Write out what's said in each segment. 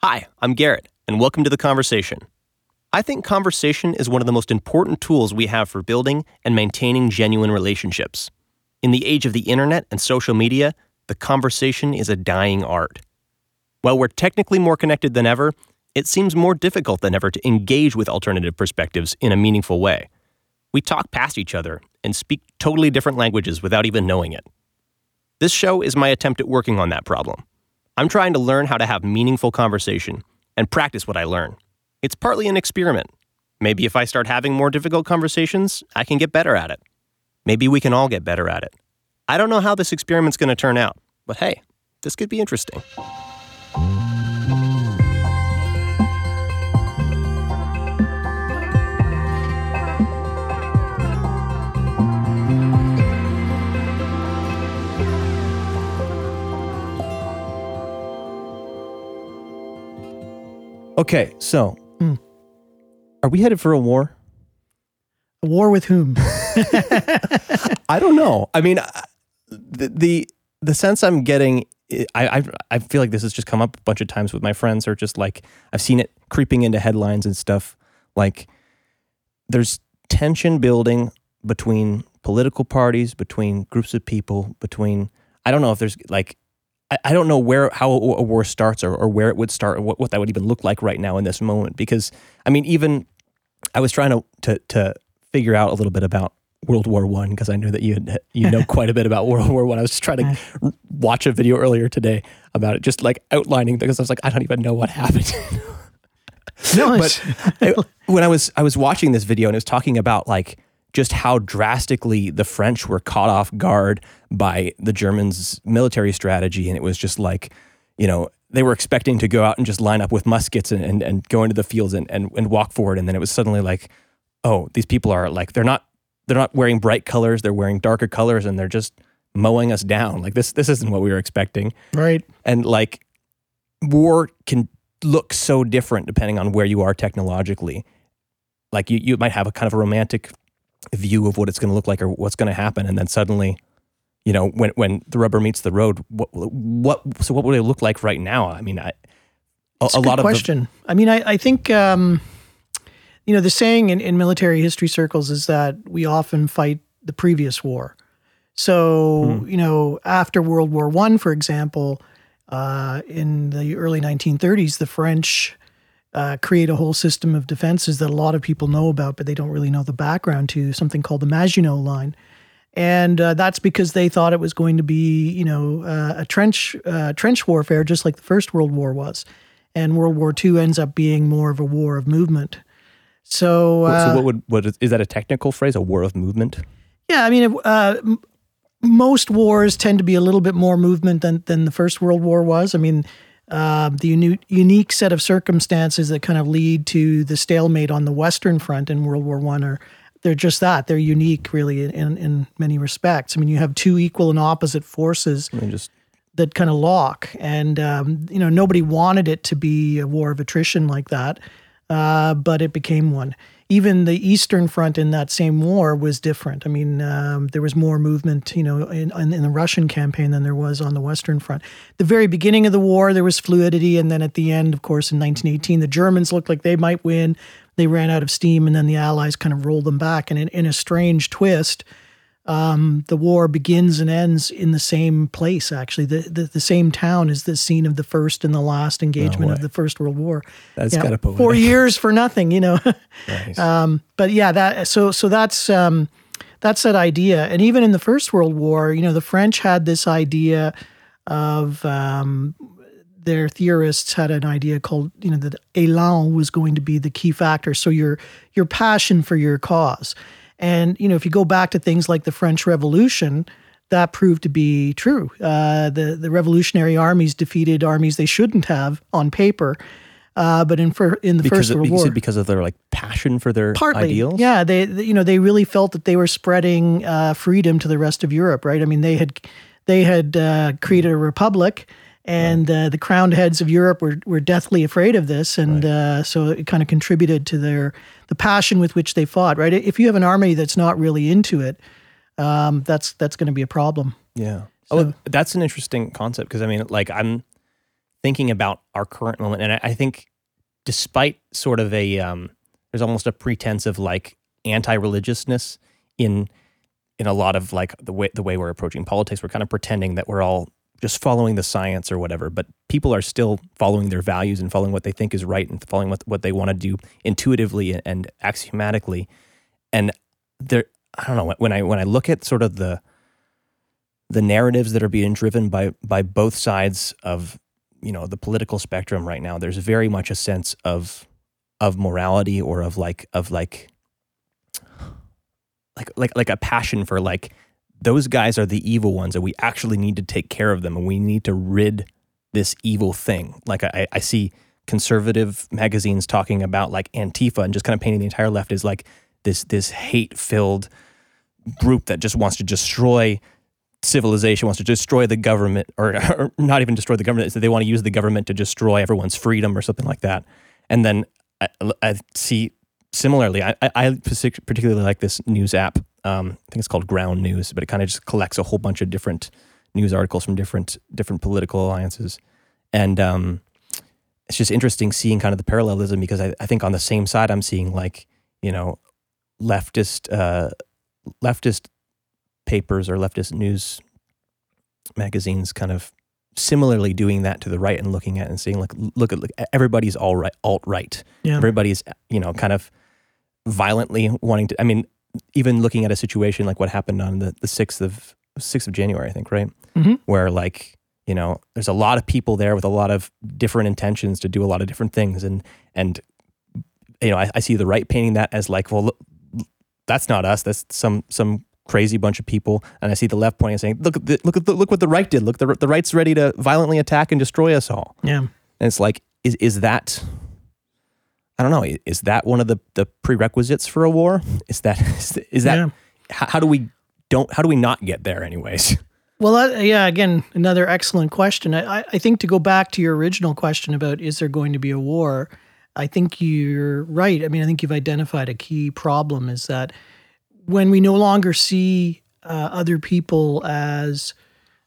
Hi, I'm Garrett, and welcome to The Conversation. I think conversation is one of the most important tools we have for building and maintaining genuine relationships. In the age of the internet and social media, the conversation is a dying art. While we're technically more connected than ever, it seems more difficult than ever to engage with alternative perspectives in a meaningful way. We talk past each other and speak totally different languages without even knowing it. This show is my attempt at working on that problem. I'm trying to learn how to have meaningful conversation and practice what I learn. It's partly an experiment. Maybe if I start having more difficult conversations, I can get better at it. Maybe we can all get better at it. I don't know how this experiment's going to turn out, but hey, this could be interesting. Okay, so Hmm. are we headed for a war? A war with whom? I don't know. I mean, I- the the, the sense I'm getting, I, I I feel like this has just come up a bunch of times with my friends, or just like I've seen it creeping into headlines and stuff. Like, there's tension building between political parties, between groups of people, between I don't know if there's like. I- I don't know where how a war starts or, or where it would start or what, what that would even look like right now in this moment because I mean even I was trying to to, to figure out a little bit about World War One because I knew that you had, you know quite a bit about World War One. I. was just trying to r- watch a video earlier today about it, just like outlining because I was like, I don't even know what happened. No, but I- when I was I was watching this video and it was talking about like just how drastically the French were caught off guard by the Germans' military strategy, and it was just like, you know, they were expecting to go out and just line up with muskets and, and, and go into the fields and, and, and walk forward, and then it was suddenly like, oh, these people are like they're not they're not wearing bright colors, they're wearing darker colors, and they're just mowing us down. Like this this isn't what we were expecting. Right. and like war can look so different depending on where you are technologically. Like you, you might have a kind of a romantic view of what it's going to look like or what's going to happen and then suddenly you know when when the rubber meets the road what what so what would it look like right now i mean i a, a, a lot of the, question. I mean, I, I think um, you know the saying in, in military history circles is that we often fight the previous war. So Hmm. you know, after World War One, for example, uh, in the early 1930s, the French uh, create a whole system of defenses that a lot of people know about, but they don't really know the background to. Something called the Maginot Line. And uh, that's because they thought it was going to be, you know, uh, a trench uh, trench warfare, just like the First World War was and World War II ends up being more of a war of movement. So, uh, so what would what is, is that a technical phrase a war of movement yeah, I mean, uh, m- most wars tend to be a little bit more movement than than the First World War was. I mean, uh, the uni- unique set of circumstances that kind of lead to the stalemate on the Western Front in World War One are they're just that they're unique, really, in, in in many respects. I mean, you have two equal and opposite forces i mean just that kind of lock. And, um, you know, nobody wanted it to be a war of attrition like that, uh, but it became one. Even the Eastern Front in that same war was different. I mean, um, there was more movement, you know, in, in, the Russian campaign than there was on the Western Front. The very beginning of the war, there was fluidity. And then at the end, of course, in 1918, the Germans looked like they might win. They ran out of steam, and then the Allies kind of rolled them back. And in, in a strange twist, um, the war begins and ends in the same place. Actually, the, the the same town is the scene of the first and the last engagement of the First World War. That's Yeah, kinda poetic. four years for nothing, you know. nice. um, but yeah, that so so that's um, that's that idea. And even in the First World War, you know, the French had this idea of um, their theorists had an idea called you know that élan was going to be the key factor. So your your passion for your cause, and you know if you go back to things like the French Revolution. That proved to be true. Uh, the the revolutionary armies defeated armies they shouldn't have on paper, uh, but in for in the because First of, World War, because of their like passion for their partly ideals yeah they, they- you know they really felt that they were spreading uh, freedom to the rest of europe right i mean they had they had uh, created a republic and uh, the crowned heads of europe were, were deathly afraid of this and uh, so it kind of contributed to their the passion with which they fought right if you have an army that's not really into it um, that's that's going to be a problem Yeah. Oh, that's an interesting concept because I mean, like, I'm thinking about our current moment, and I, I think despite sort of a um, there's almost a pretense of like anti-religiousness in in a lot of like the way the way we're approaching politics. We're kind of pretending that we're all just following the science or whatever, but people are still following their values and following what they think is right and following what, what they want to do intuitively and axiomatically. And there, I don't know when I when I look at sort of the the narratives that are being driven by by both sides of you know the political spectrum right now. There's very much a sense of of morality or of like of like like like like a passion for like those guys are the evil ones and we actually need to take care of them and we need to rid this evil thing. Like I, I see conservative magazines talking about like Antifa and just kind of painting the entire left as like this this hate filled group that just wants to destroy civilization, wants to destroy the government, or, or not even destroy the government. They want to use the government to destroy everyone's freedom or something like that. And then I, I see similarly, I, I particularly like this news app. Um, I think it's called Ground News, but it kind of just collects a whole bunch of different news articles from different different political alliances, and um, it's just interesting seeing kind of the parallelism because I, I think on the same side I'm seeing like you know leftist uh, leftist papers or leftist news magazines kind of similarly doing that to the right and looking at and seeing like look at look, everybody's all right alt right yeah. everybody's you know kind of violently wanting to i mean even looking at a situation like what happened on the, the 6th of 6th of january i think right mm-hmm. where like you know there's a lot of people there with a lot of different intentions to do a lot of different things and and you know i, I see the right painting that as like well look, that's not us that's some some crazy bunch of people, and I see the left pointing and saying, "Look, the, look, the, look what the right did! Look, the the right's ready to violently attack and destroy us all." Yeah, and it's like, is is that? I don't know. Is that one of the, the prerequisites for a war? Is that is, is that yeah. how, how, do we don't how do we not get there anyways? Well, uh, yeah. Again, another excellent question. I, I think to go back to your original question about is there going to be a war, I think you're right. I mean, I think you've identified a key problem is that when we no longer see uh, other people as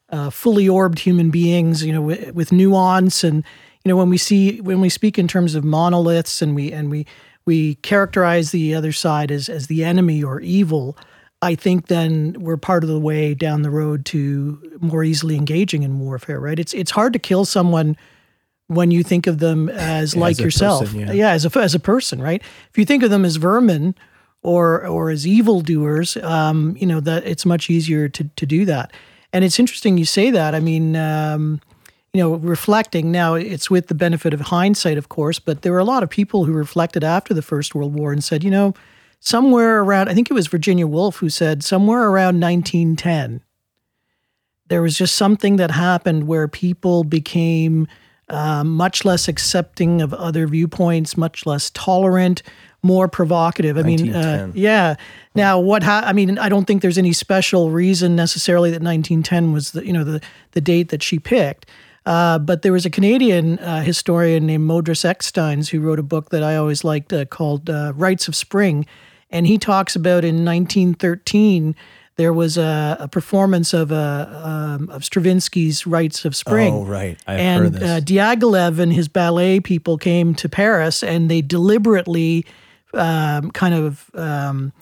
uh, fully orbed human beings, you know, with, with nuance, and you know, when we see when we speak in terms of monoliths, and we and we we characterize the other side as as the enemy or evil, I think then we're part of the way down the road to more easily engaging in warfare. Right? It's it's hard to kill someone when you think of them as like as yourself. Person, yeah. yeah, as a as a person, right? If you think of them as vermin or or as evildoers, um, you know that it's much easier to to do that. And it's interesting you say that. I mean, um, you know, reflecting now, it's with the benefit of hindsight, of course, but there were a lot of people who reflected after the First World War and said, you know, somewhere around, I think it was Virginia Woolf who said, somewhere around 1910, there was just something that happened where people became uh, much less accepting of other viewpoints, much less tolerant, more provocative. I mean, uh, yeah. Now, what? Ha- I mean, I don't think there's any special reason necessarily that 1910 was the you know the the date that she picked. Uh, but there was a Canadian uh, historian named Modris Eksteins who wrote a book that I always liked uh, called uh, Rites of Spring, and he talks about in 1913 there was a, a performance of a um, of Stravinsky's Rites of Spring. Oh, right. I've and uh, Diaghilev and his ballet people came to Paris, and they deliberately um, kind of um,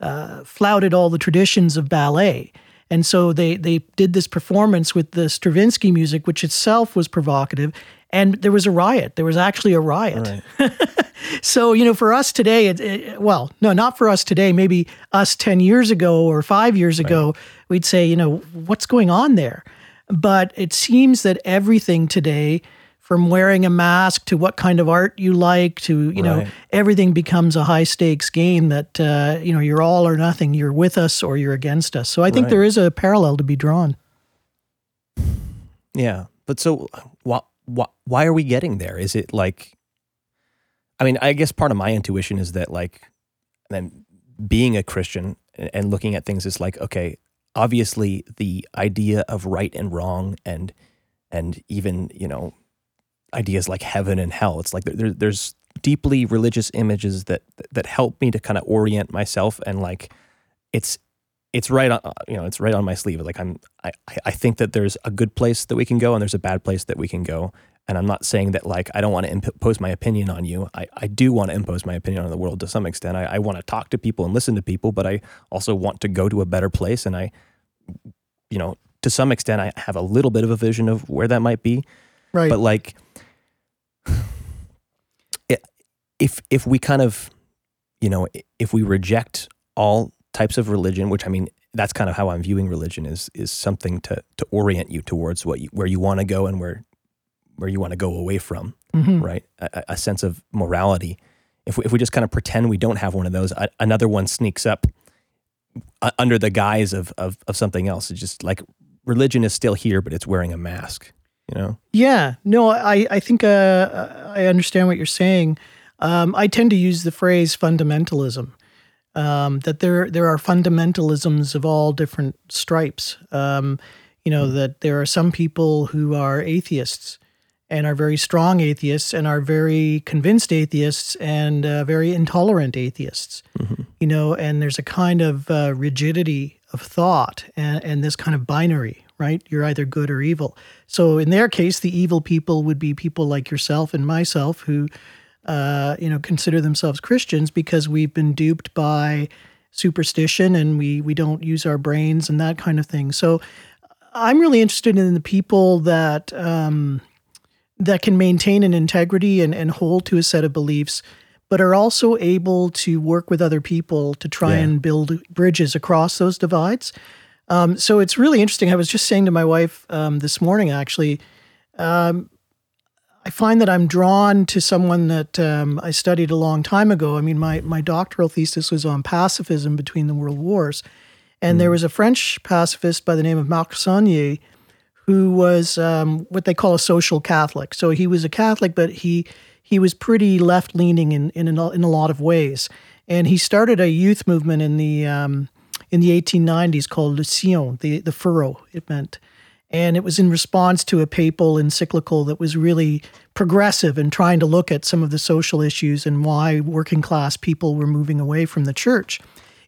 uh, flouted all the traditions of ballet. And so they they did this performance with the Stravinsky music, which itself was provocative, and there was a riot. There was actually a riot. Right. so you know, for us today, it, it, well, no, not for us today. Maybe us ten years ago or five years ago, right. we'd say, you know, what's going on there? But it seems that everything today from wearing a mask to what kind of art you like to you right. know everything becomes a high stakes game that uh, you know you're all or nothing you're with us or you're against us so i think right. there is a parallel to be drawn yeah but so why, why, why are we getting there is it like i mean i guess part of my intuition is that like then being a christian and looking at things is like okay obviously the idea of right and wrong and and even you know ideas like heaven and hell. It's like there, there's deeply religious images that that help me to kind of orient myself and like it's it's right on you know it's right on my sleeve like i'm i i think that there's a good place that we can go and there's a bad place that we can go And I'm not saying that like I don't want to impose my opinion on you. I, I do want to impose my opinion on the world to some extent. I, I want to talk to people and listen to people, but I also want to go to a better place. And I, you know, to some extent, I have a little bit of a vision of where that might be. Right. But like, if if we kind of, you know, if we reject all types of religion, which I mean, that's kind of how I'm viewing religion is is something to to orient you towards what you, where you want to go and where where you want to go away from, Mhm. right? A, a sense of morality. If we, if we just kind of pretend we don't have one of those, a, another one sneaks up under the guise of, of of something else. It's just like religion is still here, but it's wearing a mask. You know? Yeah, no, I, I think uh, I understand what you're saying. Um, I tend to use the phrase fundamentalism. Um, that there there are fundamentalisms of all different stripes. Um, you know that there are some people who are atheists and are very strong atheists and are very convinced atheists and uh, very intolerant atheists. You know, and there's a kind of uh, rigidity of thought and, and this kind of binary, right? You're either good or evil. So in their case, the evil people would be people like yourself and myself who, uh, you know, consider themselves Christians because we've been duped by superstition and we we don't use our brains and that kind of thing. So I'm really interested in the people that um, that can maintain an integrity and, and hold to a set of beliefs, but are also able to work with other people to try Yeah. and build bridges across those divides. Um, so it's really interesting. I was just saying to my wife um, this morning, actually, um, I find that I'm drawn to someone that um, I studied a long time ago. I mean, my, my doctoral thesis was on pacifism between the world wars. And there was a French pacifist by the name of Marc Sangnier who was um, what they call a social Catholic. So he was a Catholic, but he he was pretty left leaning in in a, in a lot of ways. And he started a youth movement in the um, in the 1890s called Le Sillon, the the furrow it meant. And it was in response to a papal encyclical that was really progressive and trying to look at some of the social issues and why working class people were moving away from the church.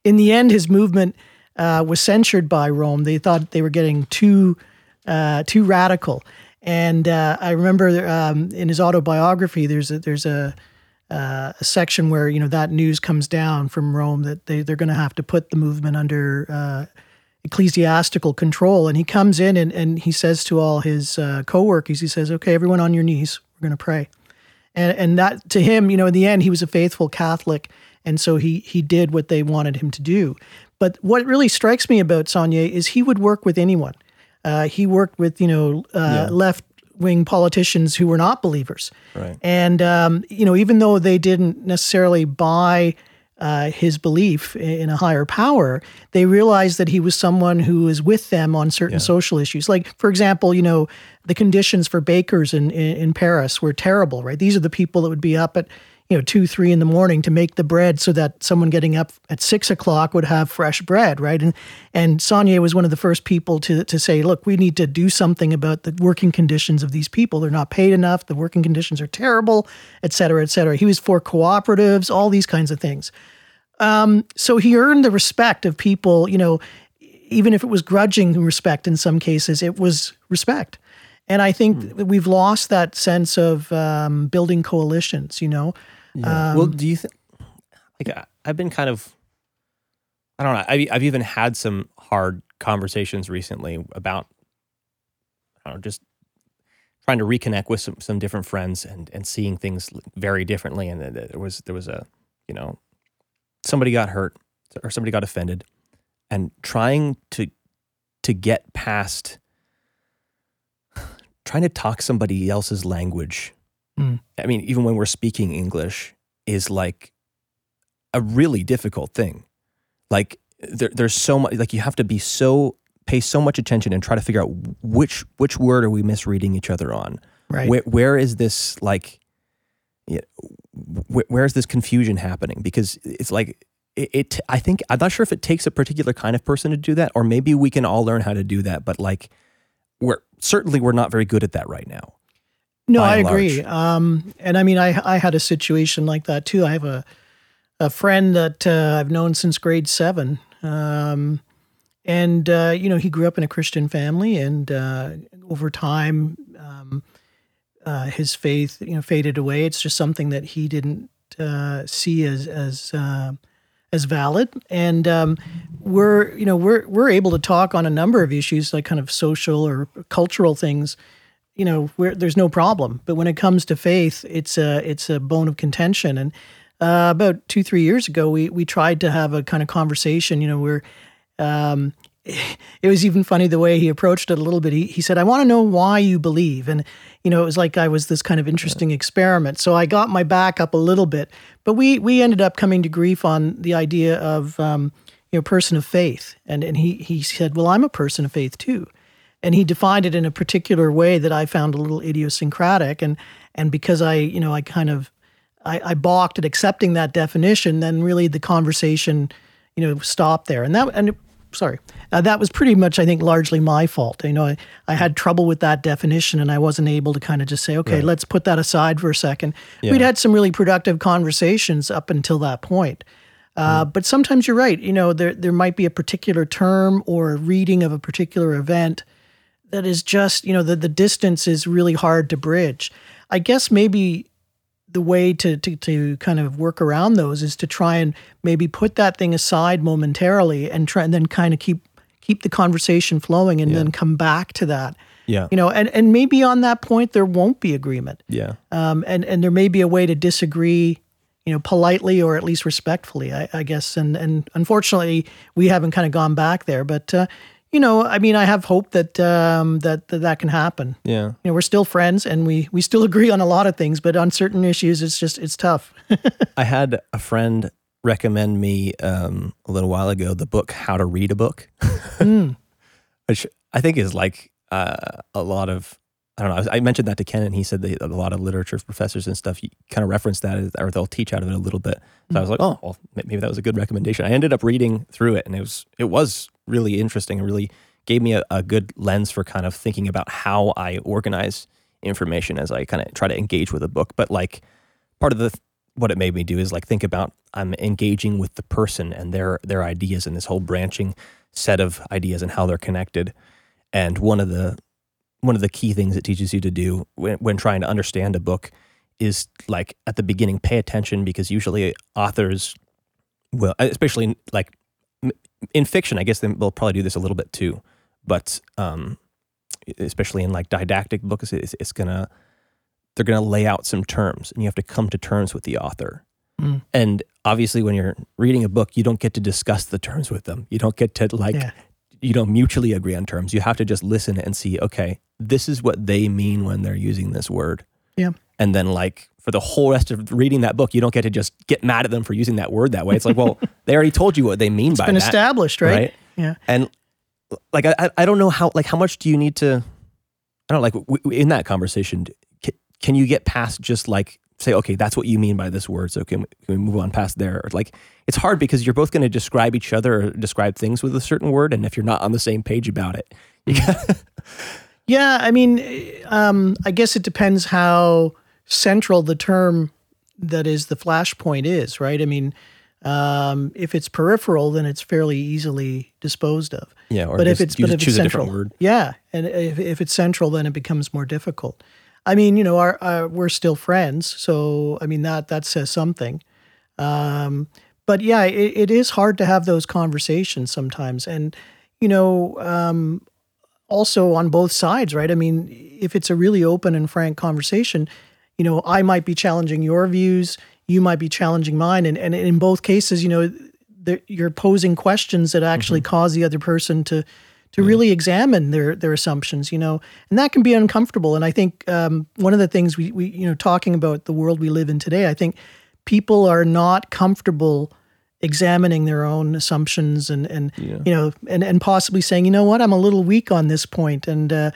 In the end, his movement uh, was censured by Rome. They thought they were getting too uh, too radical. And uh, I remember um, in his autobiography, there's a, there's a, uh, a section where you know that news comes down from Rome that they they're going to have to put the movement under uh, ecclesiastical control. And he comes in and, and he says to all his uh, co-workers, he says, "Okay, everyone on your knees. We're going to pray." And and that to him, you know, in the end, he was a faithful Catholic, and so he he did what they wanted him to do. But what really strikes me about Sangnier is he would work with anyone. Uh, he worked with you know uh, Yeah. left wing politicians who were not believers, Right. and um, you know even though they didn't necessarily buy uh, his belief in a higher power, they realized that he was someone who was with them on certain social issues. Like for example, you know the conditions for bakers in, in in Paris were terrible. Right, these are the people that would be up at you know two three in the morning to make the bread so that someone getting up at six o'clock would have fresh bread right? And and Sangnier was one of the first people to to say look we need to do something about the working conditions of these people. They're not paid enough. The working conditions are terrible et cetera et cetera. He was for cooperatives all these kinds of things. Um, so he earned the respect of people you know even if it was grudging respect in some cases it was respect. And I think that we've lost that sense of um, building coalitions you know Yeah. Um, well, do you think? Like, I- I've been kind of, I don't know. I've, I've even had some hard conversations recently about, I don't know, just trying to reconnect with some, some different friends and and seeing things very differently. And there was there was a, you know, somebody got hurt or somebody got offended, and trying to to get past, trying to talk somebody else's language Mm. I mean, even when we're speaking English, is like a really difficult thing. Like there, there's so much. Like you have to be so pay so much attention and try to figure out which which word are we misreading each other on. right Where where is this like? Yeah, where, where is this confusion happening? Because it's like it, it. I think I'm not sure if it takes a particular kind of person to do that, or maybe we can all learn how to do that. But like, we're certainly we're not very good at that right now. No, I agree. Um, and I mean, I I had a situation like that too. I have a a friend that uh, I've known since grade seven, um, and uh, you know he grew up in a Christian family, and uh, over time, um, uh, his faith, you know, faded away. It's just something that he didn't uh, see as as uh, as valid. And um, we're you know we're we're able to talk on a number of issues like kind of social or cultural things. You know, where there's no problem. But when it comes to faith, it's a it's a bone of contention. And uh, about two three years ago, we we tried to have a kind of conversation. You know, where um, it was even funny the way he approached it a little bit. He, he said, I want to know why you believe. And, you know, it was like I was this kind of interesting experiment. So I got my back up a little bit. But we, we ended up coming to grief on the idea of, um, you know, person of faith. And, and he, he said, Well, I'm a person of faith too. And he defined it in a particular way that I found a little idiosyncratic. And, and because I, you know, I kind of, I, I balked at accepting that definition, then really the conversation, you know, stopped there. And that, and sorry. Uh, that was pretty much, I think, largely my fault. You know, I, I had trouble with that definition and I wasn't able to kind of just say, okay, right. let's put that aside for a second. Yeah. We'd had some really productive conversations up until that point. Uh, mm. But sometimes you're right. You know, there, there might be a particular term or a reading of a particular event that is just, you know, the, the distance is really hard to bridge. I guess maybe the way to, to, to kind of work around those is to try and maybe put that thing aside momentarily and try and then kind of keep keep the conversation flowing and yeah. then come back to that. Yeah. You know, and, and maybe on that point there won't be agreement. Yeah. Um, and, and there may be a way to disagree, you know, politely or at least respectfully, I, I guess. And and unfortunately we haven't kind of gone back there. But uh, you know, I mean, I have hope that um, that, that that can happen. Yeah, you know, we're still friends and we we still agree on a lot of things, but on certain issues, it's just it's tough. I had a friend recommend me um, a little while ago the book How to Read a Book, mm. which I think is like uh, a lot of. I don't know. I mentioned that to Ken, and he said that a lot of literature professors and stuff kind of reference that, or they'll teach out of it a little bit. So mm. I was like, oh, well, maybe that was a good recommendation. I ended up reading through it, and it was it was really interesting and really gave me a, a good lens for kind of thinking about how I organize information as I kind of try to engage with a book. But like part of the what it made me do is like think about I'm engaging with the person and their their ideas and this whole branching set of ideas and how they're connected. And one of the one of the key things it teaches you to do when, when trying to understand a book is like at the beginning pay attention because usually authors will especially like in fiction, I guess they'll probably do this a little bit too, but um, especially in like didactic books, it's, it's, gonna they're gonna lay out some terms, and you have to come to terms with the author. Mm. And obviously, when you're reading a book, you don't get to discuss the terms with them. You don't get to like yeah. You don't mutually agree on terms. You have to just listen and see. Okay, this is what they mean when they're using this word. Yeah. And then like for the whole rest of reading that book, you don't get to just get mad at them for using that word that way. It's like, well, they already told you what they mean it's by been that, established, right? right? Yeah. And like, I, I don't know how, like, how much do you need to, I don't know, like w- in that conversation, can, you get past just like, say, okay, that's what you mean by this word. So can we, can we move on past there? Or like, it's hard because you're both going to describe each other or describe things with a certain word. And if you're not on the same page about it, you got Yeah. I mean, um, I guess it depends how central the term that is the flashpoint is, right? I mean, um, if it's peripheral, then it's fairly easily disposed of. Yeah, but if it's but if it's central, yeah, and if, if it's central, then it becomes more difficult. I mean, you know, our, our we're still friends, so I mean that that says something. Um, but yeah, it, it is hard to have those conversations sometimes, and you know, um, also on both sides, right? I mean, if it's a really open and frank conversation, you know, I might be challenging your views, you might be challenging mine, and and in both cases, you know, you're posing questions that actually mm-hmm. cause the other person to to really examine their their assumptions, you know, and that can be uncomfortable. And I think um, one of the things we we you know talking about the world we live in today, I think people are not comfortable examining their own assumptions and and yeah. you know and and possibly saying, you know what, I'm a little weak on this point. point, and uh,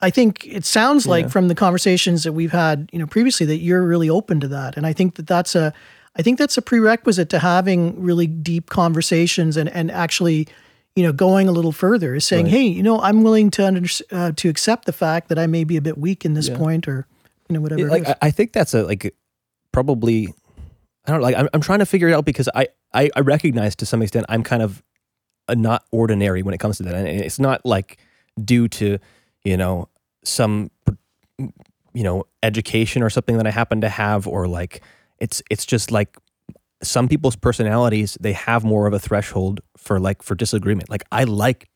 I think it sounds like yeah. from the conversations that we've had, you know, previously that you're really open to that, and I think that that's a, I think that's a prerequisite to having really deep conversations and and actually, you know, going a little further is saying, right. hey, you know, I'm willing to under, uh, to accept the fact that I may be a bit weak in this yeah. point, or you know, whatever. like I think that's a like probably, I don't know, like I'm, I'm trying to figure it out because I, I I recognize to some extent I'm kind of a not ordinary when it comes to that, and it's not like due to you know some you know education or something that I happen to have, or like it's it's just like some people's personalities they have more of a threshold for like for disagreement. Like I like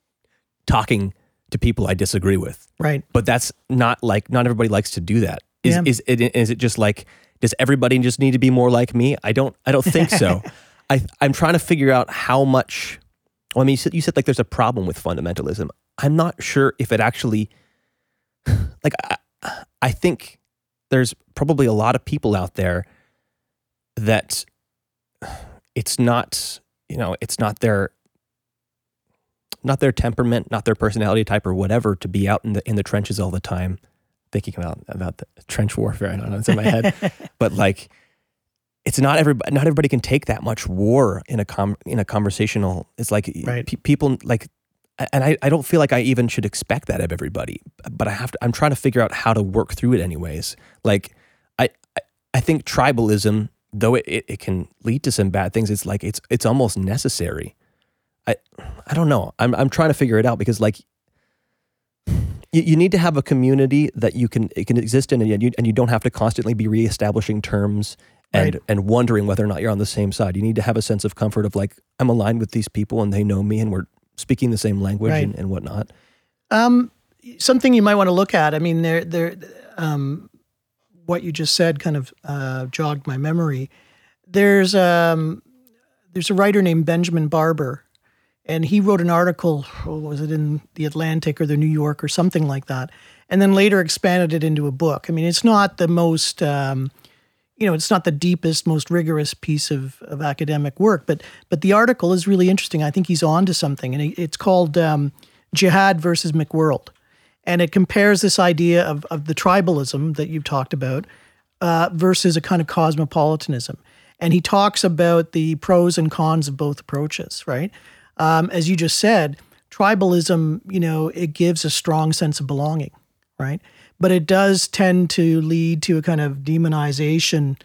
talking to people I disagree with, Right. but that's not like not everybody likes to do that. Is Yeah. is it is it just like does everybody just need to be more like me? I don't I don't think so. I I'm trying to figure out how much. Well, I mean, you said, you said like there's a problem with fundamentalism. I'm not sure if it actually like I, I think there's probably a lot of people out there that it's not you know it's not their not their temperament, not their personality type or whatever to be out in the in the trenches all the time thinking about about the trench warfare. I don't know, it's in my head. but like it's not everybody not everybody can take that much war in a com in a conversational it's like Right. pe- people like and I, I don't feel like I even should expect that of everybody but I have to I'm trying to figure out how to work through it anyways like I I, I think tribalism though it, it, it can lead to some bad things it's like it's it's almost necessary I I don't know I'm I'm trying to figure it out because like you, you need to have a community that you can it can exist in and you, and you don't have to constantly be reestablishing terms and Right. and wondering whether or not you're on the same side. You need to have a sense of comfort of like I'm aligned with these people and they know me and we're speaking the same language Right. and, and whatnot. Um, something you might want to look at. I mean, there, there, um, what you just said kind of uh, jogged my memory. There's um, there's a writer named Benjamin Barber, and he wrote an article. was it in the Atlantic or the New York or something like that? And then later expanded it into a book. I mean, it's not the most um, you know, it's not the deepest, most rigorous piece of, of academic work, but but the article is really interesting. I think he's on to something, and it's called um, "Jihad versus McWorld," and it compares this idea of of the tribalism that you've talked about uh, versus a kind of cosmopolitanism, and he talks about the pros and cons of both approaches. Right, um, as you just said, tribalism, you know, it gives a strong sense of belonging, right? But it does tend to lead to a kind of demonization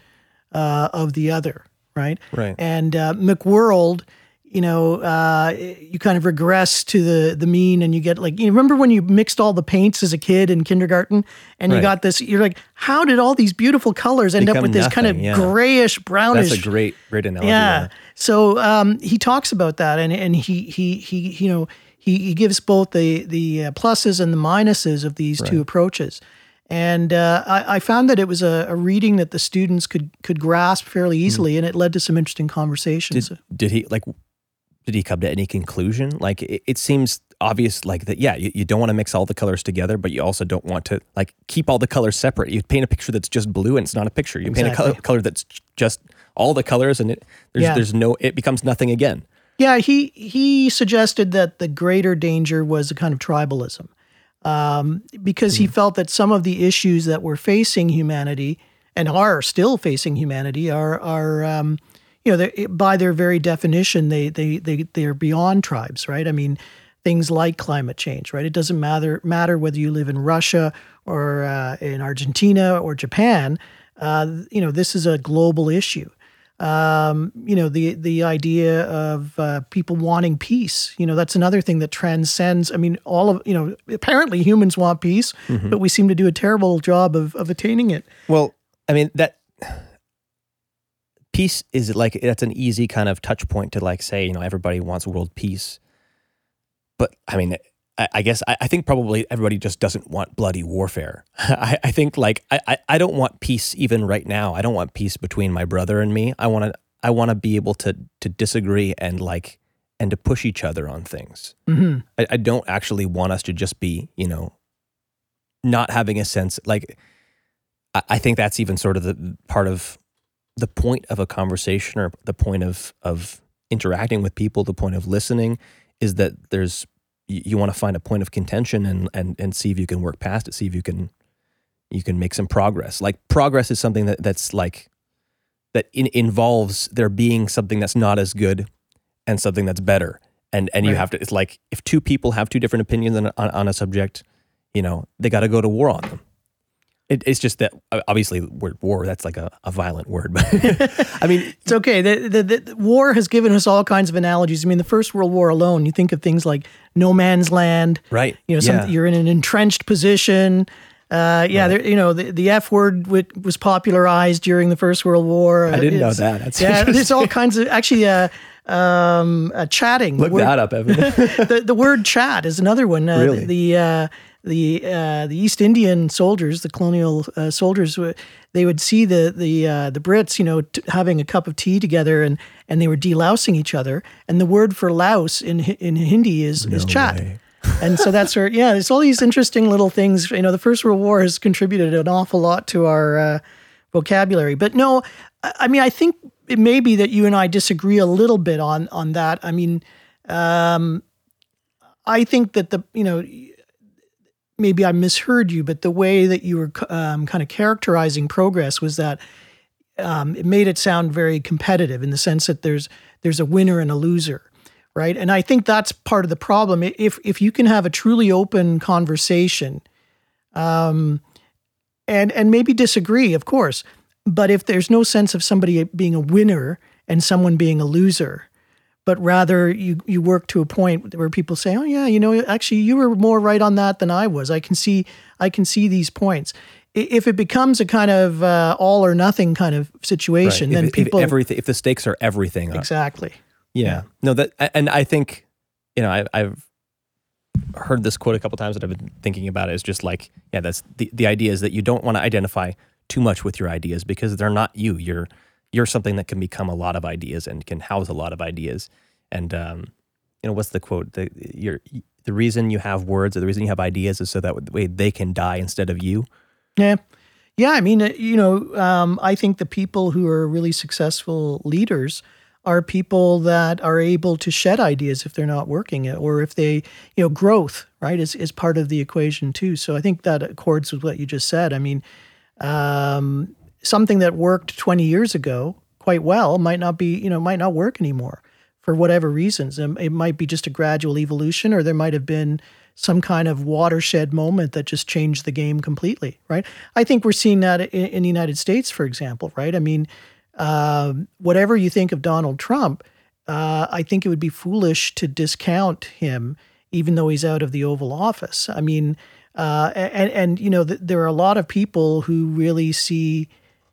uh, of the other, right? Right. And uh, McWorld, you know, uh, you kind of regress to the the mean, and you get like, you remember when you mixed all the paints as a kid in kindergarten, and you Right. got this, you're like, how did all these beautiful colors end up Become with this kind of yeah. grayish brownish? That's a great great analogy. yeah. So um, he talks about that, and and he he he you know he, he gives both the the uh, pluses and the minuses of these two approaches. And uh, I, I found that it was a, a reading that the students could could grasp fairly easily, and it led to some interesting conversations. Did, did he like did he come to any conclusion? Like it, it seems obvious like that yeah, you, you don't want to mix all the colors together, but you also don't want to like keep all the colors separate. You paint a picture that's just blue and it's not a picture. You paint a color, color that's just all the colors and it there's Yeah. there's no it becomes nothing again. Yeah, he he suggested that the greater danger was a kind of tribalism, um, because he felt that some of the issues that were facing humanity and are still facing humanity are are um, you know by their very definition they they they they're beyond tribes, right? I mean. Things like climate change, right? It doesn't matter matter whether you live in Russia or uh, in Argentina or Japan. Uh, you know, this is a global issue um, you know the the idea of uh, people wanting peace. You know that's another thing that transcends. I mean, all of you know apparently humans want peace, but we seem to do a terrible job of of attaining it. Well, I mean that peace is like that's an easy kind of touch point to like say you know everybody wants world peace, but I mean I, I guess I, I think probably everybody just doesn't want bloody warfare. I, I think like I, I don't want peace even right now. I don't want peace between my brother and me. I want to I want to be able to to disagree and like and to push each other on things. hmm I, I don't actually want us to just be, you know, not having a sense like I, I think that's even sort of the part of the point of a conversation or the point of of interacting with people, the point of listening is that there's you, you want to find a point of contention and and and see if you can work past it, see if you can you can make some progress. Like progress is something that that's like that in, involves there being something that's not as good and something that's better. And and you have to. It's like if two people have two different opinions on on, on a subject, you know, they got to go to war on them. It, it's just that uh, obviously word war that's like a, a violent word, but I mean, It's okay. The, the, the, the war has given us all kinds of analogies. I mean, the First World War alone, you think of things like no man's land. right? You know, some, yeah. you're in an entrenched position. Uh, yeah, there, you know, the, the F word w- was popularized during the First World War. I didn't know that. That's yeah, there's all kinds of actually uh, um, uh, chatting. Look the word, that up, Evan. the, the word chat is another one. Uh, Really? The uh, the uh, the East Indian soldiers, the colonial uh, soldiers, they would see the the uh, the Brits, you know, t- having a cup of tea together, and and they were delousing each other. And the word for louse in in Hindi is is chat. way. and so that's where yeah, there's all these interesting little things. You know, the First World War has contributed an awful lot to our uh, vocabulary. But no, I, I mean, I think it may be that you and I disagree a little bit on on that. I mean, um, I think that the you know maybe I misheard you, but the way that you were um, kind of characterizing progress was that um, it made it sound very competitive in the sense that there's there's a winner and a loser, right? And I think that's part of the problem. If if you can have a truly open conversation, um, and and maybe disagree, of course, but if there's no sense of somebody being a winner and someone being a loser, but rather you you work to a point where people say, "Oh yeah, you know, actually you were more right on that than I was. I can see I can see these points." If it becomes a kind of uh, all or nothing kind of situation, Right. then if, people if everything, if the stakes are everything, uh, exactly. Yeah. No, that and I think, you know, I, I've heard this quote a couple times that I've been thinking about it. Is just like, yeah, that's the the idea is that you don't want to identify too much with your ideas because they're not you. You're you're something that can become a lot of ideas and can house a lot of ideas. And um, you know, what's the quote? The you're, the reason you have words or the reason you have ideas is so that way they can die instead of you. Yeah. Yeah. I mean, uh, you know, um, I think the people who are really successful leaders are people that are able to shed ideas if they're not working it or if they, you know, growth, right, is, is part of the equation too. So I think that accords with what you just said. I mean, um, something that worked 20 years ago quite well might not be, you know, might not work anymore for whatever reasons. It might be just a gradual evolution, or there might have been some kind of watershed moment that just changed the game completely, right? I think we're seeing that in, in the United States, for example, right? I mean, um, whatever you think of Donald Trump, uh, I think it would be foolish to discount him, even though he's out of the Oval Office. I mean, uh, and and you know, th- there are a lot of people who really see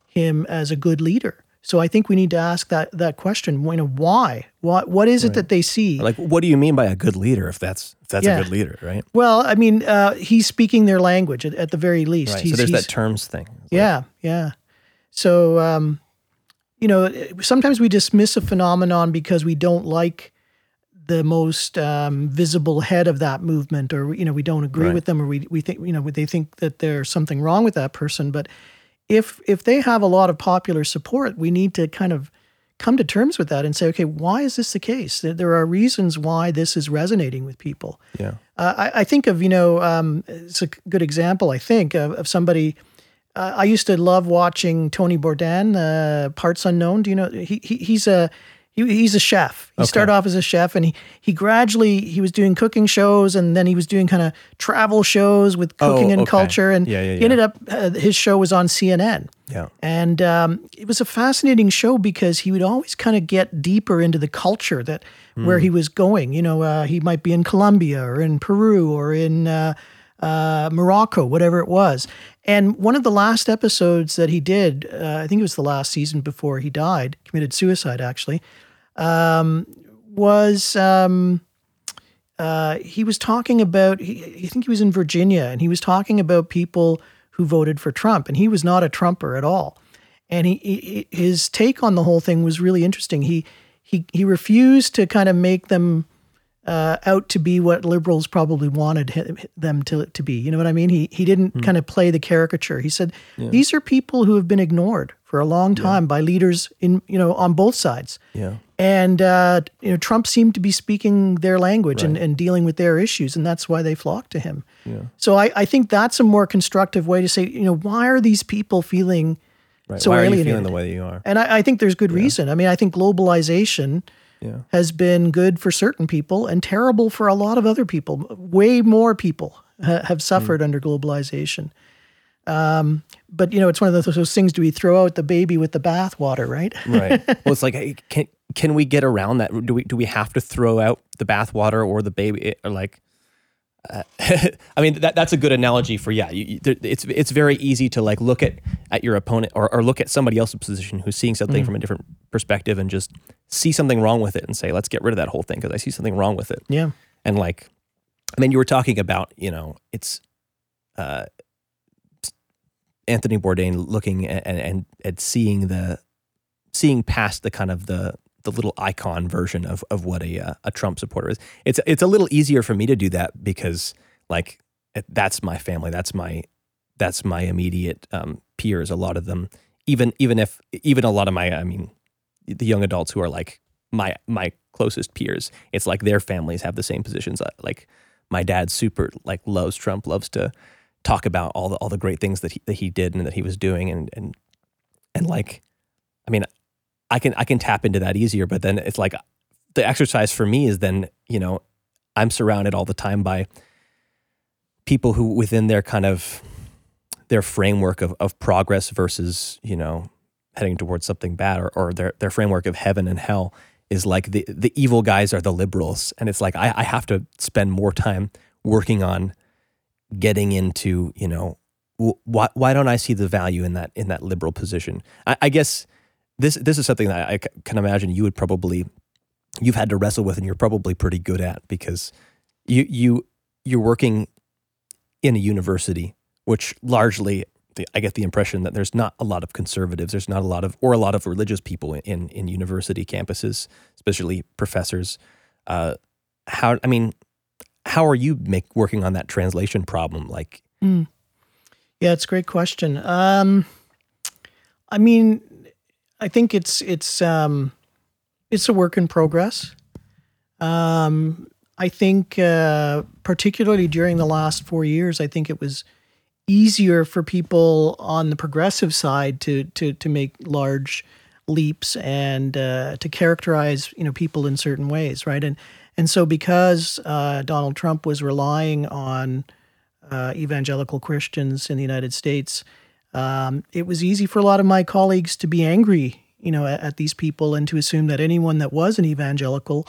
him as a good leader. So I think we need to ask that that question. You know, why? What what is it that they see? Like, what do you mean by a good leader? If that's if that's Yeah. a good leader, right? well, I mean, uh, he's speaking their language at, at the very least. Right. He's, so there's that terms thing. Like, Yeah, yeah. So, um, you know, sometimes we dismiss a phenomenon because we don't like the most um, visible head of that movement, or you know, we don't agree Right. with them, or we we think you know they think that there's something wrong with that person. But if if they have a lot of popular support, we need to kind of come to terms with that and say, okay, why is this the case? There- There are reasons why this is resonating with people. yeah. Uh, I, I think of, you know, um, it's a good example, I think, of, of somebody. Uh, I used to love watching Tony Bourdain, uh, Parts Unknown. Do you know? He, he He's a. He, he's a chef. He started off as a chef, and he he gradually he was doing cooking shows, and then he was doing kind of travel shows with cooking Oh, and okay. culture. And Yeah, yeah, he ended up uh, his show was on CNN. Yeah. And um, it was a fascinating show because he would always kind of get deeper into the culture that where he was going. You know, uh, he might be in Colombia or in Peru or in uh, uh, Morocco, whatever it was. And one of the last episodes that he did, uh, I think it was the last season before he died, committed suicide actually, um, was. Um, uh, he was talking about, he, I think he was in Virginia, and he was talking about people who voted for Trump, and he was not a Trumper at all. And he, he his take on the whole thing was really interesting. He he he refused to kind of make them uh, out to be what liberals probably wanted him, them to to be. You know what I mean? He he didn't kind of play the caricature. He said these are people who have been ignored for a long time by leaders in you know on both sides. Yeah. And uh, you know, Trump seemed to be speaking their language and, and dealing with their issues, and that's why they flocked to him. Yeah. So I, I think that's a more constructive way to say, you know, why are these people feeling Right. so Why alienated? feeling the way that you are? And I, I think there's good reason. I mean, I think globalization Yeah. has been good for certain people and terrible for a lot of other people. Way more people ha- have suffered under globalization. Um, but you know, it's one of those, those things. Do we throw out the baby with the bathwater? Right? right. Well, it's like, hey, can can we get around that? Do we do we have to throw out the bathwater or the baby? Or like, uh, I mean that that's a good analogy for yeah. You, it's it's very easy to like look at at your opponent or, or look at somebody else's position who's seeing something mm. from a different perspective and just see something wrong with it and say let's get rid of that whole thing because I see something wrong with it. Yeah, and like, I mean, you were talking about you know it's uh, Anthony Bourdain looking at, and and seeing the seeing past the kind of the the little icon version of of what a uh, a Trump supporter is. It's it's a little easier for me to do that because like that's my family. That's my that's my immediate um, peers. A lot of them, even even if even a lot of my I mean, the young adults who are like my my closest peers. It's like their families have the same positions. Uh, like my dad super like loves Trump, loves to talk about all the all the great things that he that he did and that he was doing and and and like I mean I can I can tap into that easier. But then it's like the exercise for me is then you know I'm surrounded all the time by people who within their kind of their framework of, of progress versus you know heading towards something bad or, or their their framework of heaven and hell is like the the evil guys are the liberals and it's like I, I have to spend more time working on getting into you know why why don't I see the value in that in that liberal position I, I guess this this is something that I can imagine you would probably you've had to wrestle with and you're probably pretty good at because you you you're working in a university which largely I get the impression that there's not a lot of conservatives there's not a lot of or a lot of religious people in in university campuses especially professors. Uh, how I mean how are you make working on that translation problem? Like mm. yeah it's a great question. Um, I mean I think it's it's um, it's a work in progress. Um, I think, uh, particularly during the last four years, I think it was easier for people on the progressive side to to to make large leaps and uh, to characterize you know people in certain ways, right? And and so because uh, Donald Trump was relying on uh, evangelical Christians in the United States um, it was easy for a lot of my colleagues to be angry, you know, at, at, these people and to assume that anyone that was an evangelical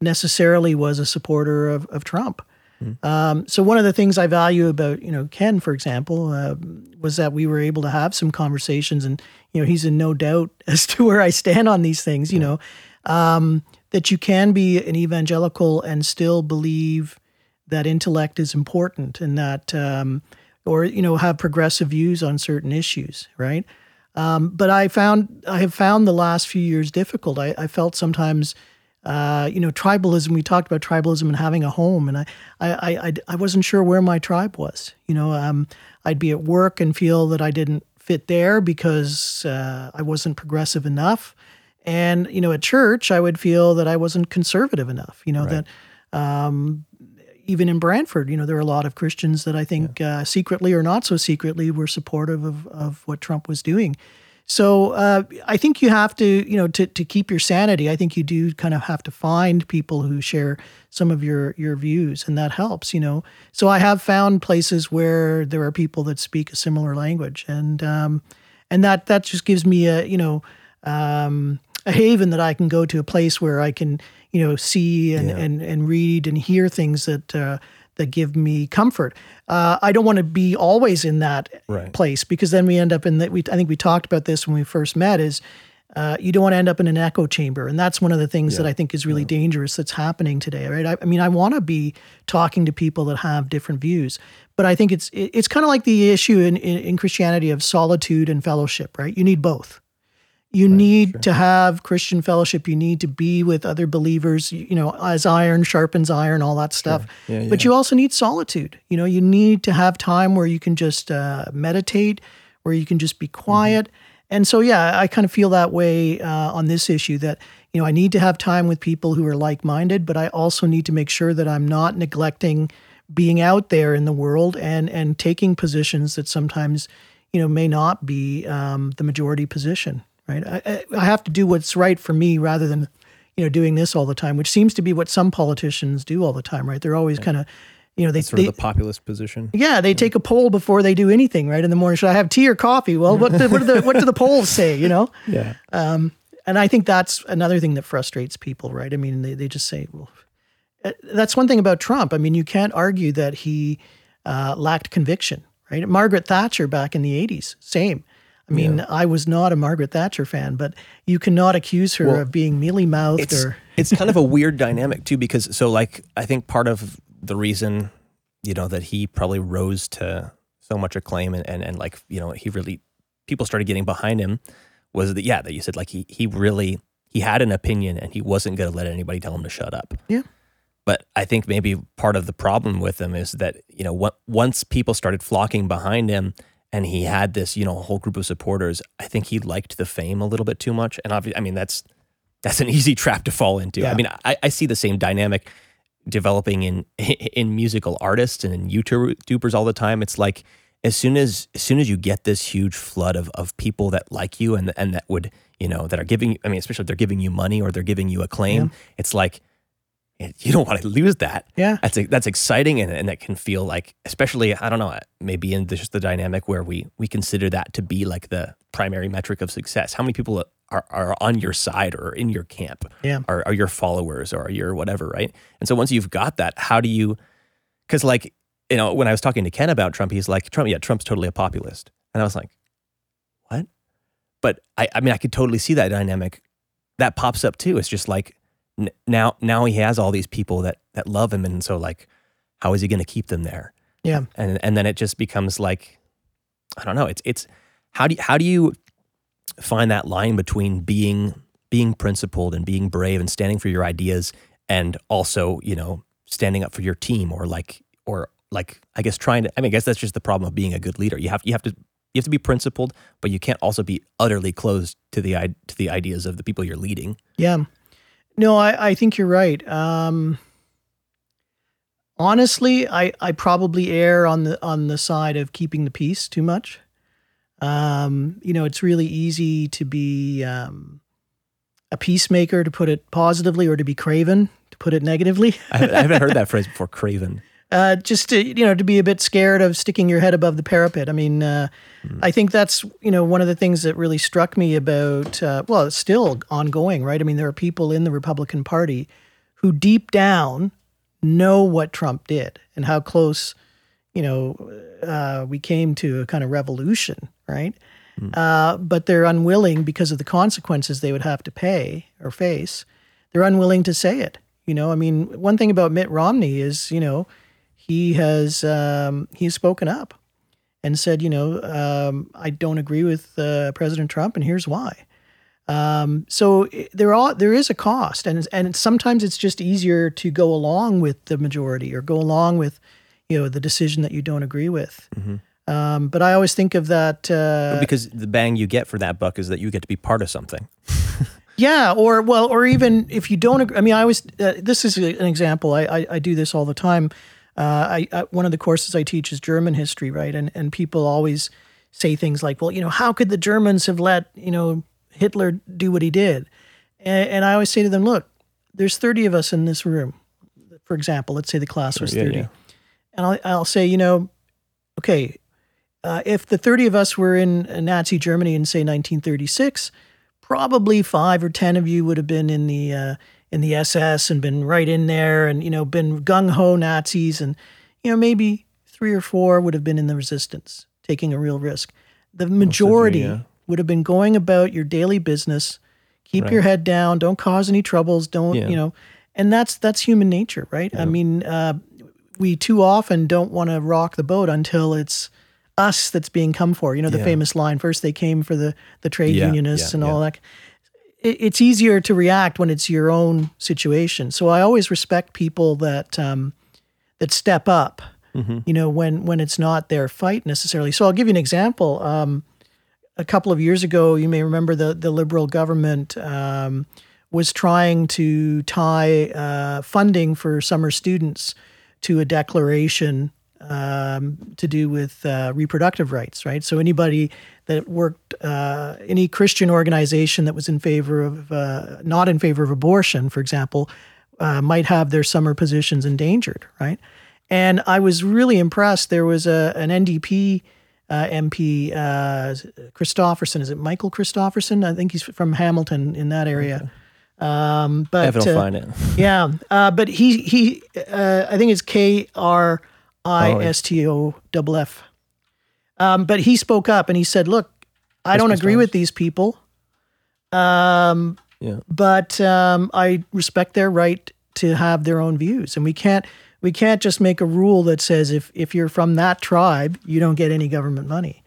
necessarily was a supporter of, of Trump. Mm. Um, so one of the things I value about you know Ken, for example, uh, was that we were able to have some conversations, and you know he's in no doubt as to where I stand on these things. You know um, that you can be an evangelical and still believe that intellect is important, and that um, or you know have progressive views on certain issues, right? Um, but I found I have found the last few years difficult. I, I felt sometimes, uh, you know, tribalism. We talked about tribalism and having a home, and I I I, I wasn't sure where my tribe was. You know, um, I'd be at work and feel that I didn't fit there because uh, I wasn't progressive enough, and you know, at church I would feel that I wasn't conservative enough. You know right. that. Um, even in Brantford, you know, there are a lot of Christians that I think yeah. uh, secretly or not so secretly were supportive of, of what Trump was doing. So uh, I think you have to, you know, to, to keep your sanity. I think you do kind of have to find people who share some of your your views, and that helps, you know. So I have found places where there are people that speak a similar language, and um, and that that just gives me a, you know, um, a haven that I can go to, a place where I can, you know, see and, yeah. and, and read and hear things that uh, that give me comfort. Uh, I don't want to be always in that right. place because then we end up in that. We I think we talked about this when we first met. Is uh, you don't want to end up in an echo chamber, and that's one of the things yeah. that I think is really yeah. dangerous that's happening today. Right? I, I mean, I want to be talking to people that have different views, but I think it's it's kind of like the issue in, in, in Christianity of solitude and fellowship. Right? You need both you right, need sure. to have Christian fellowship. You need to be with other believers, you know, as iron sharpens iron, all that stuff. Sure. Yeah, but you also need solitude. You know, you need to have time where you can just uh, meditate, where you can just be mm-hmm. quiet. Mm-hmm. And so, yeah, I kind of feel that way uh, on this issue that, you know, I need to have time with people who are like minded, but I also need to make sure that I'm not neglecting being out there in the world and, and taking positions that sometimes, you know, may not be um, the majority position right? I, I have to do what's right for me rather than, you know, doing this all the time, which seems to be what some politicians do all the time, right? They're always kind of, you know, they sort they, of the populist position. Yeah, they yeah. take a poll before they do anything, right? In the morning, should I have tea or coffee? Well, what do, what, do the what do the polls say? You know? Yeah. Um, and I think that's another thing that frustrates people, right? I mean, they they just say, well, uh, that's one thing about Trump. I mean, you can't argue that he uh, lacked conviction, right? Margaret Thatcher back in the 80s, same. I mean, yeah. I was not a Margaret Thatcher fan, but you cannot accuse her well, of being mealy mouthed or. it's kind of a weird dynamic, too, because so, like, I think part of the reason, you know, that he probably rose to so much acclaim and, and, and like, you know, he really, people started getting behind him was that, yeah, that you said, like, he, he really, he had an opinion and he wasn't going to let anybody tell him to shut up. Yeah. But I think maybe part of the problem with him is that, you know, once people started flocking behind him, and he had this, you know, whole group of supporters. I think he liked the fame a little bit too much, and obviously, I mean, that's that's an easy trap to fall into. Yeah. I mean, I, I see the same dynamic developing in in musical artists and in YouTubers all the time. It's like as soon as as soon as you get this huge flood of of people that like you and and that would you know that are giving. I mean, especially if they're giving you money or they're giving you acclaim, yeah. it's like you don't want to lose that. Yeah, that's that's exciting, and, and that can feel like, especially I don't know, uh, maybe in just the dynamic where we we consider that to be like the primary metric of success. How many people are are on your side or in your camp? Yeah, are are your followers or are your whatever, right? And so once you've got that, how do you? Because like you know, when I was talking to Ken about Trump, he's like, Trump, yeah, Trump's totally a populist, and I was like, what? But I I mean, I could totally see that dynamic. That pops up too. It's just like now now he has all these people that that love him and so like how is he going to keep them there? Yeah. And and then it just becomes like i don't know it's it's how do you, how do you find that line between being being principled and being brave and standing for your ideas and also you know standing up for your team or like or like i guess trying to i mean i guess that's just the problem of being a good leader. You have you have to you have to be principled but you can't also be utterly closed to the to the ideas of the people you're leading. Yeah no, I, I think you're right. Um, honestly, I, I probably err on the on the side of keeping the peace too much. Um, you know, it's really easy to be um, a peacemaker, to put it positively, or to be craven, to put it negatively. I haven't heard that phrase before, craven. Uh, just to you know, to be a bit scared of sticking your head above the parapet. I mean, uh, mm. I think that's you know one of the things that really struck me about uh, well, it's still ongoing, right? I mean, there are people in the Republican Party who deep down know what Trump did and how close you know uh, we came to a kind of revolution, right? Mm. but they're unwilling because of the consequences they would have to pay or face. They're unwilling to say it. You know, I mean, one thing about Mitt Romney is, you know, he has um, he's spoken up and said, you know, um, I don't agree with uh, President Trump, and here's why. Um, so there are there is a cost, and and sometimes it's just easier to go along with the majority or go along with, you know, the decision that you don't agree with. Mm-hmm. Um, but I always think of that uh, because the bang you get for that buck is that you get to be part of something. yeah, or well, or even if you don't agree. I mean, I always uh, this is an example. I, I I do this all the time. Uh, I, I, one of the courses I teach is German history, right? And and people always say things like, well, you know, how could the Germans have let you know Hitler do what he did? And, and I always say to them, look, there's 30 of us in this room. For example, let's say the class was 30, yeah, yeah. and I'll, I'll say, you know, okay, uh, if the 30 of us were in Nazi Germany in say 1936, probably five or 10 of you would have been in the uh, in the SS and been right in there and, you know, been gung ho Nazis. And, you know, maybe three or four would have been in the resistance, taking a real risk. The majority yeah. would have been going about your daily business, keep right. your head down, don't cause any troubles, don't, yeah. you know, and that's that's human nature, right? Yeah. I mean, uh, we too often don't want to rock the boat until it's us that's being come for. You know, the famous line: first they came for the the trade unionists and all that it's easier to react when it's your own situation. So I always respect people that um, that step up. Mm-hmm. You know, when when it's not their fight necessarily. So I'll give you an example. Um, a couple of years ago, you may remember the the liberal government um, was trying to tie uh, funding for summer students to a declaration um, to do with uh, reproductive rights, right? So anybody that worked, uh, any Christian organization that was in favor of, uh, not in favor of abortion, for example, uh, might have their summer positions endangered, right? And I was really impressed. There was a an NDP uh, MP, uh, Christofferson. Is it Michael Christofferson? I think he's from Hamilton in that area. Um, but Evan will uh, find it. yeah, uh, but he he uh, I think it's K R I S T O double F. Um, but he spoke up and he said, "Look, I don't agree with these people, um, Yeah. but um, I respect their right to have their own views, and we can't we can't just make a rule that says if if you're from that tribe, you don't get any government money."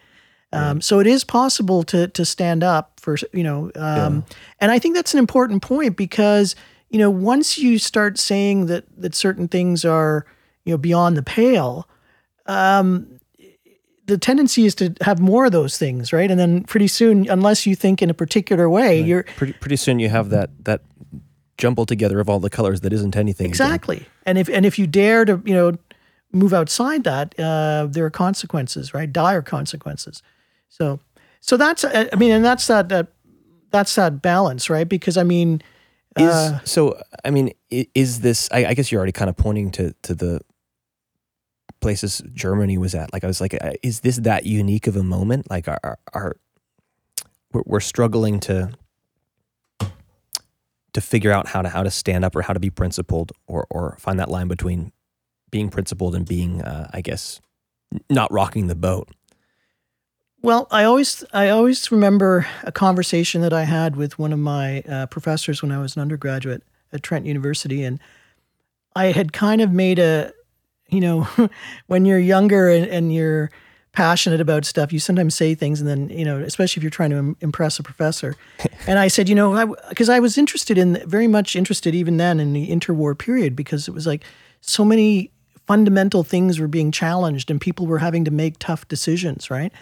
Um, So it is possible to to stand up for you know, um, and I think that's an important point because you know once you start saying that that certain things are you know beyond the pale, um, the tendency is to have more of those things, right? And then pretty soon, unless you think in a particular way, you're Pretty pretty soon you have that that jumble together of all the colors that isn't anything. again. exactly. And if and if you dare to you know move outside that, uh, there are consequences, right? Dire consequences. So so that's I mean, and that's that that that's that balance, right? Because I mean, Is uh, so? I mean, is this? I, I guess you're already kind of pointing to to the places Germany was at. Like I was like, uh, is this that unique of a moment? Like, our our, our we're, we're struggling to to figure out how to how to stand up or how to be principled or or find that line between being principled and being, uh, I guess, not rocking the boat. Well, I always I always remember a conversation that I had with one of my uh, professors when I was an undergraduate at Trent University, and I had kind of made a, you know, when you're younger and, and you're passionate about stuff, you sometimes say things, and then you know, especially if you're trying to im- impress a professor. and I said, you know, because I, was interested in very much interested even then in the interwar period because it was like so many fundamental things were being challenged and people were having to make tough decisions, right?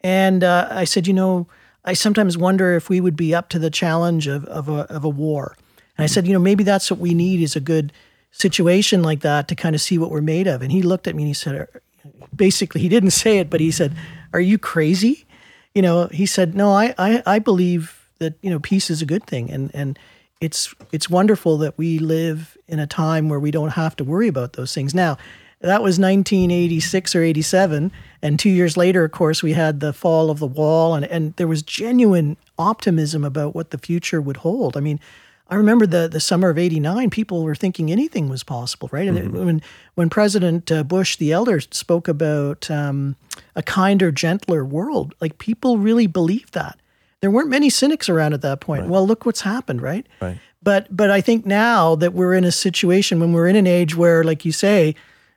And uh, I said, you know, I sometimes wonder if we would be up to the challenge of, of, a, of a war. And I said, you know, maybe that's what we need is a good situation like that to kind of see what we're made of. And he looked at me and he said, basically, he didn't say it, but he said, are you crazy? You know, he said, no, I, I, I believe that, you know, peace is a good thing. And, and it's, it's wonderful that we live in a time where we don't have to worry about those things. Now, that was 1986 or 87. And two years later, of course, we had the fall of the wall, and, and there was genuine optimism about what the future would hold. I mean, I remember the, the summer of 89, people were thinking anything was possible, right? And it- when, when President uh, Bush the elder spoke about um, a kinder, gentler world, like people really believed that. There weren't many cynics around at that point. Well, look what's happened, right? Right. But but I think now that we're in a situation when we're in an age where, like you say,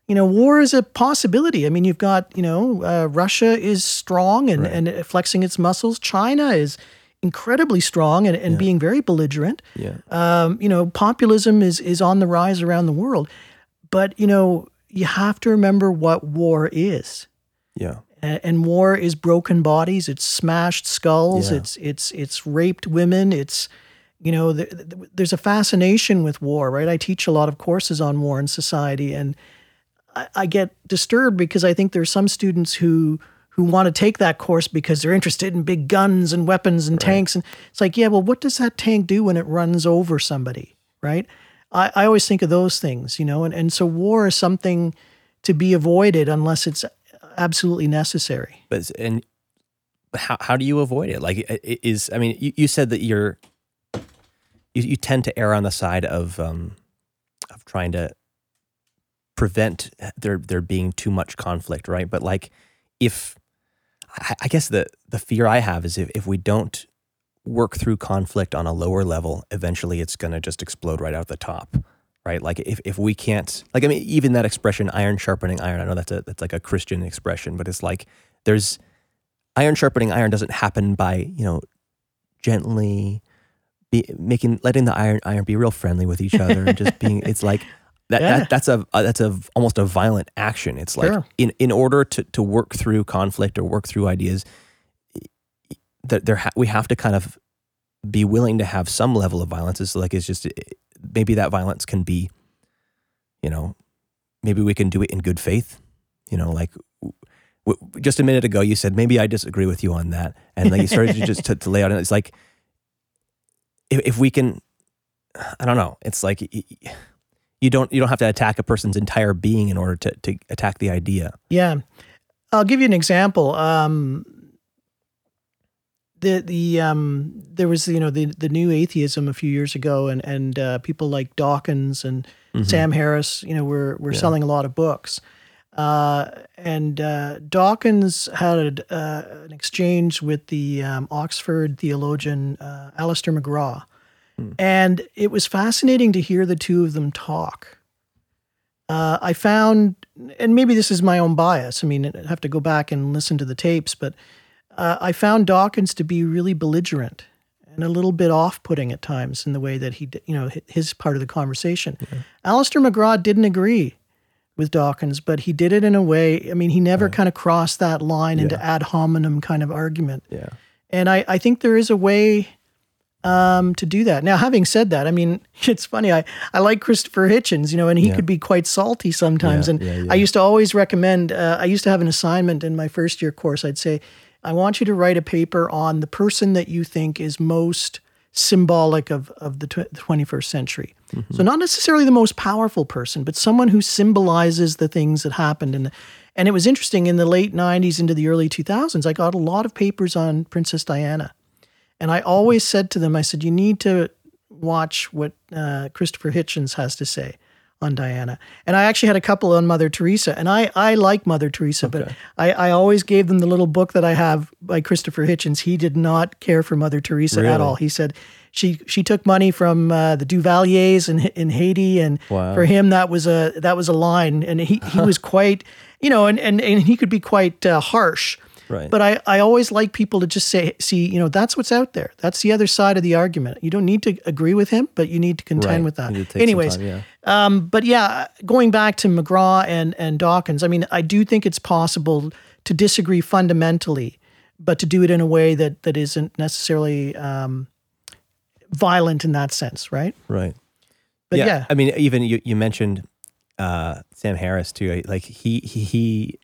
you know, war is a possibility. I mean, you've got you know, uh, Russia is strong and and flexing its muscles. China is incredibly strong and, and being very belligerent. Yeah. Um, you know, populism is is on the rise around the world. But you know, you have to remember what war is Yeah. and, and war is broken bodies it's smashed skulls Yeah. it's it's it's raped women it's you know th- th- there's a fascination with war right i teach a lot of courses on war and society and I, I get disturbed because i think there's some students who who want to take that course because they're interested in big guns and weapons and tanks and it's like yeah well what does that tank do when it runs over somebody right i, I always think of those things you know and, and so war is something to be avoided unless it's absolutely necessary but and how how do you avoid it? Like, is I mean, you, you said that you're you, you tend to err on the side of um of trying to prevent there there being too much conflict, right? But like, if I, I guess the the fear I have is if if we don't work through conflict on a lower level, eventually it's going to just explode right out the top. Right, like if, if we can't, like I mean, even that expression "iron sharpening iron." I know that's a that's like a Christian expression, but it's like there's iron sharpening iron doesn't happen by you know gently be making letting the iron iron be real friendly with each other and just being it's like that, Yeah. that that's a uh, that's a almost a violent action it's like Sure. in in order to to work through conflict or work through ideas that there ha- we have to kind of be willing to have some level of violence it's like it's just maybe that violence can be you know maybe we can do it in good faith you know like w- just a minute ago you said maybe I disagree with you on that, and like you started to just to, to lay out. And it's like if, if we can, I don't know. It's like you don't you don't have to attack a person's entire being in order to to attack the idea. Yeah. I'll give you an example. Um, the the um there was you know the the new atheism a few years ago and and uh, people like Dawkins and Sam Harris you know were were selling a lot of books uh, and uh, Dawkins had uh, an exchange with the um, Oxford theologian uh, Alister McGrath and it was fascinating to hear the two of them talk uh, I found, and maybe this is my own bias. I mean, I have to go back and listen to the tapes, but uh, I found Dawkins to be really belligerent and a little bit off-putting at times in the way that he, you know, his part of the conversation. Alister McGrath didn't agree with Dawkins, but he did it in a way. I mean, he never kind of crossed that line into ad hominem kind of argument. Yeah. And I, I think there is a way um, to do that. Now, having said that, I mean, it's funny. I, I like Christopher Hitchens, you know, and he Yeah. could be quite salty sometimes. Yeah, and yeah. I used to always recommend, uh, I used to have an assignment in my first year course. I'd say, I want you to write a paper on the person that you think is most symbolic of, of the tw- 21st century. Mm-hmm. So, not necessarily the most powerful person, but someone who symbolizes the things that happened. And, and it was interesting in the late 90s into the early 2000s, I got a lot of papers on Princess Diana. And I always said to them, I said, you need to watch what uh, Christopher Hitchens has to say on Diana. And I actually had a couple on Mother Teresa. And I, I like Mother Teresa, but I, I always gave them the little book that I have by Christopher Hitchens. He did not care for Mother Teresa at all. He said she she took money from uh, the Duvaliers in in Haiti, and Wow. for him that was a that was a line. And he, he was quite, you know, and, and, and he could be quite uh, harsh. Right. But I, I always like people to just say, see, you know, that's what's out there. That's the other side of the argument. You don't need to agree with him, but you need to contend Right. with that. You need to take some Anyways, time, yeah. um, but yeah, going back to McGrath and, and Dawkins, I mean, I do think it's possible to disagree fundamentally, but to do it in a way that, that isn't necessarily um, violent in that sense, right? Right. But yeah, I mean, even you, you mentioned uh, Sam Harris too. Like he, he, he,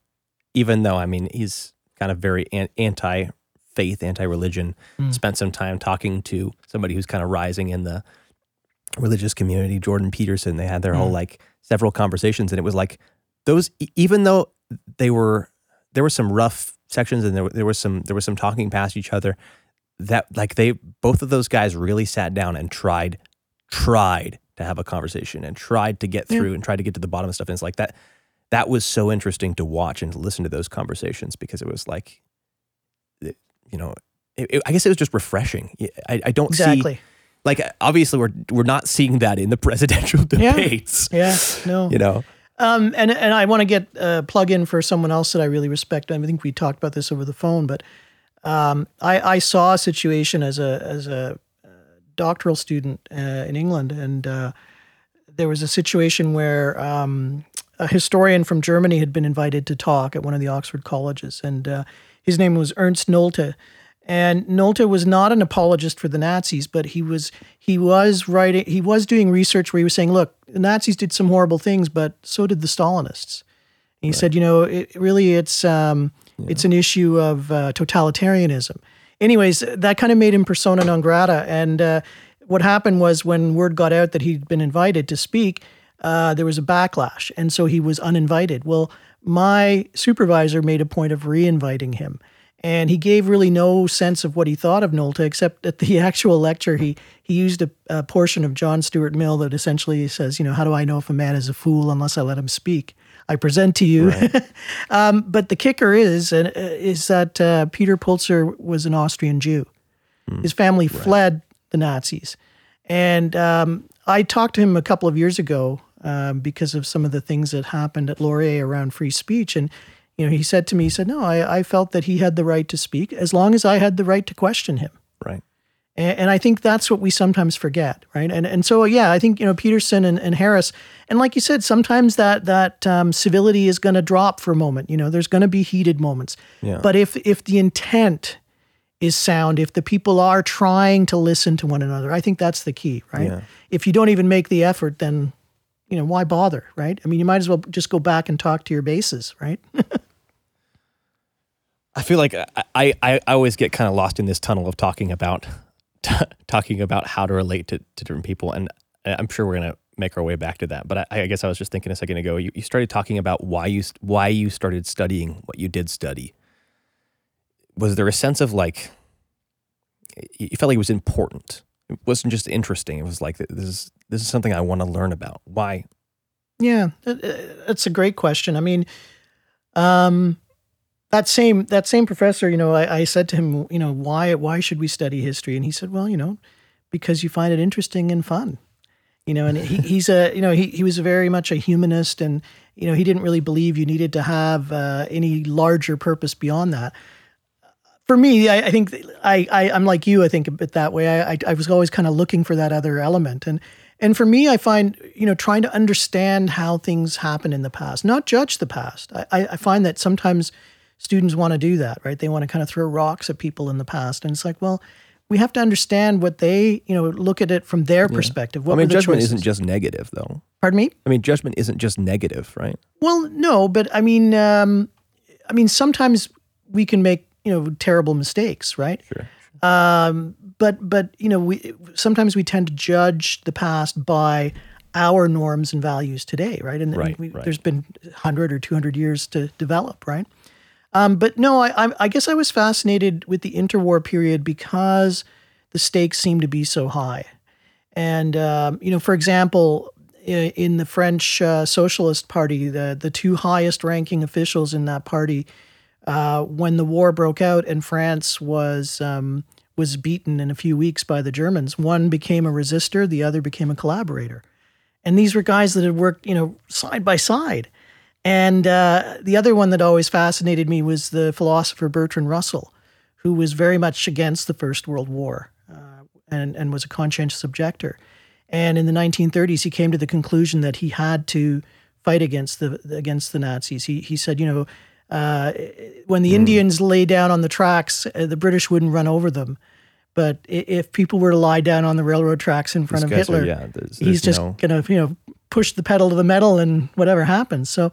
even though I mean he's kind of very an- anti-faith, anti-religion, Hmm. spent some time talking to somebody who's kind of rising in the religious community, Jordan Peterson. They had their Hmm. whole like several conversations, and it was like those. Even though they were, there were some rough sections, and there were- there was some there was some talking past each other. That like they both of those guys really sat down and tried tried to have a conversation and tried to get Yeah. through and tried to get to the bottom of stuff. And it's like that that was so interesting to watch and to listen to those conversations because it was like, you know, it, it- I guess it was just refreshing. I, I don't see exactly. like obviously we're we're not seeing that in the presidential debates. Yeah, no. You know, Um, and and I want to get a plug in for someone else that I really respect. I think we talked about this over the phone, but um, I, I saw a situation as a as a uh, doctoral student uh, in England, and uh, there was a situation where um, a historian from Germany had been invited to talk at one of the Oxford colleges, and uh, his name was Ernst Nolte. And Nolte was not an apologist for the Nazis, but he was he was writing he was doing research where he was saying, look, the Nazis did some horrible things, but so did the Stalinists. And he said, you know, it really it's um, it's an issue of uh, totalitarianism. Anyways, that kind of made him persona non grata. And uh, what happened was when word got out that he'd been invited to speak, uh, there was a backlash, and so he was uninvited. Well, my supervisor made a point of re-inviting him. And he gave really no sense of what he thought of Nolte, except at the actual lecture, he he used a, a portion of John Stuart Mill that essentially says, you know, how do I know if a man is a fool unless I let him speak? I present to you. um, but the kicker is, uh, is that uh, Peter Pulzer was an Austrian Jew. His family fled the Nazis, and um, I talked to him a couple of years ago um, because of some of the things that happened at Laurier around free speech, and you know, he said to me, he said, "No, I, I felt that he had the right to speak as long as I had the right to question him." right? And, and I think that's what we sometimes forget, right? And and so yeah, I think you know Peterson and, and Harris, and like you said, sometimes that that um, civility is going to drop for a moment. You know, there's going to be heated moments. Yeah. But if if the intent is sound, if the people are trying to listen to one another, I think that's the key, right? Yeah. If you don't even make the effort, then you know why bother, right? I mean, you might as well just go back and talk to your bases, right? I feel like I, I, I always get kind of lost in this tunnel of talking about talking about how to relate to, to different people, and I'm sure we're gonna make our way back to that. But I, I guess I was just thinking a second ago. You, you started talking about why you why you started studying what you did study. Was there a sense of like you felt like it was important. It wasn't just interesting. It was like this is this is something I want to learn about. Why? Yeah, that's a great question. I mean, um, that same that same professor, you know, I, I said to him, you know, why why should we study history? And he said, well, you know, because you find it interesting and fun. You know, and he, he's a you know he he was very much a humanist, and you know he didn't really believe you needed to have uh, any larger purpose beyond that for me, I, I think I, I am like you. I think a bit that way. I, I, I was always kind of looking for that other element, and and for me, I find you know trying to understand how things happen in the past, not judge the past. I, I find that sometimes students want to do that, right? They want to kind of throw rocks at people in the past, and it's like, well, we have to understand what they you know look at it from their yeah. perspective. What I mean, judgment choices? isn't just negative, though. Pardon me. I mean, judgment isn't just negative, right? Well, no, but I mean, um, I mean, sometimes we can make you know terrible mistakes, right? Sure. Um, but but you know we sometimes we tend to judge the past by our norms and values today, right? And, right, we, right. there's been hundred or two hundred years to develop, right? Um, but no, I, I guess I was fascinated with the interwar period because the stakes seemed to be so high. And um, you know, for example, in the French uh, Socialist Party, the the two highest ranking officials in that party uh, when the war broke out and France was um, was beaten in a few weeks by the Germans. One became a resistor, the other became a collaborator, and these were guys that had worked, you know, side by side. And uh, the other one that always fascinated me was the philosopher Bertrand Russell, who was very much against the First World War uh, and and was a conscientious objector. And in the 1930s, he came to the conclusion that he had to fight against the against the Nazis. He he said, you know uh, when the mm. Indians lay down on the tracks, uh, the British wouldn't run over them. But if people were to lie down on the railroad tracks in front of Hitler, are, yeah, there's, there's he's just no... gonna you know push the pedal to the metal and whatever happens. So,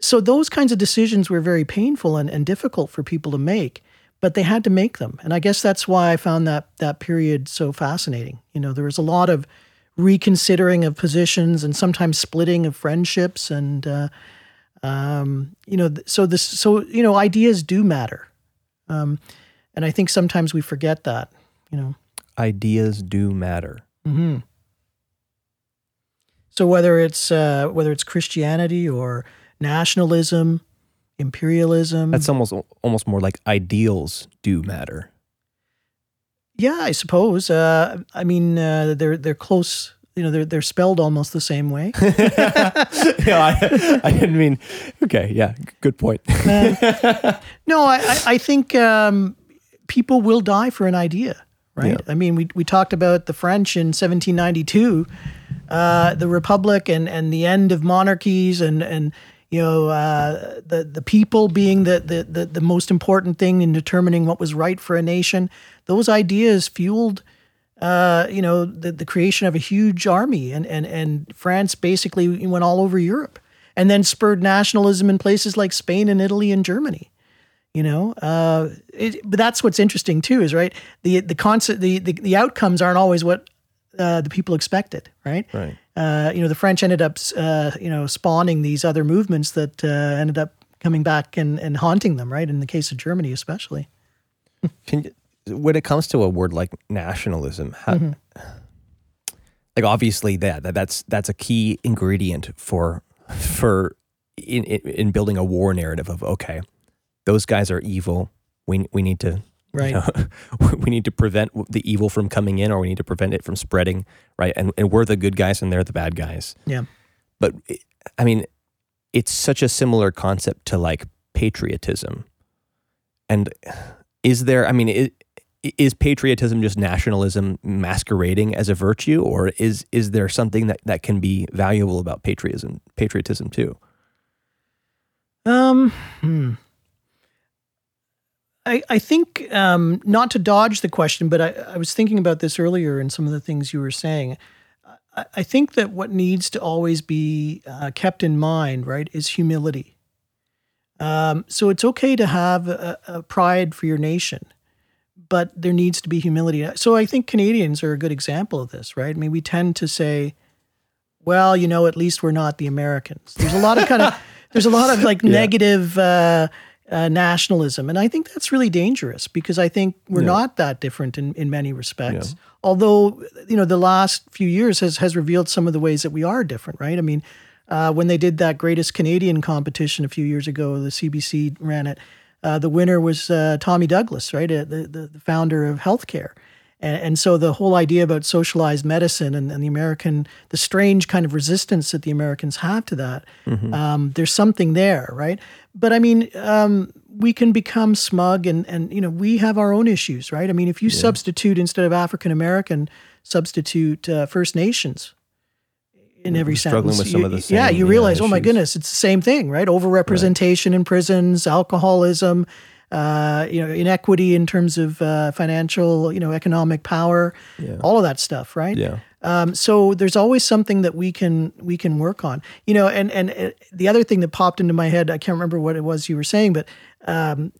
so those kinds of decisions were very painful and, and difficult for people to make, but they had to make them. And I guess that's why I found that that period so fascinating. You know, there was a lot of reconsidering of positions and sometimes splitting of friendships and. Uh, um, you know, so this, so you know, ideas do matter, um, and I think sometimes we forget that. You know, ideas do matter. Mm-hmm. So whether it's uh, whether it's Christianity or nationalism, imperialism, that's almost almost more like ideals do matter. Yeah, I suppose. Uh, I mean, uh, they're they're close you know they're they're spelled almost the same way. yeah, I, I, didn't mean. Okay, yeah, good point. uh, no, I I think um, people will die for an idea, right? Yeah. I mean, we we talked about the French in 1792, uh, the Republic, and and the end of monarchies, and and you know uh, the the people being the, the the the most important thing in determining what was right for a nation. Those ideas fueled uh, you know, the, the creation of a huge army, and, and, and France basically went all over Europe, and then spurred nationalism in places like Spain and Italy and Germany. You know, uh, it, but that's what's interesting too, is right the the concept the, the the outcomes aren't always what uh, the people expected, right? Right. Uh, you know, the French ended up, uh, you know, spawning these other movements that uh, ended up coming back and, and haunting them, right? In the case of Germany, especially. Can you, when it comes to a word like nationalism, how, mm-hmm. like obviously that, that that's that's a key ingredient for for in, in, in building a war narrative of okay, those guys are evil. We we need to right. You know, we need to prevent the evil from coming in, or we need to prevent it from spreading. Right, and and we're the good guys, and they're the bad guys. Yeah, but I mean, it's such a similar concept to like patriotism, and is there? I mean, it, is patriotism just nationalism masquerading as a virtue, or is is there something that, that can be valuable about patriotism patriotism too? Um, hmm. I I think um, not to dodge the question, but I, I was thinking about this earlier in some of the things you were saying. I, I think that what needs to always be uh, kept in mind, right, is humility. Um, so it's okay to have a, a pride for your nation but there needs to be humility. So I think Canadians are a good example of this, right? I mean, we tend to say, well, you know, at least we're not the Americans. There's a lot of kind of there's a lot of like yeah. negative uh, uh, nationalism. And I think that's really dangerous because I think we're Yeah. not that different in, in many respects. Although, you know, the last few years has, has revealed some of the ways that we are different, right? I mean, uh, when they did that greatest Canadian competition a few years ago, the CBC ran it. Uh, the winner was uh, Tommy Douglas, right? Uh, the, the, the founder of healthcare. And, and so the whole idea about socialized medicine and, and the American, the strange kind of resistance that the Americans have to that, um, there's something there, right? But I mean, um, we can become smug and, and, you know, we have our own issues, right? I mean, if you substitute instead of African American, substitute uh, First Nations in every struggling sentence. with some you- of the yeah, same, you yeah, realize, oh my goodness, it's the same thing, right? Overrepresentation in prisons, alcoholism, uh, you know, inequity in terms of uh, financial, you know, economic power, all of that stuff, right? Yeah. Um, so there's always something that we can we can work on, you know. And and uh, the other thing that popped into my head, I can't remember what it was you were saying, but um,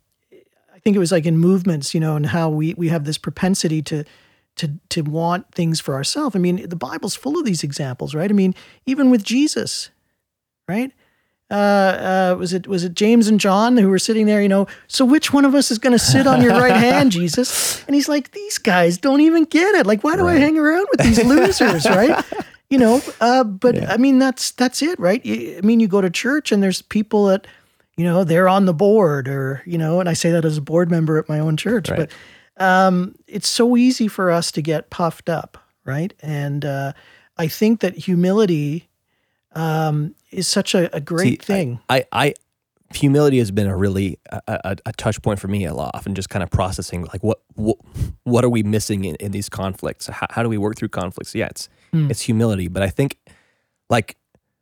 I think it was like in movements, you know, and how we we have this propensity to to to want things for ourselves. I mean, the Bible's full of these examples, right? I mean, even with Jesus, right? Uh, uh, was it was it James and John who were sitting there? You know, so which one of us is going to sit on your right hand, Jesus? And he's like, these guys don't even get it. Like, why do I hang around with these losers, right? You know, uh, but I mean, that's that's it, right? I mean, you go to church and there's people that, you know, they're on the board, or you know, and I say that as a board member at my own church, Right. but um, it's so easy for us to get puffed up, right? And uh, I think that humility um, is such a, a great See, thing. I, I, humility has been a really a, a, a touch point for me a lot, often just kind of processing like what what, what are we missing in, in these conflicts? How, how do we work through conflicts? Yeah, it's Hmm. it's humility, but I think like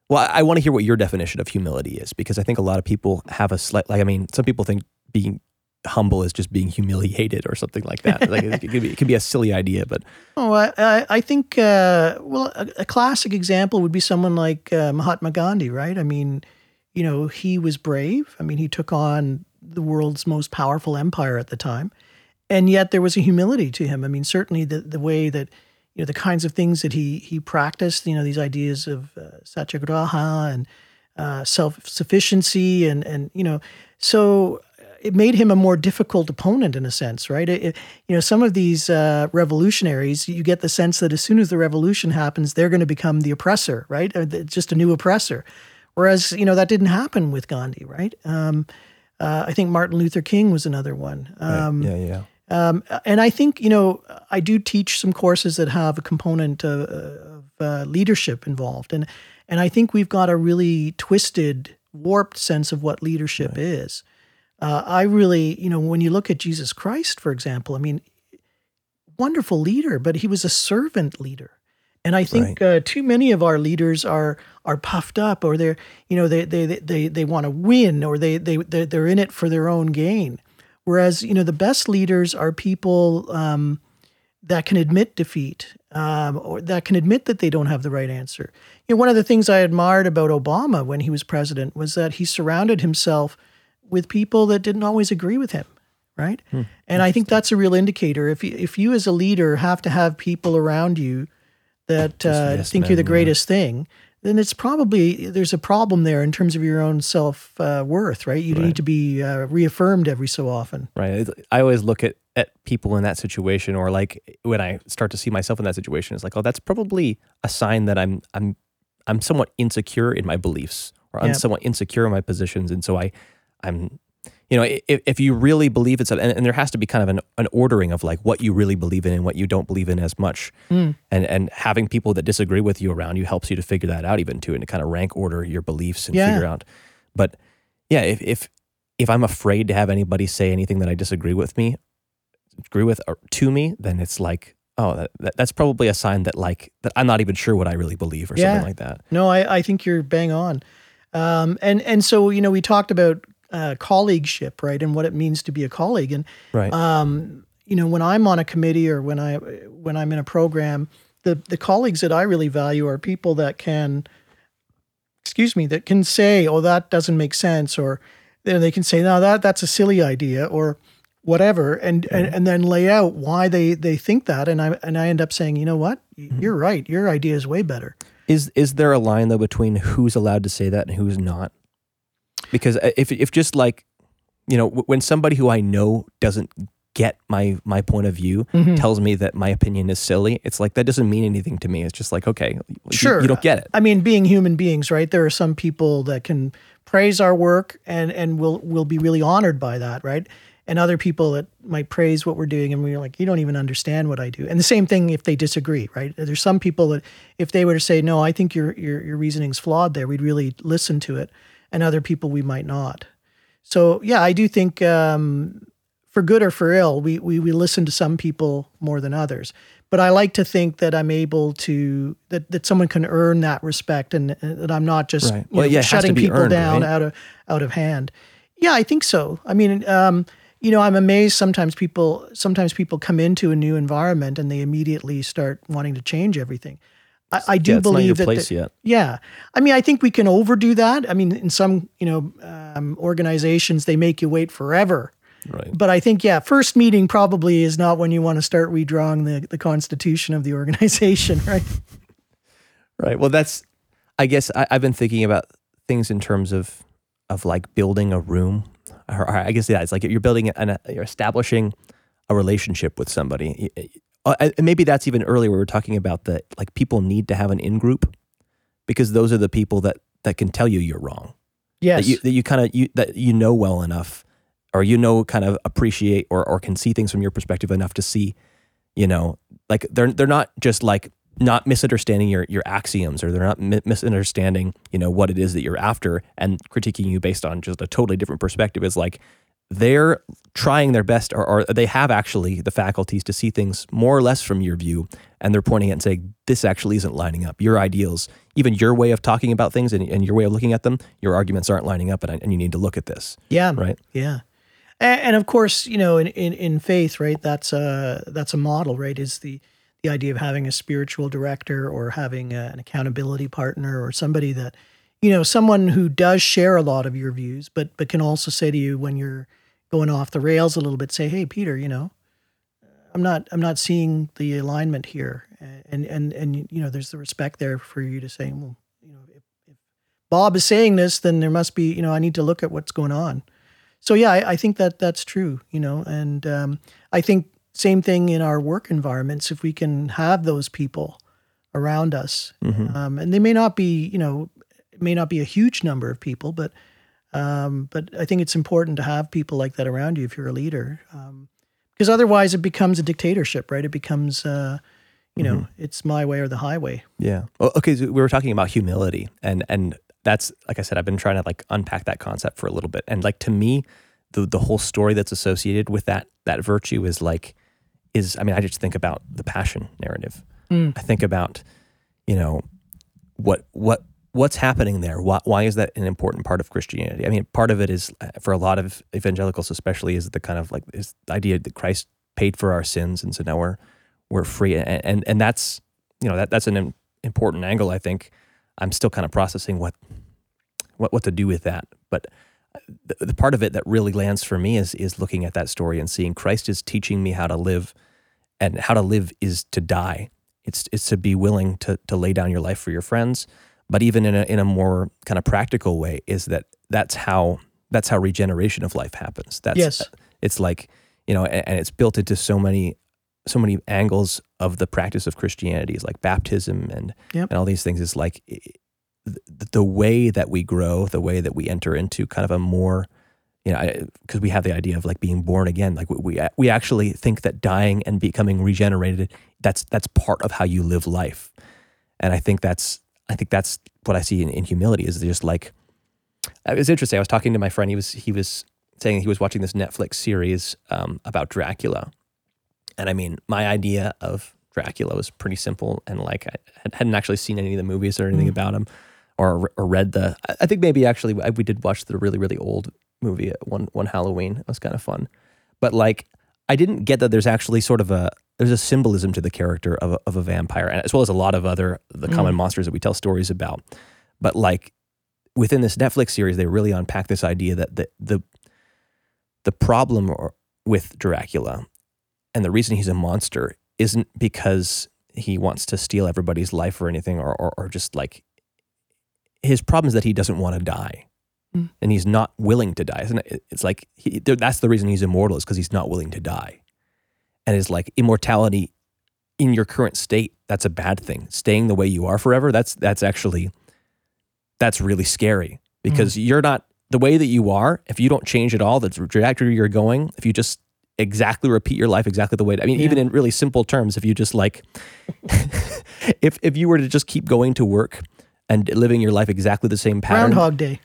well, I, I want to hear what your definition of humility is because I think a lot of people have a slight like I mean, some people think being humble is just being humiliated or something like that. like it, could be, it could be a silly idea, but Oh, I, I, I think, uh, well, a, a classic example would be someone like uh, Mahatma Gandhi, right? I mean, you know, he was brave. I mean, he took on the world's most powerful empire at the time. And yet there was a humility to him. I mean, certainly the, the way that, you know, the kinds of things that he, he practiced, you know, these ideas of uh, satyagraha and uh, self sufficiency and, and, you know, so it made him a more difficult opponent in a sense, right? It, it- you know, some of these uh, revolutionaries, you get the sense that as soon as the revolution happens, they're going to become the oppressor, right? Or the- just a new oppressor. Whereas, you know, that didn't happen with Gandhi, right? Um, uh, I think Martin Luther King was another one. Um, yeah, yeah. um, and I think, you know, I do teach some courses that have a component of, of uh, leadership involved. And, and I think we've got a really twisted, warped sense of what leadership is. Uh, I really, you know, when you look at Jesus Christ, for example, I mean, wonderful leader, but he was a servant leader. And I think uh, too many of our leaders are are puffed up, or they're you know they they they they want to win, or they they they're, they're in it for their own gain. Whereas you know the best leaders are people um, that can admit defeat, um, or that can admit that they don't have the right answer. You know, one of the things I admired about Obama when he was president was that he surrounded himself with people that didn't always agree with him, right? and I think that's a real indicator. If you, if you as a leader have to have people around you that uh, yes think you're the men, yeah. greatest thing, then it's probably there's a problem there in terms of your own self uh, worth, right? You need to be uh, reaffirmed every so often. Right. I always look at, at people in that situation or like when I start to see myself in that situation, it's like, oh, that's probably a sign that I'm I'm I'm somewhat insecure in my beliefs or I'm Yeah. somewhat insecure in my positions. And so I I'm you know, if, if you really believe it's, and, and there has to be kind of an, an ordering of like what you really believe in and what you don't believe in as much. Hmm. And, and having people that disagree with you around you helps you to figure that out even too, and to kind of rank order your beliefs and Yeah. figure out. But yeah, if, if, if I'm afraid to have anybody say anything that I disagree with me, agree with or to me, then it's like, oh, that, that, that's probably a sign that like that I'm not even sure what I really believe or Yeah. something like that. No, I, I think you're bang on. Um, and and so you know we talked about uh, colleagueship, right, and what it means to be a colleague. And Right. um, you know when I'm on a committee or when I when I'm in a program, the the colleagues that I really value are people that can, excuse me, that can say, "Oh, that doesn't make sense," or you know, they can say, "No, that that's a silly idea," or whatever, and, and and then lay out why they they think that, and I and I end up saying, "You know what? You're right. Your idea is way better." Is is there a line though between who's allowed to say that and who's not? Because uh, if if just like you know, when somebody who I know doesn't get my my point of view Mhm. tells me that my opinion is silly, it's like that doesn't mean anything to me. It's just like, okay, you- Sure. you, don't get it. I mean, being human beings, right? There are some people that can praise our work and and will will be really honored by that, right? And other people that might praise what we're doing and we're like, you don't even understand what I do. And the same thing if they disagree, right? There's some people that if they were to say, no, I think your your your reasoning's flawed there, we'd really listen to it. And other people we might not. So yeah, I do think um, for good or for ill, we, we we listen to some people more than others. But I like to think that I'm able to that, that someone can earn that respect and, and that I'm not just Right. Well, know, yeah, it has to shutting people earned, down right? out of out of hand. Yeah, I think so. I mean, um, you know, I'm amazed sometimes people sometimes people come into a new environment and they immediately start wanting to change everything. I, I do yeah, believe that place the- yet. yeah. I mean, I think we can overdo that. I mean, in some, you know, um, organizations, they make you wait forever. Right. But I think, yeah, first meeting probably is not when you want to start redrawing the, the constitution of the organization, right? Right. Well, that's. I guess I, I've been thinking about things in terms of of like building a room, or, or I guess yeah, it's like you're building an you're establishing a relationship with somebody. Uh, and maybe that's even earlier. We were talking about that, like people need to have an in group because those are the people that that can tell you you're wrong. Yes. That you that you kind of you that you know well enough, or you know kind of appreciate or or can see things from your perspective enough to see, you know, like they're they're not just like not misunderstanding your your axioms or they're not mi- misunderstanding you know what it is that you're after and critiquing you based on just a totally different perspective is like they're trying their best or, or they have actually the faculties to see things more or less from your view and they're pointing at and saying this actually isn't lining up your ideals even your way of talking about things and, and your way of looking at them your arguments aren't lining up and, I- and you need to look at this yeah. right Yeah. And, and of course, you know, in, in, in faith, right, that's a, that's a model, right, is the, the idea of having a spiritual director or having a, an accountability partner or somebody that, you know, someone who does share a lot of your views, but, but can also say to you when you're going off the rails a little bit, say, hey, Peter, you know, I'm not, I'm not seeing the alignment here. And, and, and, you know, there's the respect there for you to say, well, you know, if, if Bob is saying this, then there must be, you know, I need to look at what's going on. So yeah, I, I think that that's true, you know, and um, I think same thing in our work environments. If we can have those people around us, Mhm. um, and they may not be, you know, it may not be a huge number of people, but um, but I think it's important to have people like that around you if you're a leader, um, because otherwise it becomes a dictatorship, right? It becomes, uh, you know, it's my way or the highway. Yeah. Well, okay. So we were talking about humility, and and that's like I said, I've been trying to like unpack that concept for a little bit, and like to me, the the whole story that's associated with that that virtue is like is I mean I just think about the passion narrative. Mm. I think about you know what what what's happening there. Why why is that an important part of Christianity? I mean, part of it is uh, for a lot of evangelicals, especially, is the kind of like is the idea that Christ paid for our sins, and so now we're we're free, and and, and that's you know that that's an important angle. I think I'm still kind of processing what what what to do with that, but uh, the, the part of it that really lands for me is is looking at that story and seeing Christ is teaching me how to live, and how to live is to die. It's it's to be willing to to lay down your life for your friends, but even in a in a more kind of practical way is that that's how that's how regeneration of life happens. That's Yes. it's like you know, and, and it's built into so many so many angles of the practice of Christianity, is like baptism and Yep. and all these things. Is like the, the way that we grow, the way that we enter into kind of a more you know, because we have the idea of like being born again. Like we we we actually think that dying and becoming regenerated that's that's part of how you live life, and I think that's I think that's what I see in, in humility is just like it was interesting. I was talking to my friend. He was he was saying he was watching this Netflix series um, about Dracula, and I mean, my idea of Dracula was pretty simple, and like I had- hadn't actually seen any of the movies or anything Mm. about him, or or read the. I- think maybe actually we did watch the really really old movie at one one Halloween. It was kind of fun, but like I didn't get that there's actually sort of a there's a symbolism to the character of a, of a vampire, and as well as a lot of other the common mm. monsters that we tell stories about. But like within this Netflix series, they really unpack this idea that the the the problem or- with Dracula and the reason he's a monster isn't because he wants to steal everybody's life or anything, or or, or just like his problem is that he doesn't want to die. Mm. and he's not willing to die. Isn't it? It's like he, that's the reason he's immortal is because he's not willing to die. And it's like immortality in your current state. That's a bad thing. Staying the way you are forever. That's that's actually that's really scary because mm. you're not the way that you are. If you don't change at all, the trajectory you're going. If you just exactly repeat your life exactly the way. I mean, even in really simple terms, if you just like, if if you were to just keep going to work and living your life exactly the same pattern, Groundhog Day.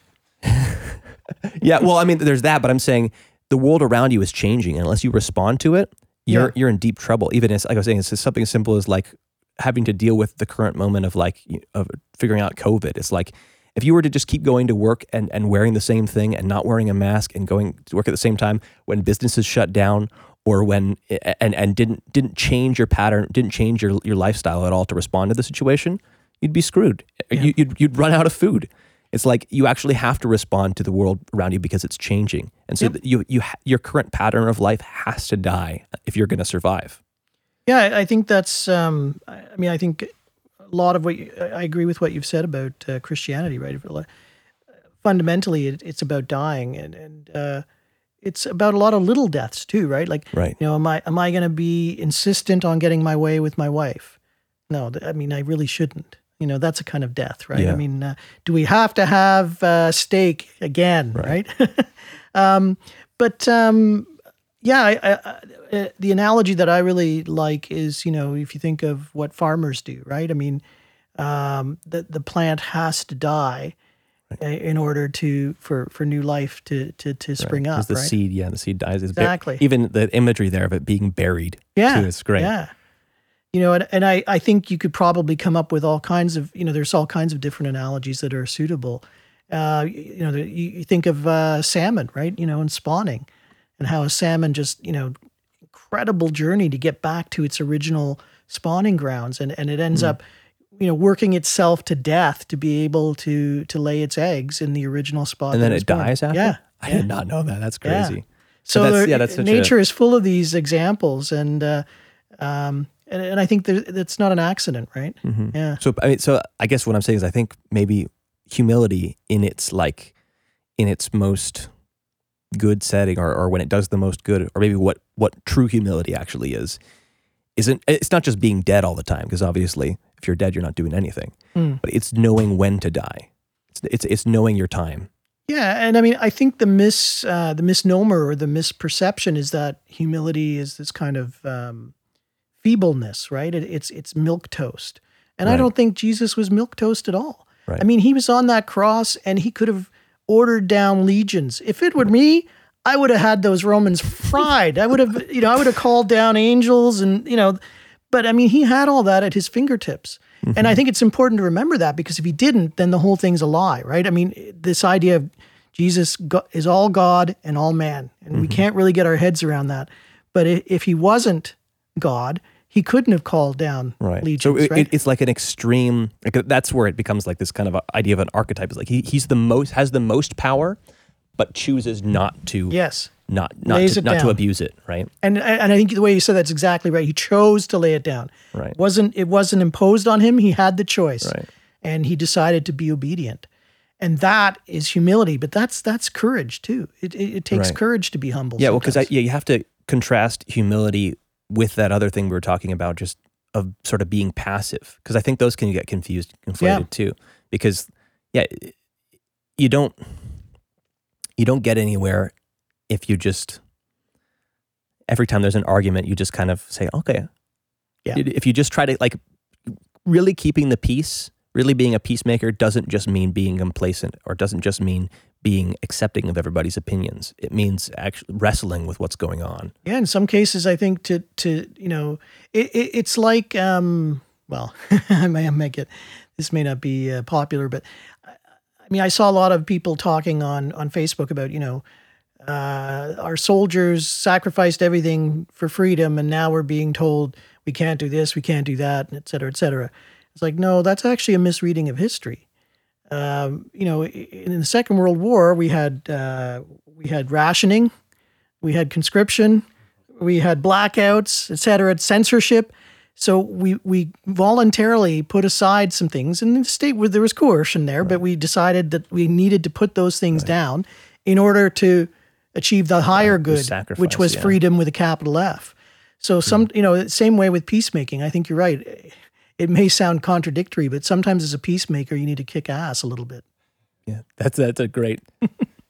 yeah, well, I mean, there's that, but I'm saying the world around you is changing, and unless you respond to it, you're Yeah. you're in deep trouble. Even as like I was saying, it's something as simple as like having to deal with the current moment of like of figuring out COVID. It's like if you were to just keep going to work and and wearing the same thing and not wearing a mask and going to work at the same time when businesses shut down or when and and didn't didn't change your pattern, didn't change your your lifestyle at all to respond to the situation, you'd be screwed. You, you'd you'd run out of food. It's like you actually have to respond to the world around you because it's changing, and so th- you you your current pattern of life has to die if you're going to survive. Yeah, I- think that's. Um, I mean, I think a lot of what you, I agree with what you've said about uh, Christianity, right? Fundamentally, it, it's about dying, and and uh, it's about a lot of little deaths too, right? Like, Right. you know, am I am I going to be insistent on getting my way with my wife? No, I mean, I really shouldn't. You know, that's a kind of death, right? Yeah. I mean, uh, do we have to have uh, steak again, right? um, but um, yeah, I, I, uh, the analogy that I really like is, you know, if you think of what farmers do, right? I mean, um, the the plant has to die uh, in order to for for new life to to to spring Because up, the right? seed, yeah, the seed dies. It's Exactly. even the imagery there of it being buried, yeah, too, is great. Yeah. You know, and, and I, I think you could probably come up with all kinds of, you know, there's all kinds of different analogies that are suitable. Uh, you, you know, the, you, you think of uh, salmon, right? You know, and spawning and how a salmon just, you know, incredible journey to get back to its original spawning grounds. And, and it ends up, you know, working itself to death to be able to, to lay its eggs in the original spot. And then it born. dies after. Yeah. I yeah. did not know that. That's Yeah. crazy. So that's- there- yeah, that's such a- nature is full of these examples, and uh, um, and, and I think that's not an accident, right? Mm-hmm. Yeah, So I mean, so I guess what I'm saying is I think maybe humility in its like in its most good setting or, or when it does the most good or maybe what what true humility actually is isn't it's not just being dead all the time because obviously if you're dead you're not doing anything Mm. but it's knowing when to die it's it's, it's knowing your time yeah, and I mean, I think the mis uh, the misnomer or the misperception is that humility is this kind of um, feebleness, right? It, it's it's milk toast, and I don't think Jesus was milk toast at all. Right. I mean, he was on that cross, and he could have ordered down legions. If it were me, I would have had those Romans fried. I would have, you know, I would have called down angels, and you know, but I mean, he had all that at his fingertips. And I mm-hmm. think it's important to remember that because if he didn't, then the whole thing's a lie, right? I mean, this idea of Jesus is all God and all man, and we mm-hmm. can't really get our heads around that. But if he wasn't God, he couldn't have called down right legions, so it, right? it- it's like an extreme like that's where it becomes like this kind of idea of an archetype is like he, he's the most has the most power but chooses not to yes. not not Lays to, not to abuse it right And and I think the way you said that's exactly right. He chose to lay it down. Right. It wasn't it wasn't imposed on him. He had the choice, Right. and he decided to be obedient. And that is humility, but that's that's courage too. It it, takes Right. courage to be humble. Yeah, well, because yeah, you have to contrast humility with that other thing we were talking about, just of sort of being passive. Because I think those can get confused, conflated Yeah. too. Because yeah, you don't you don't get anywhere if you just every time there's an argument, you just kind of say, okay. Yeah. If you just try to like really keeping the peace, really being a peacemaker doesn't just mean being complacent or doesn't just mean being accepting of everybody's opinions. It means actually wrestling with what's going on. Yeah, in some cases, I think to to you know, it, it, it's like um, well, I may I may get this may not be uh, popular, but I, I mean, I saw a lot of people talking on on Facebook about you know, uh, our soldiers sacrificed everything for freedom, and now we're being told we can't do this, we can't do that, et cetera, et cetera. It's like no, that's actually a misreading of history. Um, you know, i- in the Second World War, we had uh, we had rationing, we had conscription, we had blackouts, et cetera, censorship. So we we voluntarily put aside some things, and the state where there was coercion there, but we decided that we needed to put those things down in order to achieve the higher good, which was yeah. freedom with a capital F. So some, you know, same way with peacemaking. I think you're right. It may sound contradictory, but sometimes as a peacemaker, you need to kick ass a little bit. Yeah, that's that's a great.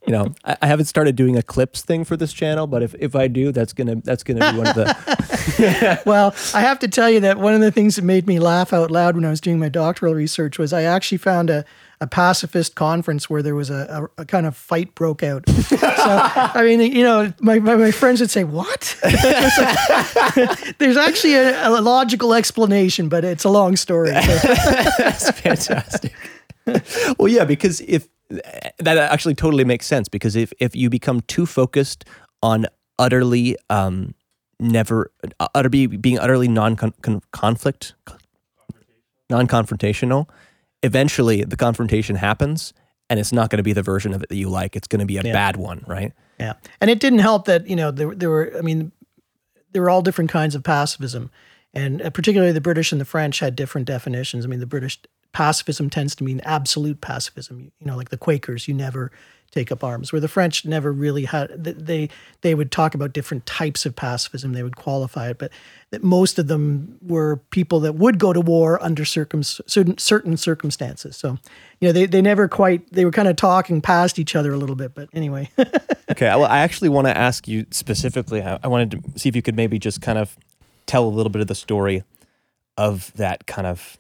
You know, I, I haven't started doing a clips thing for this channel, but if, if I do, that's gonna that's gonna be one of the. well, I have to tell you that one of the things that made me laugh out loud when I was doing my doctoral research was I actually found a, a pacifist conference where there was a, a, a kind of fight broke out. so, I mean, you know, my, my, my friends would say, What? There's actually a, a logical explanation, but it's a long story. That's fantastic. well, yeah, because if that actually totally makes sense, because if if you become too focused on utterly um never utterly being utterly non conflict non confrontational, eventually the confrontation happens. And it's not going to be the version of it that you like. It's going to be a bad one, right? Yeah, and it didn't help that you know there there were I mean there were all different kinds of pacifism, and uh, particularly the British and the French had different definitions. I mean, the British pacifism tends to mean absolute pacifism. You know, like the Quakers, you never take up arms. Where the French never really had they they would talk about different types of pacifism. They would qualify it, but that most of them were people that would go to war under circum certain certain circumstances. So, you know, they they never quite they were kind of talking past each other a little bit. But anyway. Okay. Well, I actually want to ask you specifically. I I wanted to see if you could maybe just kind of tell a little bit of the story of that kind of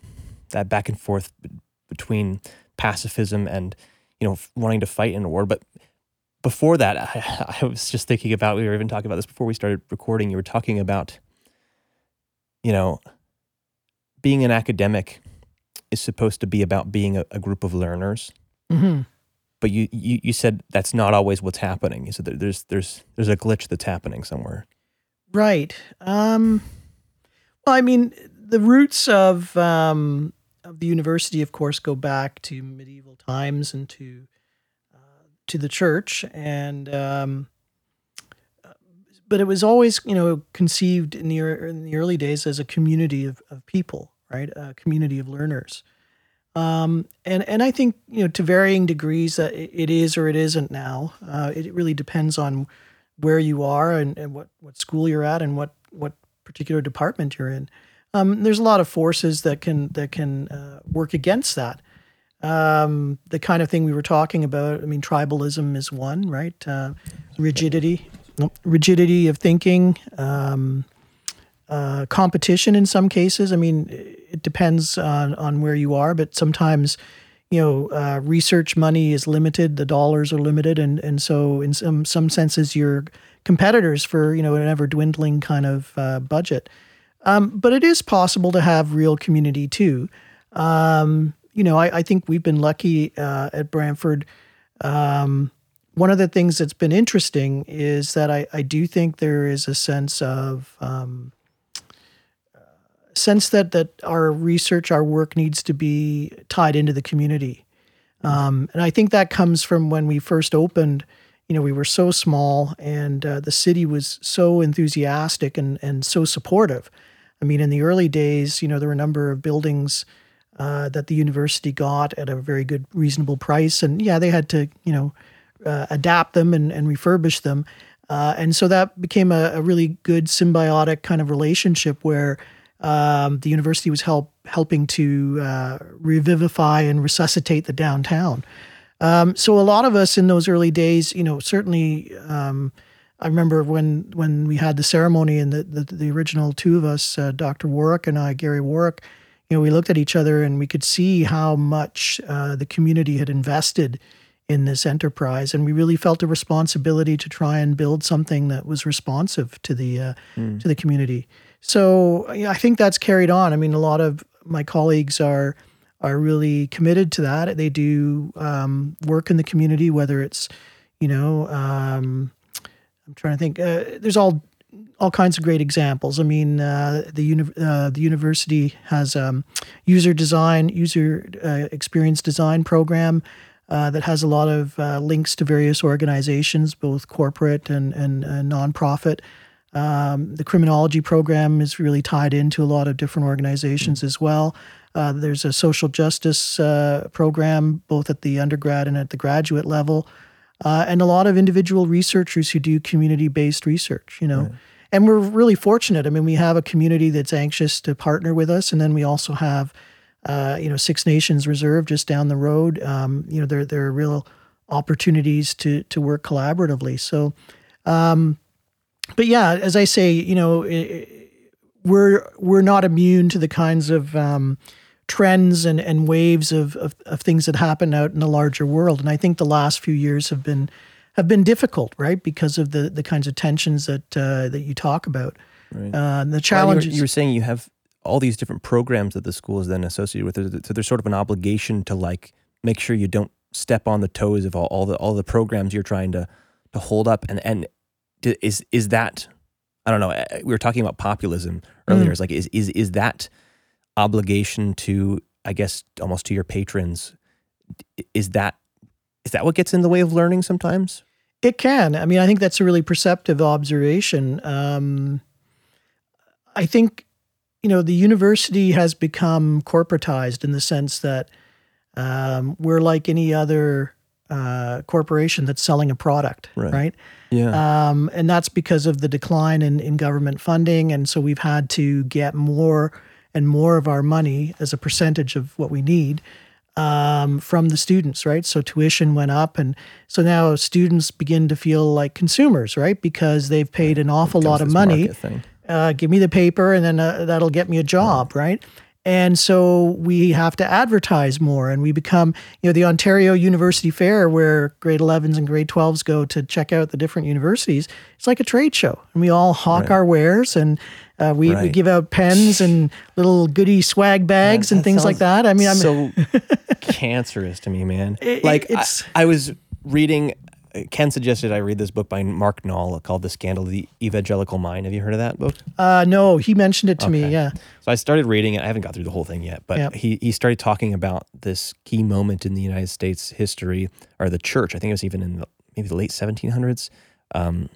that back and forth between pacifism and you know wanting to fight in a war. But before that, I, I was just thinking about. We were even talking about this before we started recording. You were talking about, you know, being an academic is supposed to be about being a, a group of learners hmm but you, you you said that's not always what's happening. You said there's there's there's a glitch that's happening somewhere. Right. Um, well, I mean, the roots of um, of the university, of course, go back to medieval times and to uh, to the church, and um, uh, but it was always, you know, conceived in the in the early days as a community of, of people, right? A community of learners. Um, and and I think you know to varying degrees that it it is or it isn't now. Uh, it really depends on where you are and, and what, what school you're at and what, what particular department you're in. Um, there's a lot of forces that can that can uh, work against that. Um, the kind of thing we were talking about. I mean, tribalism is one, right? Uh, rigidity, rigidity of thinking, um, uh, competition in some cases. I mean, it depends on on where you are, but sometimes you know, uh, research money is limited, the dollars are limited, and and so in some some senses you're competitors for you know an ever dwindling kind of uh, budget. Um, but it is possible to have real community too. Um, you know, I, I think we've been lucky uh, at Brantford. Um, one of the things that's been interesting is that I, I do think there is a sense of um, sense that that our research, our work needs to be tied into the community. Um, and I think that comes from when we first opened. You know, we were so small, and uh, the city was so enthusiastic and and so supportive. I mean, in the early days, you know, there were a number of buildings uh, that the university got at a very good, reasonable price, and yeah, they had to, you know, uh, adapt them and, and refurbish them. Uh, and so that became a, a really good symbiotic kind of relationship where um, the university was help helping to uh, revivify and resuscitate the downtown. Um, so a lot of us in those early days, you know, certainly. Um, I remember when when we had the ceremony and the the, the original two of us, uh, Dr. Warwick and I, Gary Warwick, you know, we looked at each other and we could see how much uh, the community had invested in this enterprise, and we really felt a responsibility to try and build something that was responsive to the uh, to the community. So I think that's carried on. I mean, a lot of my colleagues are are really committed to that. They do um, work in the community, whether it's you know. Um, I'm trying to think. Uh, there's all all kinds of great examples. I mean, uh, the uni- uh, the university has um, user design, user uh, experience design program uh, that has a lot of uh, links to various organizations, both corporate and and uh, nonprofit. Um, the criminology program is really tied into a lot of different organizations as well. Uh, there's a social justice uh, program both at the undergrad and at the graduate level, uh, and a lot of individual researchers who do community-based research. You know, and we're really fortunate. I mean, we have a community that's anxious to partner with us, and then we also have, uh, you know, Six Nations Reserve just down the road. Um, you know, there there are real opportunities to to work collaboratively. So, um, but yeah, as I say, you know, it, we're we're not immune to the kinds of um, trends and, and waves of, of, of things that happen out in the larger world. And I think the last few years have been have been difficult, right, because of the the kinds of tensions that uh, that you talk about. Right. Uh, the Well, challenges. You were, you were saying you have all these different programs that the school is then associated with. So there's sort of an obligation to like make sure you don't step on the toes of all, all the all the programs you're trying to to hold up. And and is is that I don't know. uh, We were talking about populism earlier. Mm. It's like is is is that obligation to I guess almost to your patrons? Is that is that what gets in the way of learning sometimes? It can. I mean, I think that's a really perceptive observation. Um, I think, you know, the university has become corporatized in the sense that um, we're like any other uh, corporation that's selling a product, Right. right? Yeah. Um, and that's because of the decline in, in government funding. And so we've had to get more and more of our money as a percentage of what we need um, from the students, right? So tuition went up. And so now students begin to feel like consumers, right? Because they've paid an awful lot of money uh, give me the paper and then uh, that'll get me a job, right? And so we have to advertise more and we become, you know, the Ontario University Fair where grade 11s and grade 12s go to check out the different universities. It's like a trade show and we all hawk our wares and uh, we, we give out pens and little goody swag bags and things like that. I mean, I'm, so cancerous to me, man. It- like it's- I, I was reading. Ken suggested I read this book by Mark Noll called "The Scandal of the Evangelical Mind." Have you heard of that book? uh, no, he mentioned it to me. Yeah. So I started reading it. I haven't got through the whole thing yet, but Yep. he he started talking about this key moment in the United States history or the church. I think it was even in the, maybe the late 1700s. Um,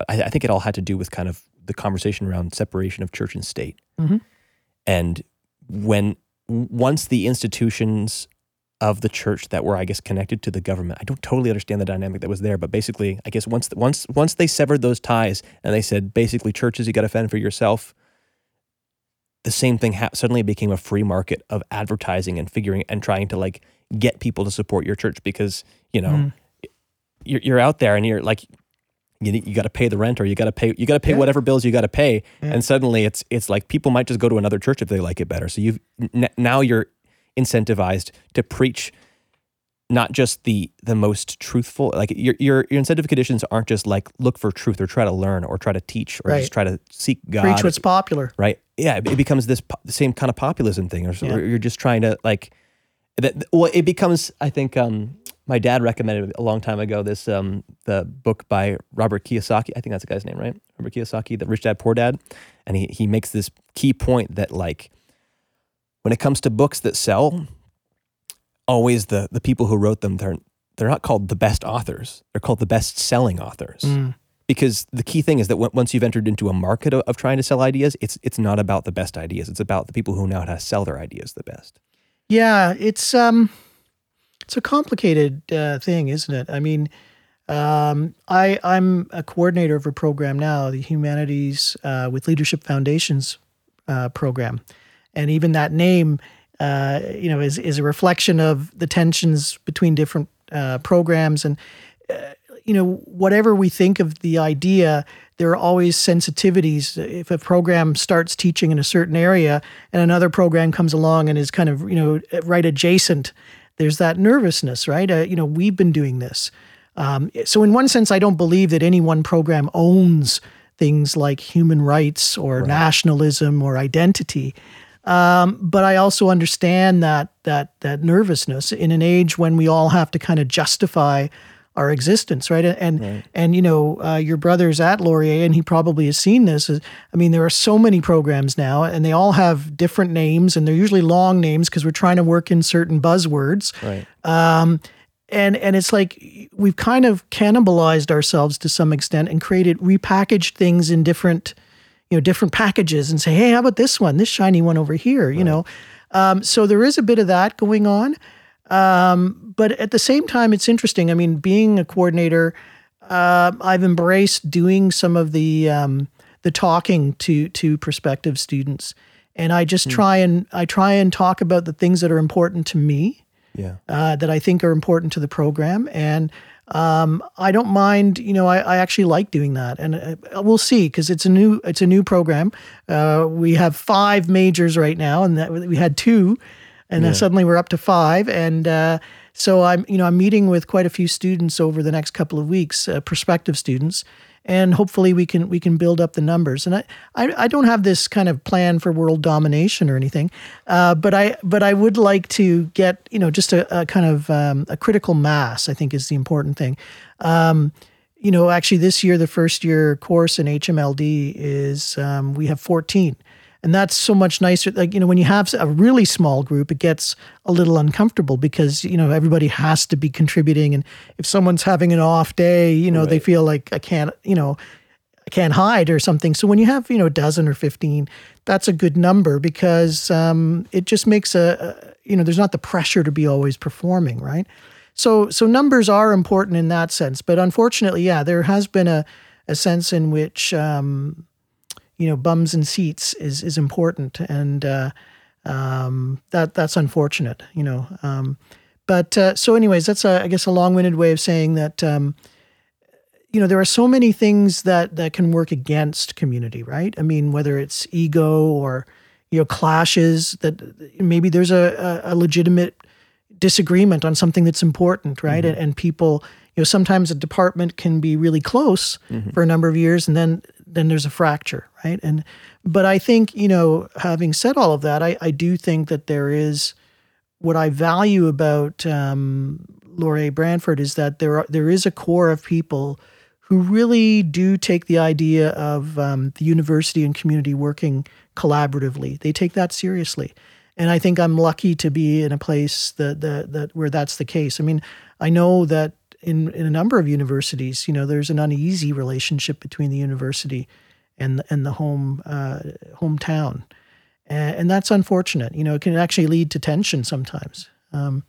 but I, I think it all had to do with kind of the conversation around separation of church and state. Mhm. And when once the institutions of the church that were, I guess, connected to the government, I don't totally understand the dynamic that was there, but basically, I guess once once once they severed those ties and they said basically churches you got to fend for yourself the same thing hap suddenly became a free market of advertising and figuring and trying to like get people to support your church because you know Mm. you're, you're out there and you're like you, you got to pay the rent or you got to pay you got to pay Yeah. whatever bills you got to pay Yeah. and suddenly it's it's like people might just go to another church if they like it better so you've n- now you're incentivized to preach not just the the most truthful like your your your incentive conditions aren't just like look for truth or try to learn or try to teach or Right. just try to seek God Preach what's popular. right? Yeah, it becomes this po- the same kind of populism thing, or so Yeah. you're just trying to like that. Well, it becomes. I think um, my dad recommended a long time ago this um, the book by Robert Kiyosaki. I think that's the guy's name, right? Robert Kiyosaki, the Rich Dad Poor Dad, and he he makes this key point that like when it comes to books that sell, always the the people who wrote them they're they're not called the best authors. They're called the best selling authors Mm. because the key thing is that on- once you've entered into a market of, of trying to sell ideas, it's it's not about the best ideas. It's about the people who know how to sell their ideas the best. Yeah, it's um, it's a complicated uh, thing, isn't it? I mean, um, I I'm a coordinator of a program now, the Humanities uh, with Leadership Foundations uh, program, and even that name, uh, you know, is is a reflection of the tensions between different uh, programs and you know, whatever we think of the idea, there are always sensitivities. If a program starts teaching in a certain area and another program comes along and is kind of, you know, right adjacent, there's that nervousness, right? Uh, you know, we've been doing this. Um, so, in one sense, I don't believe that any one program owns things like human rights or nationalism or identity. Um, but I also understand that that that nervousness in an age when we all have to kind of justify our existence, right? And and you know, uh, your brother's at Laurier, and he probably has seen this. I mean, there are so many programs now, and they all have different names, and they're usually long names because we're trying to work in certain buzzwords. Right. Um, and and it's like we've kind of cannibalized ourselves to some extent and created repackaged things in different you know different packages and say hey how about this one this shiny one over here right. you know um, so there is a bit of that going on um, but at the same time it's interesting i mean being a coordinator uh, i've embraced doing some of the um, the talking to to prospective students and i just mm. try and i try and talk about the things that are important to me yeah. Uh, that I think are important to the program. And um, I don't mind, you know, I, I actually like doing that, and uh, we'll see because it's a new it's a new program. Uh, we have five majors right now, and that we had two, and then suddenly we're up to five, and uh, so I'm you know I'm meeting with quite a few students over the next couple of weeks, uh, prospective students, and hopefully we can we can build up the numbers. And I I, I don't have this kind of plan for world domination or anything, uh, but I but I would like to get you know just a, a kind of um, a critical mass. I think is the important thing. Um, you know, actually, this year the first year course in HMLD is um, we have fourteen and that's so much nicer like you know when you have a really small group it gets a little uncomfortable because you know everybody has to be contributing. And if someone's having an off day you know right. they feel like i can't you know i can't hide or something. So when you have you know a dozen or 15 that's a good number because um, it just makes a, a you know there's not the pressure to be always performing right? So so numbers are important in that sense. But unfortunately yeah there has been a a sense in which um, you know bums and seats is is important, and uh, um, that that's unfortunate. You know, um, but uh, so anyways, that's a, I guess a long-winded way of saying that. Um, you know, there are so many things that that can work against community, right? I mean, whether it's ego or you know clashes that maybe there's a, a, legitimate disagreement on something that's important, right? Mm-hmm. And, and, people, you know, sometimes a department can be really close mm-hmm. for a number of years, and then then there's a fracture, right? And but I think you know, having said all of that, I, I do think that there is what I value about um, Laurier Brantford is that there are, there is a core of people who really do take the idea of um, the university and community working collaboratively. They take that seriously, and I think I'm lucky to be in a place that that, that where that's the case. I mean, I know that in in a number of universities, you know, there's an uneasy relationship between the university and and the home uh, hometown, and, and, that's unfortunate. You know, it can actually lead to tension sometimes. Um,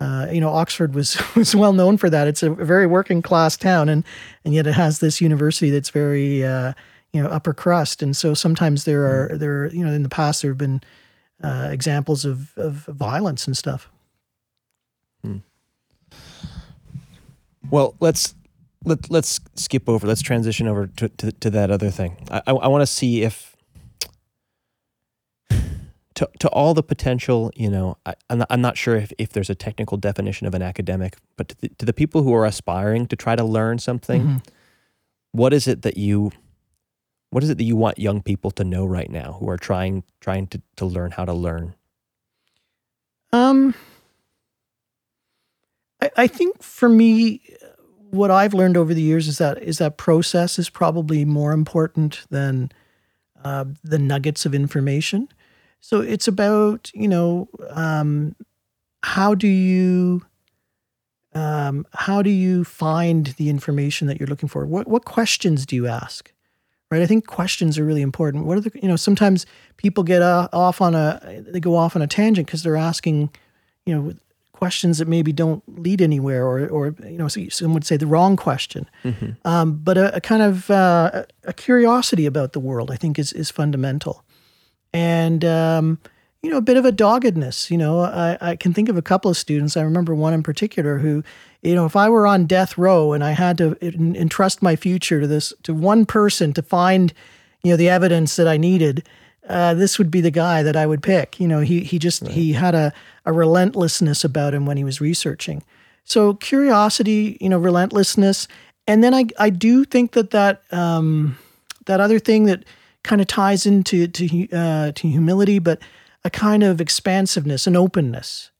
uh, you know, Oxford was was well known for that. It's a very working class town, and and yet it has this university that's very uh, you know upper crust. And so sometimes there are there are, you know in the past there have been uh, examples of of violence and stuff. Well, let's let let's skip over. Let's transition over to to, to that other thing. I I, I want to see if to to all the potential. You know, I, I'm not, I'm not sure if, if there's a technical definition of an academic, but to the, to the people who are aspiring to try to learn something, mm-hmm. what is it that you what is it that you want young people to know right now who are trying trying to to learn how to learn? Um. I, I think for me, what I've learned over the years is that is that process is probably more important than uh, the nuggets of information. So it's about you know um, how do you um, how do you find the information that you're looking for? What what questions do you ask? Right, I think questions are really important. What are the you know sometimes people get uh, off on a they go off on a tangent because they're asking you know questions that maybe don't lead anywhere, or, or you know, some would say the wrong question. Mm-hmm. Um, but a, a, kind of uh, a curiosity about the world, I think, is is fundamental, and um, you know, a bit of a doggedness. You know, I, I can think of a couple of students. I remember one in particular who, you know, if I were on death row and I had to entrust my future to this to one person to find, you know, the evidence that I needed uh, this would be the guy that I would pick. You know, he he just right. he had a, a relentlessness about him when he was researching. So curiosity, you know, relentlessness, and then I I do think that that um, that other thing that kind of ties into to uh, to humility, but a kind of expansiveness, an openness.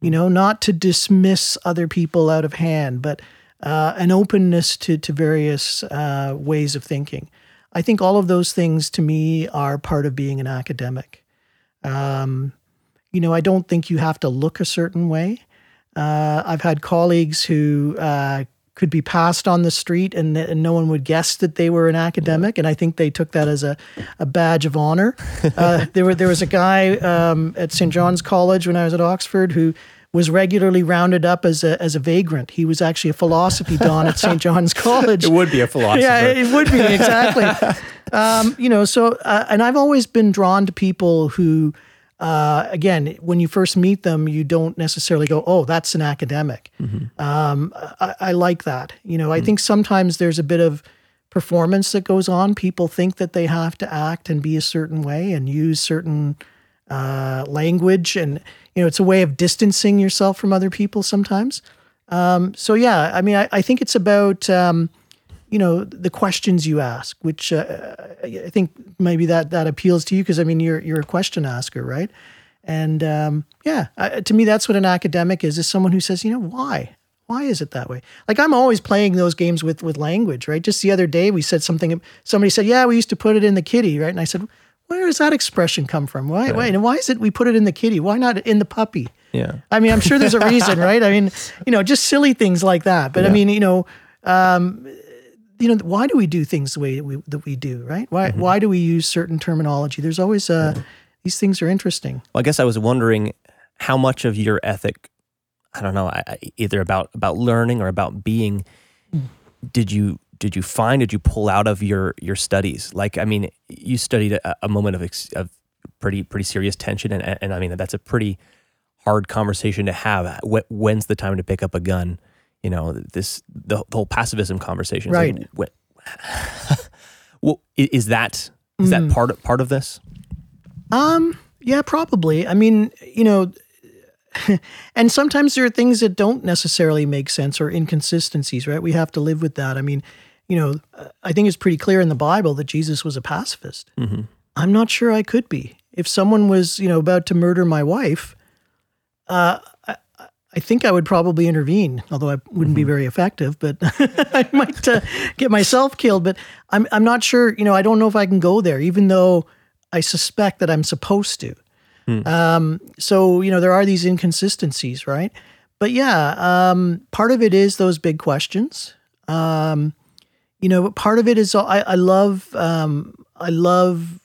You know, not to dismiss other people out of hand, but uh, an openness to to various uh, ways of thinking. I think all of those things to me are part of being an academic. Um, you know, I don't think you have to look a certain way. Uh, I've had colleagues who uh, could be passed on the street and, and, no one would guess that they were an academic. And I think they took that as a, a badge of honor. Uh, there, were, there was a guy um, at St. John's College when I was at Oxford who was regularly rounded up as a, as a vagrant. He was actually a philosophy don at St. John's College. It would be a philosopher. yeah, it would be, exactly. um, you know, so, uh, and I've always been drawn to people who, uh, again, when you first meet them, you don't necessarily go, "Oh, that's an academic." Mm-hmm. Um, I, I, like that. You know, I mm-hmm. think sometimes there's a bit of performance that goes on. People think that they have to act and be a certain way and use certain uh, language, and you know, it's a way of distancing yourself from other people sometimes. Um, so yeah, I mean, I, I think it's about um, you know the questions you ask, which uh, I think maybe that that appeals to you because I mean you're you're a question asker, right? And um, yeah, to me that's what an academic is: is someone who says, you know, why, why is it that way? Like I'm always playing those games with with language, right? Just the other day we said something. Somebody said, yeah, we used to put it in the kitty, right? And I said, where does that expression come from? Why, right. why and why is it we put it in the kitty? Why not in the puppy? Yeah. I mean, I'm sure there's a reason, right? I mean, you know, just silly things like that. But yeah. I mean, you know, um, you know, why do we do things the way we, that we do, right? Why mm-hmm. why do we use certain terminology? There's always uh, yeah. these things are interesting. Well, I guess I was wondering how much of your ethic, I don't know, either about about learning or about being, mm. did you did you find did you pull out of your your studies? Like, I mean, you studied a, a moment of of pretty pretty serious tension, and and I mean that's a pretty hard conversation to have. When's the time to pick up a gun? you know this the, the whole pacifism conversation. Right. Like, well, is that is that mm. part of, part of this? Um. Yeah, probably. I mean, you know, and sometimes there are things that don't necessarily make sense or inconsistencies. Right. We have to live with that. I mean, you know, I think it's pretty clear in the Bible that Jesus was a pacifist. Mm-hmm. I'm not sure I could be. If someone was, you know, about to murder my wife, uh, I think I would probably intervene, although I wouldn't mm-hmm. be very effective. But I might uh, get myself killed. But I'm I'm not sure. You know, I don't know if I can go there, even though I suspect that I'm supposed to. Mm. Um, so you know, there are these inconsistencies, right? But yeah, um, part of it is those big questions. Um, you know, part of it is I, I love um, I love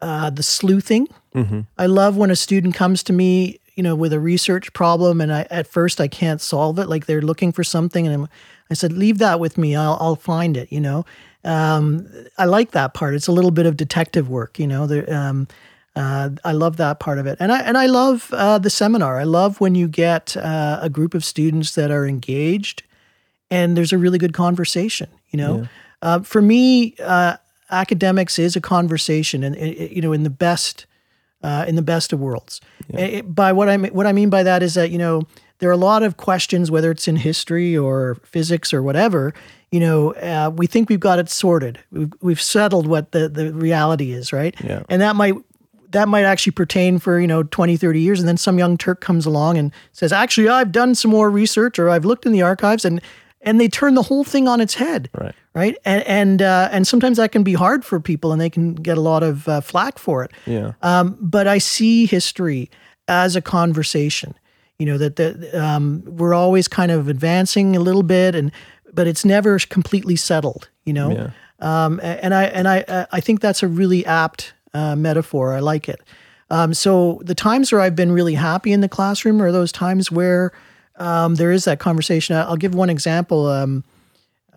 uh, the sleuthing. Mm-hmm. I love when a student comes to me you know, with a research problem, and I at first I can't solve it. Like they're looking for something, and I'm, i said, leave that with me. I'll I'll find it. You know, um, I like that part. It's a little bit of detective work. You know, there, um, uh, I love that part of it, and I and I love uh, the seminar. I love when you get uh, a group of students that are engaged, and there's a really good conversation. You know, yeah. Uh, for me, uh, academics is a conversation, and you know, in the best uh, in the best of worlds. Yeah. It, by what I mean, what I mean by that is that you know there are a lot of questions, whether it's in history or physics or whatever. You know, uh, we think we've got it sorted. We've, we've settled what the, the reality is, right? Yeah. And that might that might actually pertain for you know 20 30 years and then some young turk comes along and says actually i've done some more research or i've looked in the archives and and they turn the whole thing on its head. Right. Right. And and uh, and sometimes that can be hard for people, and they can get a lot of uh, flack for it. Yeah. Um, but I see history as a conversation. You know that the, um, we're always kind of advancing a little bit, and but it's never completely settled. You know. Yeah. Um, and I and I uh, I think that's a really apt uh, metaphor. I like it. Um, so the times where I've been really happy in the classroom are those times where um, there is that conversation. I'll give one example. Um,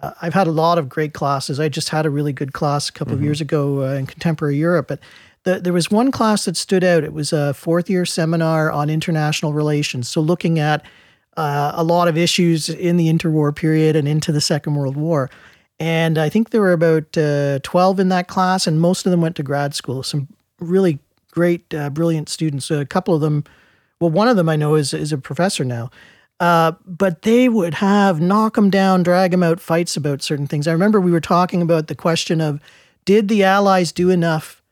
uh, I've had a lot of great classes. I just had a really good class a couple mm-hmm. of years ago uh, in contemporary Europe, but the, there was one class that stood out. It was a fourth year seminar on international relations. So looking at uh, a lot of issues in the interwar period and into the Second World War. And I think there were about uh, 12 in that class, and most of them went to grad school. Some really great, uh, brilliant students. A couple of them, well, one of them I know is, is a professor now. Uh, but they would have knock them down, drag them out fights about certain things. I remember we were talking about the question of did the Allies do enough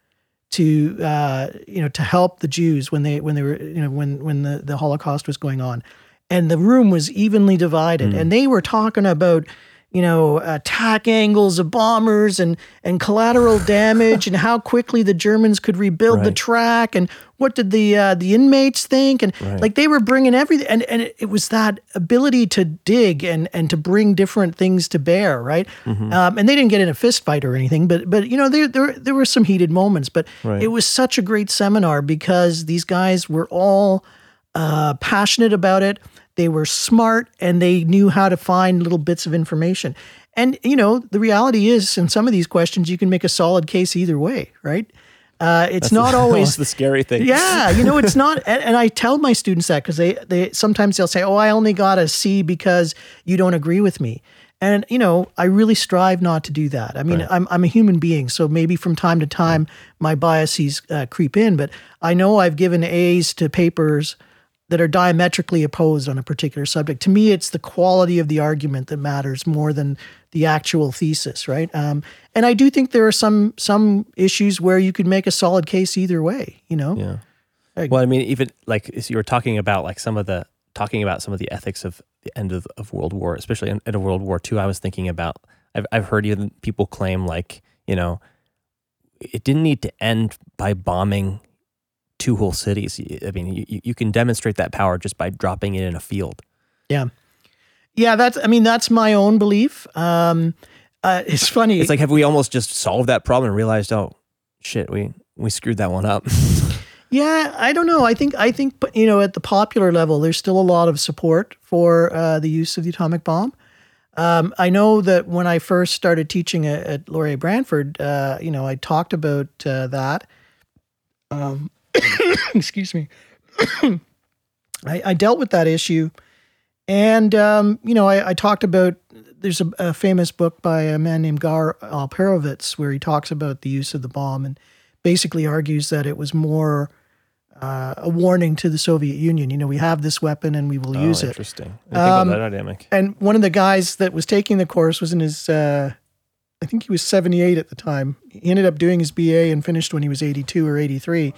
to uh, you know to help the Jews when they when they were you know when when the, the Holocaust was going on, and the room was evenly divided, mm. and they were talking about you know, attack angles of bombers and and collateral damage and how quickly the Germans could rebuild the track and what did the uh, the inmates think and like they were bringing everything and and it, it was that ability to dig and and to bring different things to bear, right? Mm-hmm. Um, and they didn't get in a fist fight or anything, but but you know there there there were some heated moments, but Right. it was such a great seminar because these guys were all uh, passionate about it. They were smart and they knew how to find little bits of information. And, you know, the reality is, in some of these questions, you can make a solid case either way, right? Uh, it's not That's always the scary thing. yeah, you know, it's not, and, and I tell my students that because they, they sometimes they'll say, "Oh, I only got a C because you don't agree with me," and you know, I really strive not to do that. I mean, I'm I'm a human being, so maybe from time to time my biases uh, creep in, but I know I've given A's to papers that are diametrically opposed on a particular subject. To me, it's the quality of the argument that matters more than the actual thesis, right? Um, and I do think there are some some issues where you could make a solid case either way. You know, Yeah. Like- well, I mean, even like you were talking about like some of the talking about some of the ethics of the end of, of World War, especially in, in World War II. I was thinking about. I've I've heard even people claim like you know, it didn't need to end by bombing two whole cities. I mean, you, you- can demonstrate that power just by dropping it in a field. Yeah. Yeah, that's I mean that's my own belief. Um uh, it's funny. It's like have we almost just solved that problem and realized, oh shit, we we screwed that one up. yeah, I don't know. I think I think you know at the popular level there's still a lot of support for uh, the use of the atomic bomb. Um, I know that when I first started teaching at, at Laurier Brantford, uh, you know, I talked about uh, that. Um, excuse me. I, I dealt with that issue, and um, you know, I, I talked about. There's a, a famous book by a man named Gar Alperovitz where he talks about the use of the bomb and basically argues that it was more uh, a warning to the Soviet Union. You know, we have this weapon and we will use oh, it. interesting. I think about Um, that dynamic. And one of the guys that was taking the course was in his, uh, I think he was 78 at the time. He ended up doing his BA and finished when he was 82 or 83.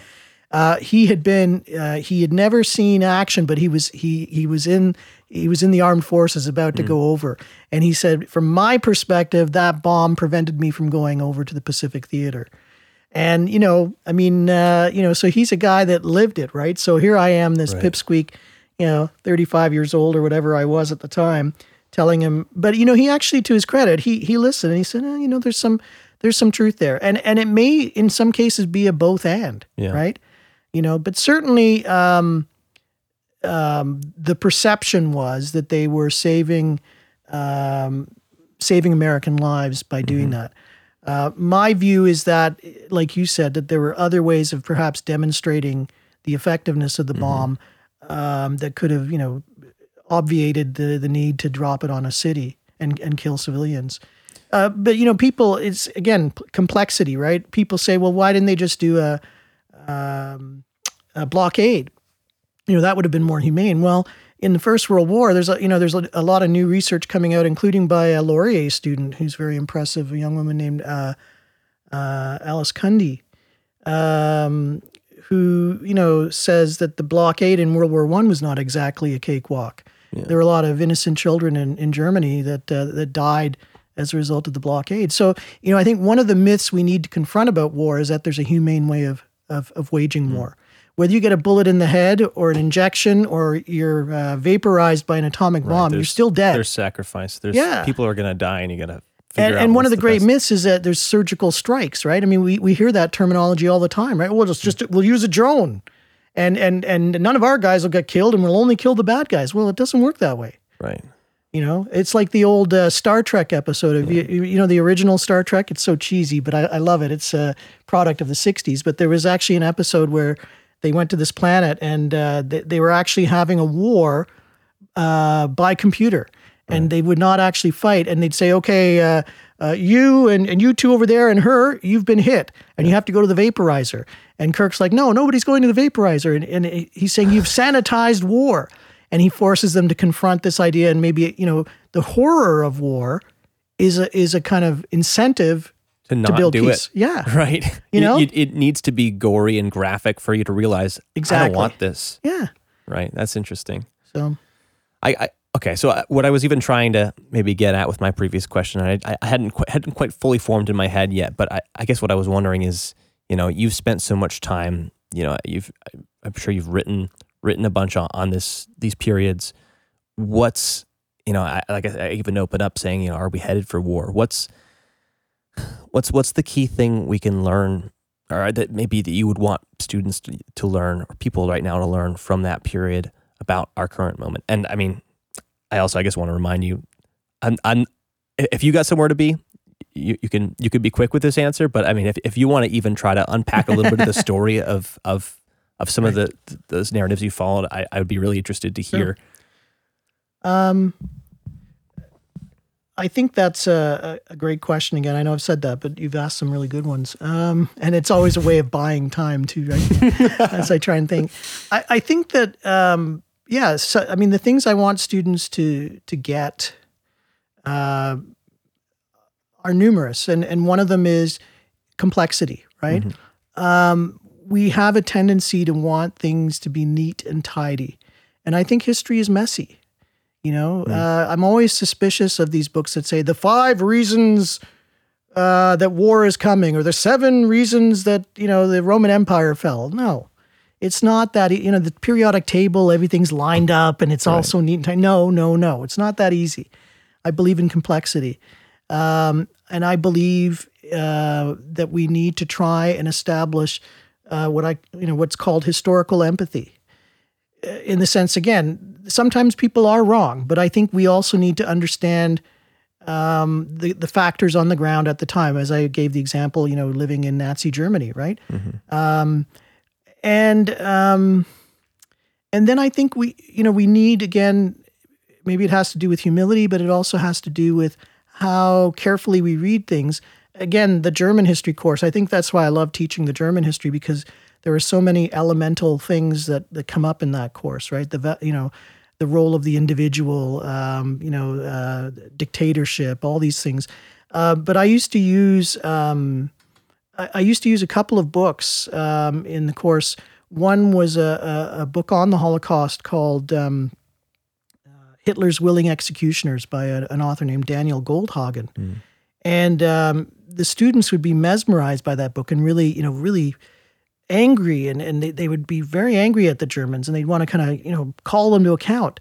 Uh, he had been, uh, he had never seen action, but he was he he was in he was in the armed forces about to go over, and he said, from my perspective, that bomb prevented me from going over to the Pacific Theater. And you know, I mean, uh, you know, so he's a guy that lived it, right? So here I am, this Right. pipsqueak, you know, 35 years old or whatever I was at the time, telling him. But you know, he actually, to his credit, he he listened and he said, eh, you know, there's some there's some truth there, and and it may in some cases be a both and, Yeah. right? You know, but certainly um, um, the perception was that they were saving um, saving American lives by doing that. Uh, my view is that, like you said, that there were other ways of perhaps demonstrating the effectiveness of the bomb um, that could have, you know, obviated the the need to drop it on a city and and kill civilians. Uh, but you know, people, it's again p- complexity, right? People say, well, why didn't they just do a, um, a blockade? You know, that would have been more humane. Well, in the First World War, there's a, you know there's a, a lot of new research coming out, including by a Laurier student who's very impressive, a young woman named uh, uh, Alice Cundy, um, who you know says that the blockade in World War One was not exactly a cakewalk. There were a lot of innocent children in, in Germany that uh, that died as a result of the blockade. So you know, I think one of the myths we need to confront about war is that there's a humane way of of, of waging war. Whether you get a bullet in the head or an injection or you're uh, vaporized by an atomic bomb, you're still dead. There's sacrifice. There's Yeah. people are gonna die, and you gotta. Figure And, out and one of the great best. myths is that there's surgical strikes, right? I mean, we, we hear that terminology all the time, right? Well, it's just we'll use a drone, and and and none of our guys will get killed, and we'll only kill the bad guys. Well, it doesn't work that way. right? You know, it's like the old uh, Star Trek episode of you, you know the original Star Trek. It's so cheesy, but I, I love it. It's a product of the '60s. But there was actually an episode where they went to this planet and uh, they, they were actually having a war uh, by computer, and they would not actually fight. And they'd say, "Okay, uh, uh, you and, and you two over there and her, you've been hit, and you have to go to the vaporizer." And Kirk's like, "No, nobody's going to the vaporizer," and, and he's saying, "You've sanitized war." And he forces them to confront this idea, and maybe you know the horror of war is a is a kind of incentive To not build do peace. it. Yeah. Right. You know? it, it needs to be gory and graphic for you to realize exactly. I don't want this. Yeah. Right. That's interesting. So I Okay, so uh, what I was even trying to maybe get at with my previous question, I, I hadn't quite, hadn't quite fully formed in my head yet, but I, I guess what I was wondering is, you know, you've spent so much time, you know, you've I'm sure you've written written a bunch on, on this these periods. What's you know, I, like I, I even open up saying, you know, are we headed for war? What's what's what's the key thing we can learn, or that maybe that you would want students to, to learn, or people right now to learn from that period about our current moment? And I mean, I also I guess want to remind you, I'm, I'm if you got somewhere to be, you, you can you could be quick with this answer, but I mean, if, if you want to even try to unpack a little bit of the story of of of some right. of the those narratives you followed, I, I would be really interested to hear. Sure. Um, I think that's a, a, great question. Again, I know I've said that, but you've asked some really good ones. Um, and it's always a way of buying time too, right? As I try and think, I, I think that um, yeah. So, I mean, the things I want students to to get uh, are numerous, and and one of them is complexity, right? Mm-hmm. Um, we have a tendency to want things to be neat and tidy. And I think history is messy. You know, mm. uh, I'm always suspicious of these books that say the five reasons uh, that war is coming or the seven reasons that, you know, the Roman Empire fell. No, it's not that, you know, the periodic table, everything's lined up and it's right. also neat and tidy. No, no, no. It's not that easy. I believe in complexity. Um, and I believe uh, that we need to try and establish uh, what I you know what's called historical empathy. Uh, in the sense, again, sometimes people are wrong, but I think we also need to understand um, the the factors on the ground at the time. As I gave the example, you know, living in Nazi Germany, right? Mm-hmm. Um, and um, and then I think we you know we need again maybe it has to do with humility, but it also has to do with how carefully we read things again, the German history course, I think that's why I love teaching the German history because there are so many elemental things that, that come up in that course, right? The, you know, the role of the individual, um, you know, uh, dictatorship, all these things. Uh, but I used to use, um, I, I, used to use a couple of books um, in the course. One was a, a, a, book on the Holocaust called um, uh, Hitler's Willing Executioners by a, an author named Daniel Goldhagen. Mm. And um, the students would be mesmerized by that book and really, you know, really angry and, and they, they would be very angry at the Germans and they'd want to kind of, you know, call them to account.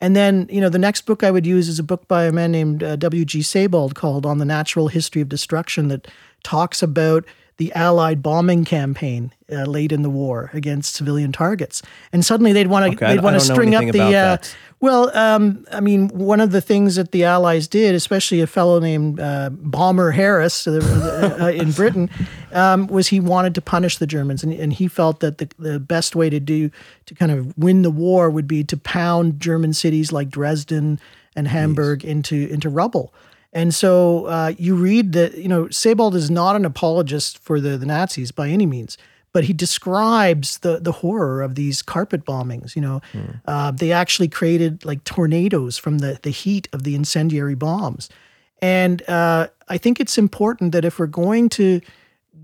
And then, you know, the next book I would use is a book by a man named uh, W.G. Sebald called On the Natural History of Destruction that talks about the Allied bombing campaign uh, late in the war against civilian targets, and suddenly they'd want to okay, they'd want to string up the. Uh, well, um, I mean, one of the things that the Allies did, especially a fellow named uh, Bomber Harris uh, uh, in Britain, um, was he wanted to punish the Germans, and, and he felt that the, the best way to do to kind of win the war would be to pound German cities like Dresden and Hamburg into into rubble. And so uh, you read that, you know, Sebald is not an apologist for the, the Nazis by any means, but he describes the, the horror of these carpet bombings. You know, mm. uh, they actually created like tornadoes from the, the heat of the incendiary bombs. And uh, I think it's important that if we're going to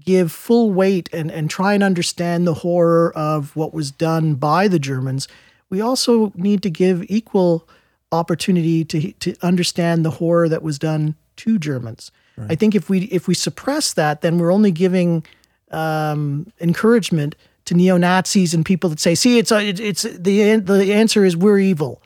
give full weight and, and try and understand the horror of what was done by the Germans, we also need to give equal opportunity to to understand the horror that was done to Germans. Right. I think if we if we suppress that, then we're only giving um, encouragement to neo Nazis and people that say, "See, it's a, it's the the answer is we're evil,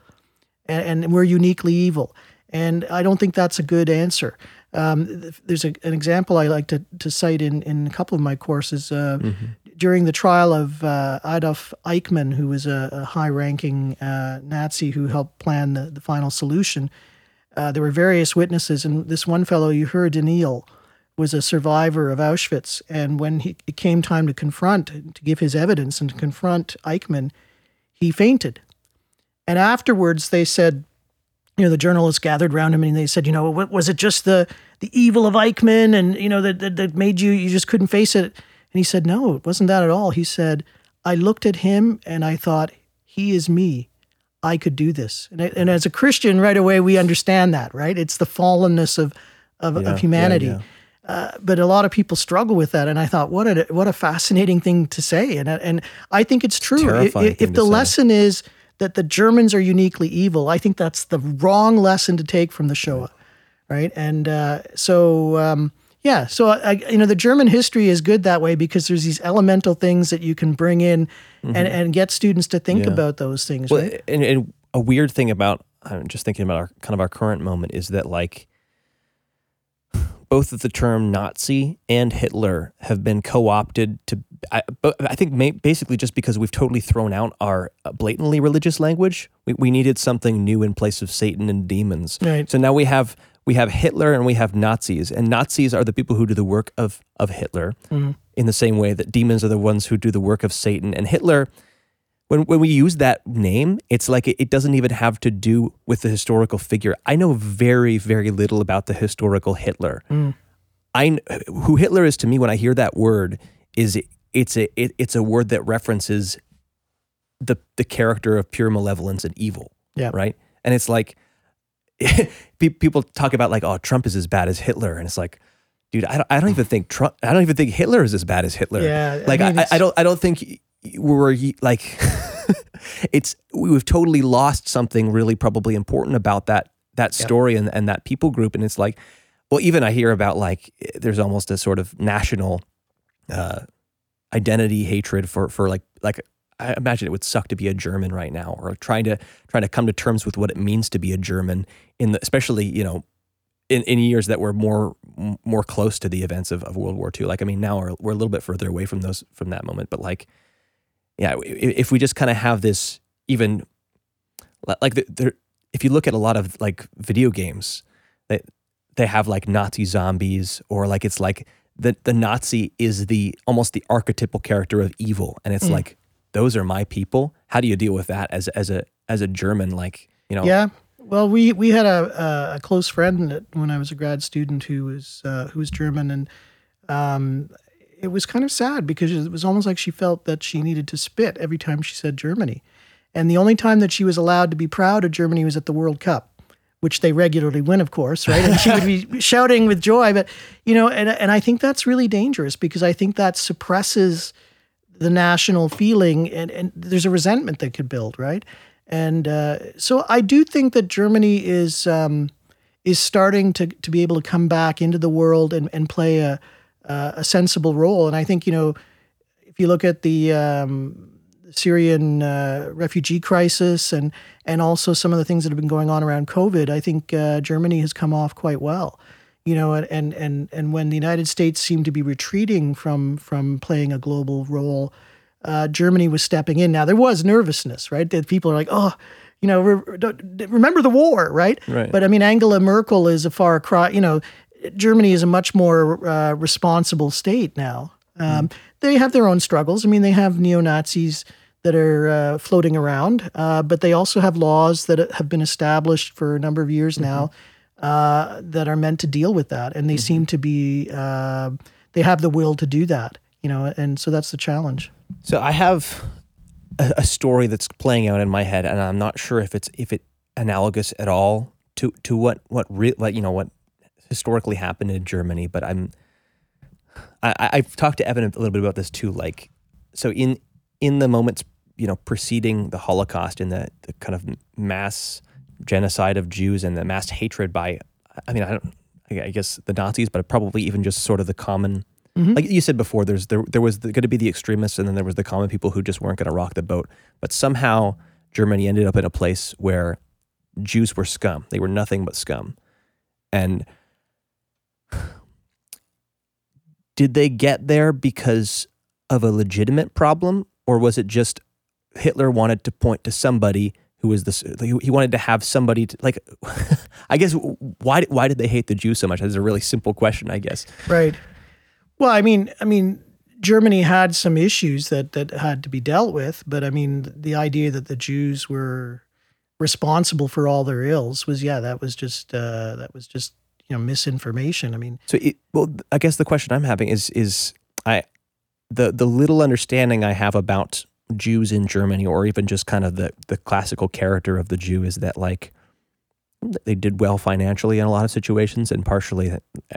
and, and, we're uniquely evil." And I don't think that's a good answer. Um, there's a, an example I like to, to cite in, in a couple of my courses. Uh, mm-hmm during the trial of uh, Adolf Eichmann, who was a, a high ranking uh, Nazi who helped plan the, the final solution, uh, there were various witnesses. And this one fellow Yehiel Dinur, was a survivor of Auschwitz. And when he, it came time to confront, to give his evidence and to confront Eichmann, he fainted. And afterwards, they said, you know, the journalists gathered around him and they said, you know, was it just the, the evil of Eichmann and, you know, that, that, that made you, you just couldn't face it? And he said, No, it wasn't that at all. He said, I looked at him and I thought, He is me. I could do this. And, and as a Christian, right away, we understand that, right? It's the fallenness of, of, yeah, of humanity. Yeah, yeah. Uh, but a lot of people struggle with that, and I thought, what a what a fascinating thing to say, and and I think it's true. If, if the lesson is that the Germans are uniquely evil. I think that's the wrong lesson to take from the Shoah, right? And uh, so. Um, yeah, so I, you know the German history is good that way because there's these elemental things that you can bring in and, and get students to think Yeah. about those things. Well, right? and, and a weird thing about I'm just thinking about our kind of our current moment is that like both of the term Nazi and Hitler have been co-opted to. I, I think ma- basically just because we've totally thrown out our uh, blatantly religious language, we, we needed something new in place of Satan and demons. Right. So now we have we have Hitler and we have Nazis, and Nazis are the people who do the work of of Hitler, mm-hmm. in the same way that demons are the ones who do the work of Satan. And Hitler, when when we use that name, it's like it, it doesn't even have to do with the historical figure. I know very very little about the historical Hitler. Mm. I who Hitler is to me when I hear that word is it's a it, it's a word that references the the character of pure malevolence and evil. Yeah. Right. And it's like people talk about like oh Trump is as bad as Hitler, and it's like. Dude, I don't, I don't even think Trump. I don't even think Hitler is as bad as Hitler. Yeah, like I, mean, I, I don't. I don't think we're like. it's we've totally lost something really probably important about that that story and and that people group, and it's like, well, even I hear about like there's almost a sort of national uh, identity hatred for for like like I imagine it would suck to be a German right now, or trying to trying to come to terms with what it means to be a German in the especially you know in, in years that were more more close to the events of, of World War II. Like I mean, now we're we're a little bit further away from those from that moment, but like yeah, if we just kind of have this even like the, there, if you look at a lot of like video games, they they have like Nazi zombies or like it's like the the Nazi is the almost the archetypal character of evil, and it's mm. like those are my people. How do you deal with that as as a as a German? Like you know, Yeah. Well, we we had a a, close friend when I was a grad student who was uh, who was German, and um, it was kind of sad because it was almost like she felt that she needed to spit every time she said Germany, and the only time that she was allowed to be proud of Germany was at the World Cup. Which they regularly win, of course, right? And she would be shouting with joy, but you know, and and I think that's really dangerous because I think that suppresses the national feeling and, and there's a resentment that could build right and uh, so i do think that germany is um, is starting to, to be able to come back into the world and, and play a, a a sensible role and i think you know if you look at the um, Syrian uh, refugee crisis and and also some of the things that have been going on around COVID, I think uh, Germany has come off quite well. You know, and, and and when the United States seemed to be retreating from from playing a global role, uh, Germany was stepping in. Now there was nervousness, right? That people are like, oh, you know, re- remember the war, right? Right. But I mean, Angela Merkel is a far cry. You know, Germany is a much more uh, responsible state now. Um, They have their own struggles. I mean, they have neo Nazis that are uh, floating around, uh, but they also have laws that have been established for a number of years now uh, that are meant to deal with that, and they seem to be uh, they have the will to do that. You know, and so that's the challenge. So I have a, a story that's playing out in my head, and I'm not sure if it's if it analogous at all to to what what re, like you know what historically happened in Germany. But I'm I, I- I've talked to Evan a little bit about this too. Like so in in the moments you know preceding the Holocaust in the the kind of mass genocide of Jews and the mass hatred by I mean I don't I guess the Nazis, but probably even just sort of the common mm-hmm. like you said before, there's there there was going to be the extremists, and then there was the common people who just weren't going to rock the boat. But somehow Germany ended up in a place where Jews were scum; they were nothing but scum. And did they get there because of a legitimate problem, or was it just Hitler wanted to point to somebody who was this? He he wanted to have somebody to, like. I guess why why did they hate the Jews so much? That's a really simple question, I guess. Right. Well, I mean, I mean, Germany had some issues that that had to be dealt with, but I mean, the idea that the Jews were responsible for all their ills was, yeah, that was just uh, that was just you know misinformation. I mean, So, it, well, I guess the question I'm having is is I the the little understanding I have about Jews in Germany, or even just kind of the the classical character of the Jew, is that like they did well financially in a lot of situations, and partially,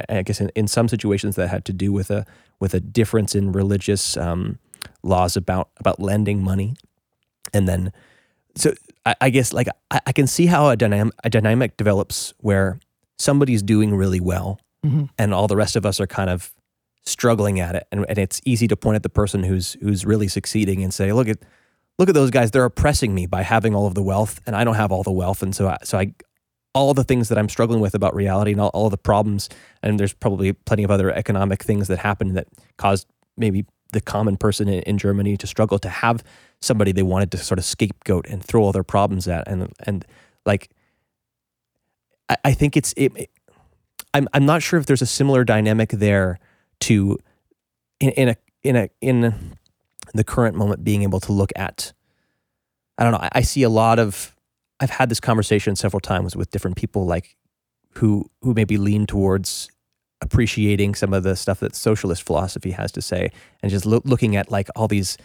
I guess, in, in some situations that had to do with a with a difference in religious um, laws about about lending money, and then so I, I guess like I, I can see how a dynamic a dynamic develops where somebody's doing really well Mhm. and all the rest of us are kind of struggling at it. And, and it's easy to point at the person who's who's really succeeding and say look at look at those guys. They're oppressing me by having all of the wealth and I don't have all the wealth. And so I, so I all the things that I'm struggling with about reality and all, all the problems and there's probably plenty of other economic things that happen that caused maybe the common person in, in Germany to struggle to have somebody they wanted to sort of scapegoat and throw all their problems at. And and like I, I think it's it, it- I'm I'm not sure if there's a similar dynamic there to in, in a in a in the current moment being able to look at I don't know I, I see a lot of I've had this conversation several times with different people like who who maybe lean towards appreciating some of the stuff that socialist philosophy has to say and just loo- looking at like all these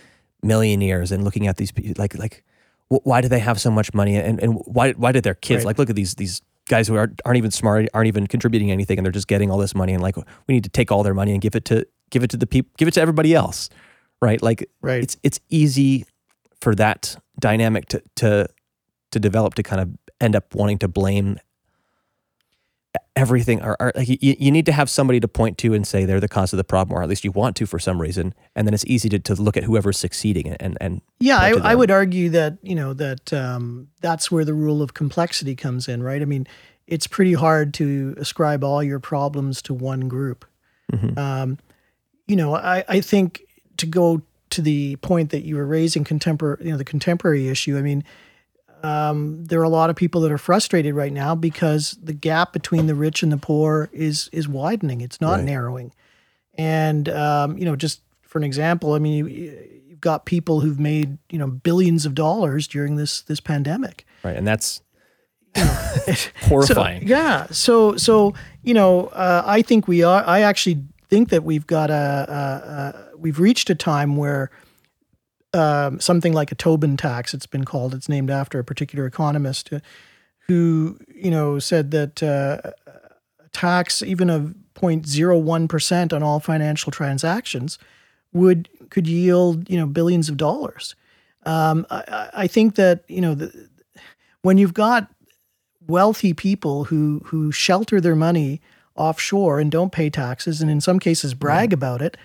millionaires and looking at these people like like why do they have so much money and, and why why did their kids Right. like look at these these guys who aren't, aren't even smart aren't even contributing anything and they're just getting all this money and like we need to take all their money and give it to give it to the people give it to everybody else right like Right. it's it's easy for that dynamic to to to develop to kind of end up wanting to blame everything or, or like you, you need to have somebody to point to and say they're the cause of the problem or at least you want to for some reason and then it's easy to, to look at whoever's succeeding and and Yeah, I, I would argue that you know that um, that's where the rule of complexity comes in, right? I mean, it's pretty hard to ascribe all your problems to one group. Mhm. Um, you know, I, I think to go to the point that you were raising contemporary, you know, the contemporary issue. I mean, um, there are a lot of people that are frustrated right now because the gap between the rich and the poor is is widening. It's not Right. narrowing. And um, you know, just for an example, I mean, you, you've got people who've made you know billions of dollars during this this pandemic. right and that's So, horrifying yeah. So so you know, uh, I think we are. I actually think that we've got a, a, a we've reached a time where um, something like a Tobin tax, it's been called. It's named after a particular economist uh, who you know said that uh, a tax even of 0.01 percent on all financial transactions would could yield you know billions of dollars. Um, I, I- I think that you know the, when you've got wealthy people who who shelter their money offshore and don't pay taxes, and in some cases brag about it.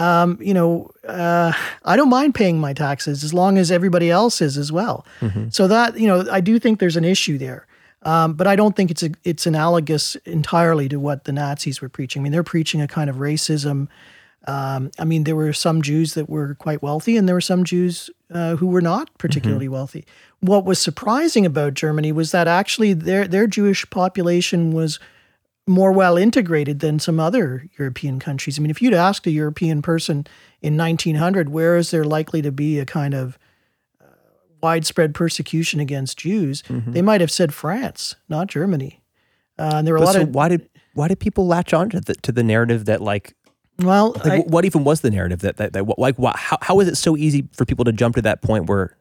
Um, you know, uh, I don't mind paying my taxes as long as everybody else is as well. So that you know, I do think there's an issue there, um, but I don't think it's a, it's analogous entirely to what the Nazis were preaching. I mean, they're preaching a kind of racism. Um, I mean, there were some Jews that were quite wealthy, and there were some Jews uh, who were not particularly wealthy. What was surprising about Germany was that actually their their Jewish population was more well integrated than some other European countries. I mean, if you'd asked a European person in 1900, where is there likely to be a kind of uh, widespread persecution against Jews, they might have said France, not Germany. Uh, and there were a lot so of why did why did people latch on to the, to the narrative that like well, like I- what even was the narrative that that, that like what, how how is it so easy for people to jump to that point where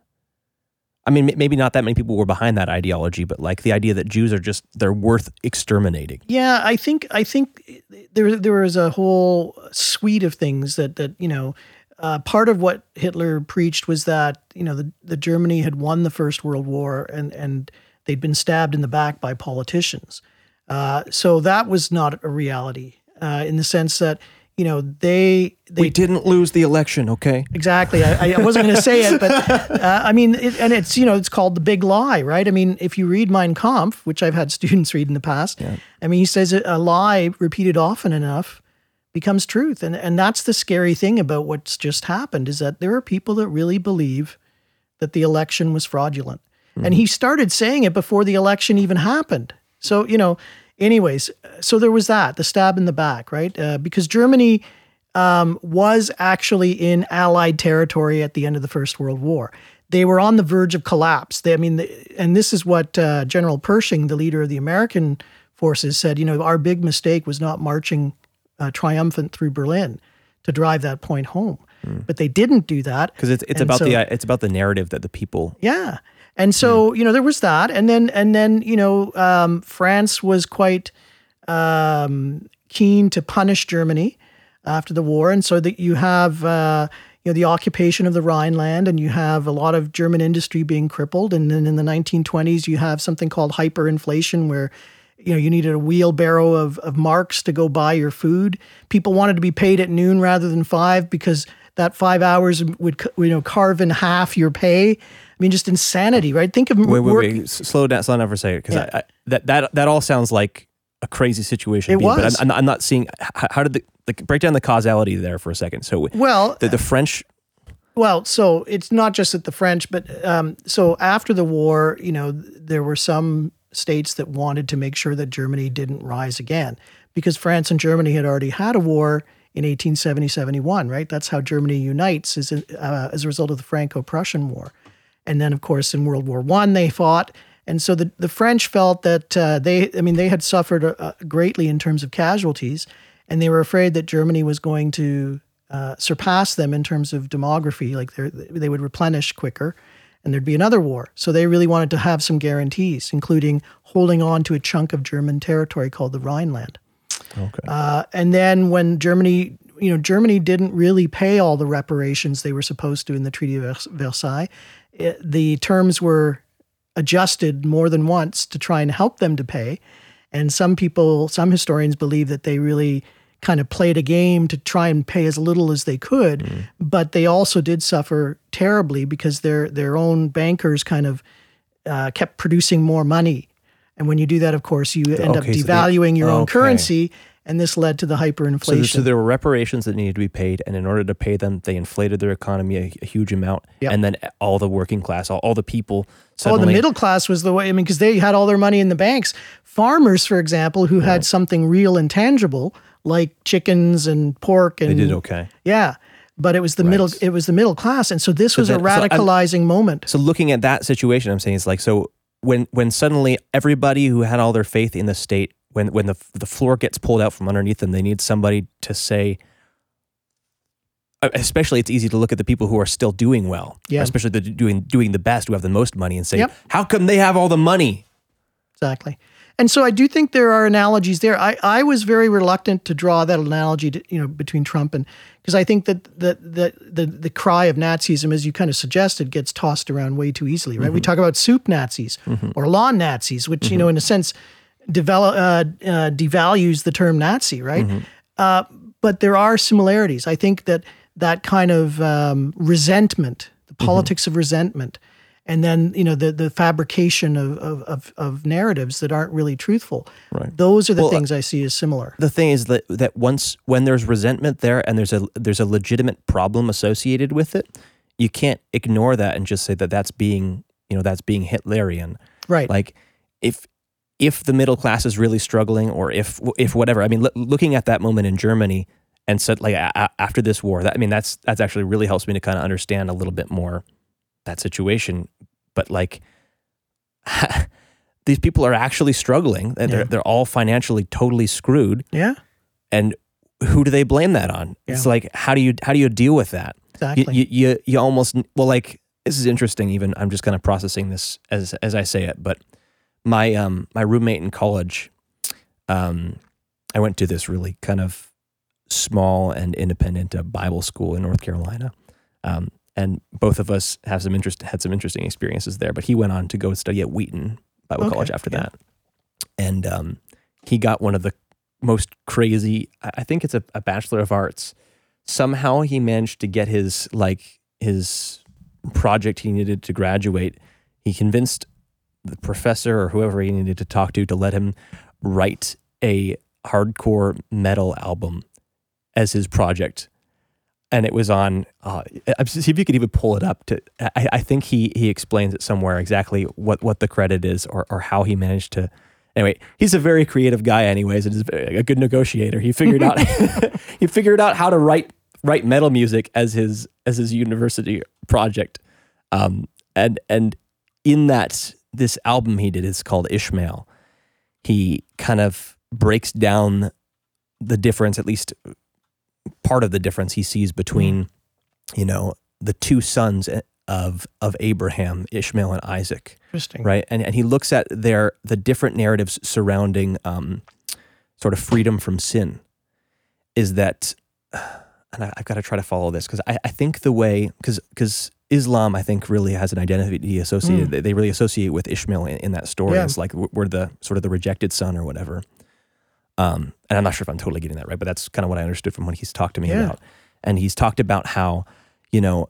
I mean maybe not that many people were behind that ideology but like the idea that Jews are just they're worth exterminating Yeah, I think I think there there was a whole suite of things that that you know. Uh, part of what Hitler preached was that you know the, the Germany had won the First World War and and they'd been stabbed in the back by politicians. Uh, so that was not a reality uh, in the sense that you know they they we didn't lose the election okay Exactly. I, I wasn't going to say it, but uh, I mean, it, and it's you know, it's called the big lie, right? I mean, if you read Mein Kampf, which I've had students read in the past, I mean, he says a a lie repeated often enough becomes truth, and and that's the scary thing about what's just happened is that there are people that really believe that the election was fraudulent, and he started saying it before the election even happened. So you know, anyways, so there was that the stab in the back, right? Uh, because Germany um, was actually in Allied territory at the end of the First World War. They were on the verge of collapse. They, I mean, the, and this is what uh, General Pershing, the leader of the American forces, said. You know, our big mistake was not marching uh, triumphant through Berlin to drive that point home. But they didn't do that because it's it's And about so- the it's about the narrative that the people yeah. And so, you know, there was that. And then, and then, you know, um, France was quite um, keen to punish Germany after the war. And so that you have, uh, you know the occupation of the Rhineland, and you have a lot of German industry being crippled. And then in the 1920s, you have something called hyperinflation, where you know you needed a wheelbarrow of, of marks to go buy your food. People wanted to be paid at noon rather than five because that five hours would you know carve in half your pay. I mean, just insanity, right? Think of Wait, wait, work- wait. Slow down, slow down for a second, because Yeah. That that that all sounds like a crazy situation. It to be in, was. but I'm, I'm, not seeing how, how did the like break down the causality there for a second. So Well, the, the French, Well, so it's not just that the French, but um, so after the war, you know, there were some states that wanted to make sure that Germany didn't rise again because France and Germany had already had a war in 1870 71, right? That's how Germany unites is, uh, as a result of the Franco Prussian War. And then, of course, in World War One, they fought. And so the, the French felt that uh, they, I mean, they had suffered uh, greatly in terms of casualties, and they were afraid that Germany was going to uh, surpass them in terms of demography, like they would replenish quicker, and there'd be another war. So they really wanted to have some guarantees, including holding on to a chunk of German territory called the Rhineland. okay, Uh, and then when Germany, you know, Germany didn't really pay all the reparations they were supposed to in the Treaty of Versailles. It- the terms were adjusted more than once to try and help them to pay. And some people, some historians believe that they really kind of played a game to try and pay as little as they could, but they also did suffer terribly because their their own bankers kind of uh, kept producing more money. And when you do that, of course, you end up Okay, so they- devaluing your own currency, and this led to the hyperinflation. so there were reparations that needed to be paid, and in order to pay them, they inflated their economy a, a huge amount, Yep. and then all the working class, all, all the people, Oh, the middle class was the way. I mean, because they had all their money in the banks. Farmers, for example, who had something real and tangible, like chickens and pork, and they did okay. yeah. But it was the middle. It was the middle class, and so this was a then- so radicalizing moment. So looking at that situation, I'm saying it's like so when when suddenly everybody who had all their faith in the state, when when the the floor gets pulled out from underneath them, they need somebody to say. uh, Especially, it's easy to look at the people who are still doing well, Yeah. especially the doing doing the best, who have the most money, and say, Yep. "How come they have all the money?" Exactly. And so I do think there are analogies there. I, I was very reluctant to draw that analogy to, you know between Trump and because I think that the, the the the cry of Nazism, as you kind of suggested, gets tossed around way too easily, right? We mm-hmm. talk about soup Nazis mm-hmm. or lawn Nazis, which you mm-hmm. know in a sense develop uh, uh, devalues the term Nazi, right? Uh, but there are similarities. I think that that kind of um, resentment, the politics of resentment, and then you know the the fabrication of of, of, of narratives that aren't really truthful. Right. Those are the Well, things I see as similar. the thing is that that once when there's resentment there and there's a there's a legitimate problem associated with it, you can't ignore that and just say that that's being you know that's being Hitlerian. Right. Like if if the middle class is really struggling, or if if whatever. I mean, loo- looking at that moment in Germany and said like a, after this war, that I mean that's that's actually really helps me to kind of understand a little bit more that situation. But like. These people are actually struggling. They're, Yeah. they're all financially totally screwed yeah. and who do they blame that on? It's like how do you how do you deal with that? You, Exactly. you you you almost well like this is interesting. Even I'm just kind of processing this as as I say it. But my um my roommate in college, um, I went to this really kind of small and independent uh, Bible school in North Carolina, um, and both of us have some interest had some interesting experiences there. But he went on to go study at Wheaton Bible Okay, College after yeah. that, and um, he got one of the most crazy. I think it's a, a bachelor of arts. Somehow he managed to get his like his project he needed to graduate. He convinced the professor or whoever he needed to talk to to let him write a hardcore metal album as his project. And it was on. Uh, see if you could even pull it up. To I, I think he he explains it somewhere exactly what what the credit is or or how he managed to anyway, he's a very creative guy, anyways, and is a good negotiator. He figured out he figured out how to write write metal music as his as his university project, um, and and in that this album he did is called Ishmael. He kind of breaks down the difference, at least part of the difference he sees between, you know, the two sons of of Abraham, Ishmael and Isaac Interesting. right? And and he looks at their the different narratives surrounding um, sort of freedom from sin. Is that and I, I've got to try to follow this because I, I think the way because because Islam I think really has an identity associated. They, they really associate with Ishmael in, in that story Yeah. as like we're the sort of the rejected son or whatever. Um, and I'm not sure if I'm totally getting that right, but that's kind of what I understood from what he's talked to me Yeah. about. And he's talked about how, you know,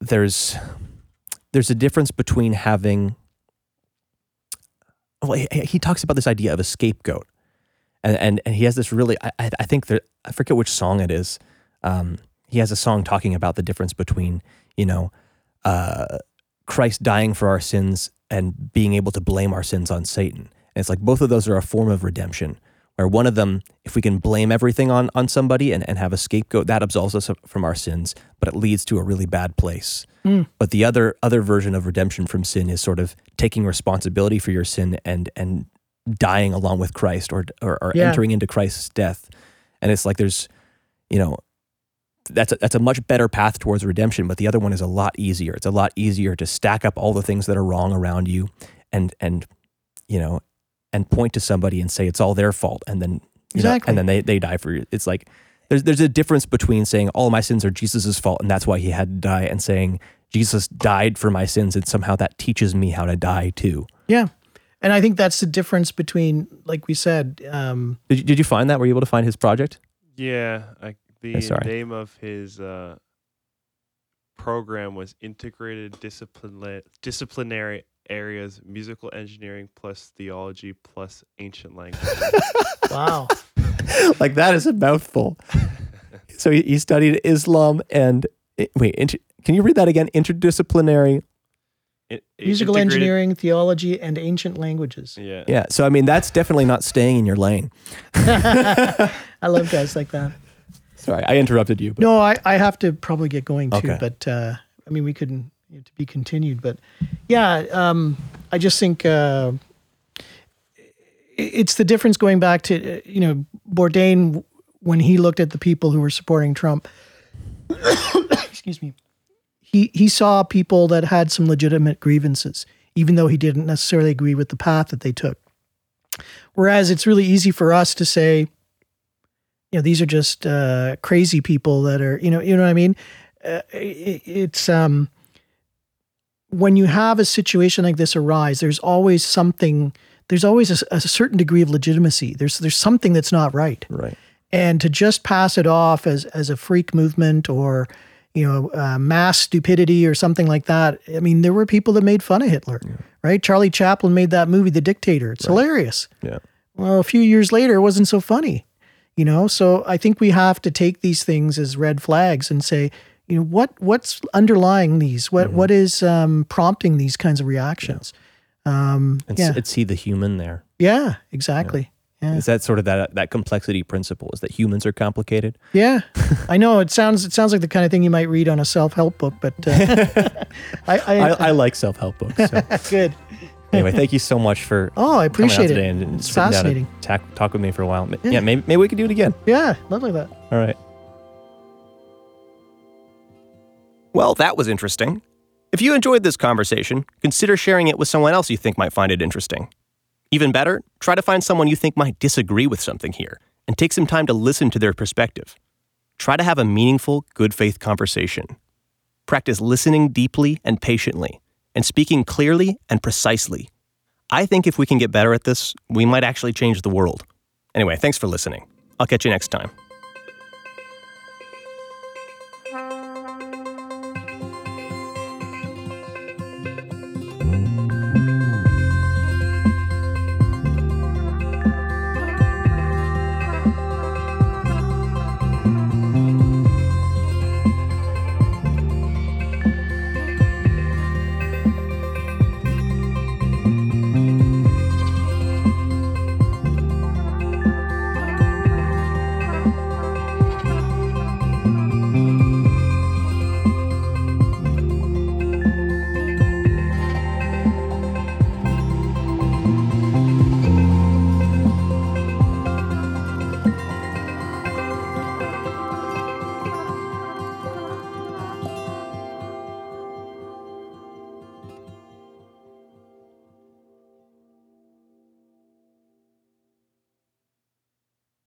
there's there's a difference between having. Well, he, he talks about this idea of a scapegoat, and and, and he has this really. I I I think that I forget which song it is. Um, he has a song talking about the difference between you know, uh, Christ dying for our sins and being able to blame our sins on Satan. And it's like both of those are a form of redemption. Where one of them, if we can blame everything on on somebody and, and have a scapegoat, that absolves us from our sins, but it leads to a really bad place. But the other other version of redemption from sin is sort of taking responsibility for your sin and and dying along with Christ or or, or Yeah. entering into Christ's death. And it's like there's, you know, that's a, that's a much better path towards redemption, but the other one is a lot easier. It's a lot easier to stack up all the things that are wrong around you, and and you know, and point to somebody and say it's all their fault, and then you know, Exactly. and then they they die for you. It's like there's there's a difference between saying all my sins are Jesus' fault and that's why he had to die, and saying Jesus died for my sins, and somehow that teaches me how to die too. Yeah. And I think that's the difference between, like we said, um, Did you, did you find that? Were you able to find his project? Yeah, I, the sorry. name of his uh, program was Integrated Discipline Disciplinary Areas Musical Engineering plus Theology plus Ancient Language. wow. like that is a mouthful. so he, he studied Islam and eh, wait, inter, can you read that again? Interdisciplinary. I- Musical engineering, theology, and ancient languages. Yeah. Yeah. So I mean, that's definitely not staying in your lane. I love guys like that. Sorry, I interrupted you. But No, I, I have to probably get going too, Okay. but uh, I mean, we couldn't to be continued. But yeah, um, I just think uh, it's the difference going back to, you know, Bourdain when he looked at the people who were supporting Trump. excuse me. He, he saw people that had some legitimate grievances, even though he didn't necessarily agree with the path that they took. Whereas it's really easy for us to say, you know, these are just uh, crazy people that are, you know, you know what I mean. Uh, it, it's um, when you have a situation like this arise, there's always something. There's always a, a certain degree of legitimacy. There's there's something that's not right, right. and to just pass it off as as a freak movement or you know uh, mass stupidity or something like that. I mean, there were people that made fun of Hitler, right? Charlie Chaplin made that movie, The Dictator. It's hilarious. Yeah. Well, a few years later, it wasn't so funny, you know. So I think we have to take these things as red flags and say, you know, what what's underlying these? What what is um, prompting these kinds of reactions? Um, And yeah, it's see the human there. yeah, exactly. Yeah. Is that sort of that that complexity principle? Is that humans are complicated? Yeah, I know it sounds it sounds like the kind of thing you might read on a self help book, but uh, I, I, I, I like self help books. So. good. Anyway, thank you so much for Oh, I coming out appreciate today it. and, and It's sitting down and fascinating. tack- talk with me for a while. Yeah, Yeah. maybe maybe we can do it again. Yeah, lovely that. All right. Well, that was interesting. If you enjoyed this conversation, consider sharing it with someone else you think might find it interesting. Even better, try to find someone you think might disagree with something here and take some time to listen to their perspective. Try to have a meaningful, good faith conversation. Practice listening deeply and patiently, and speaking clearly and precisely. I think if we can get better at this, we might actually change the world. Anyway, thanks for listening. I'll catch you next time.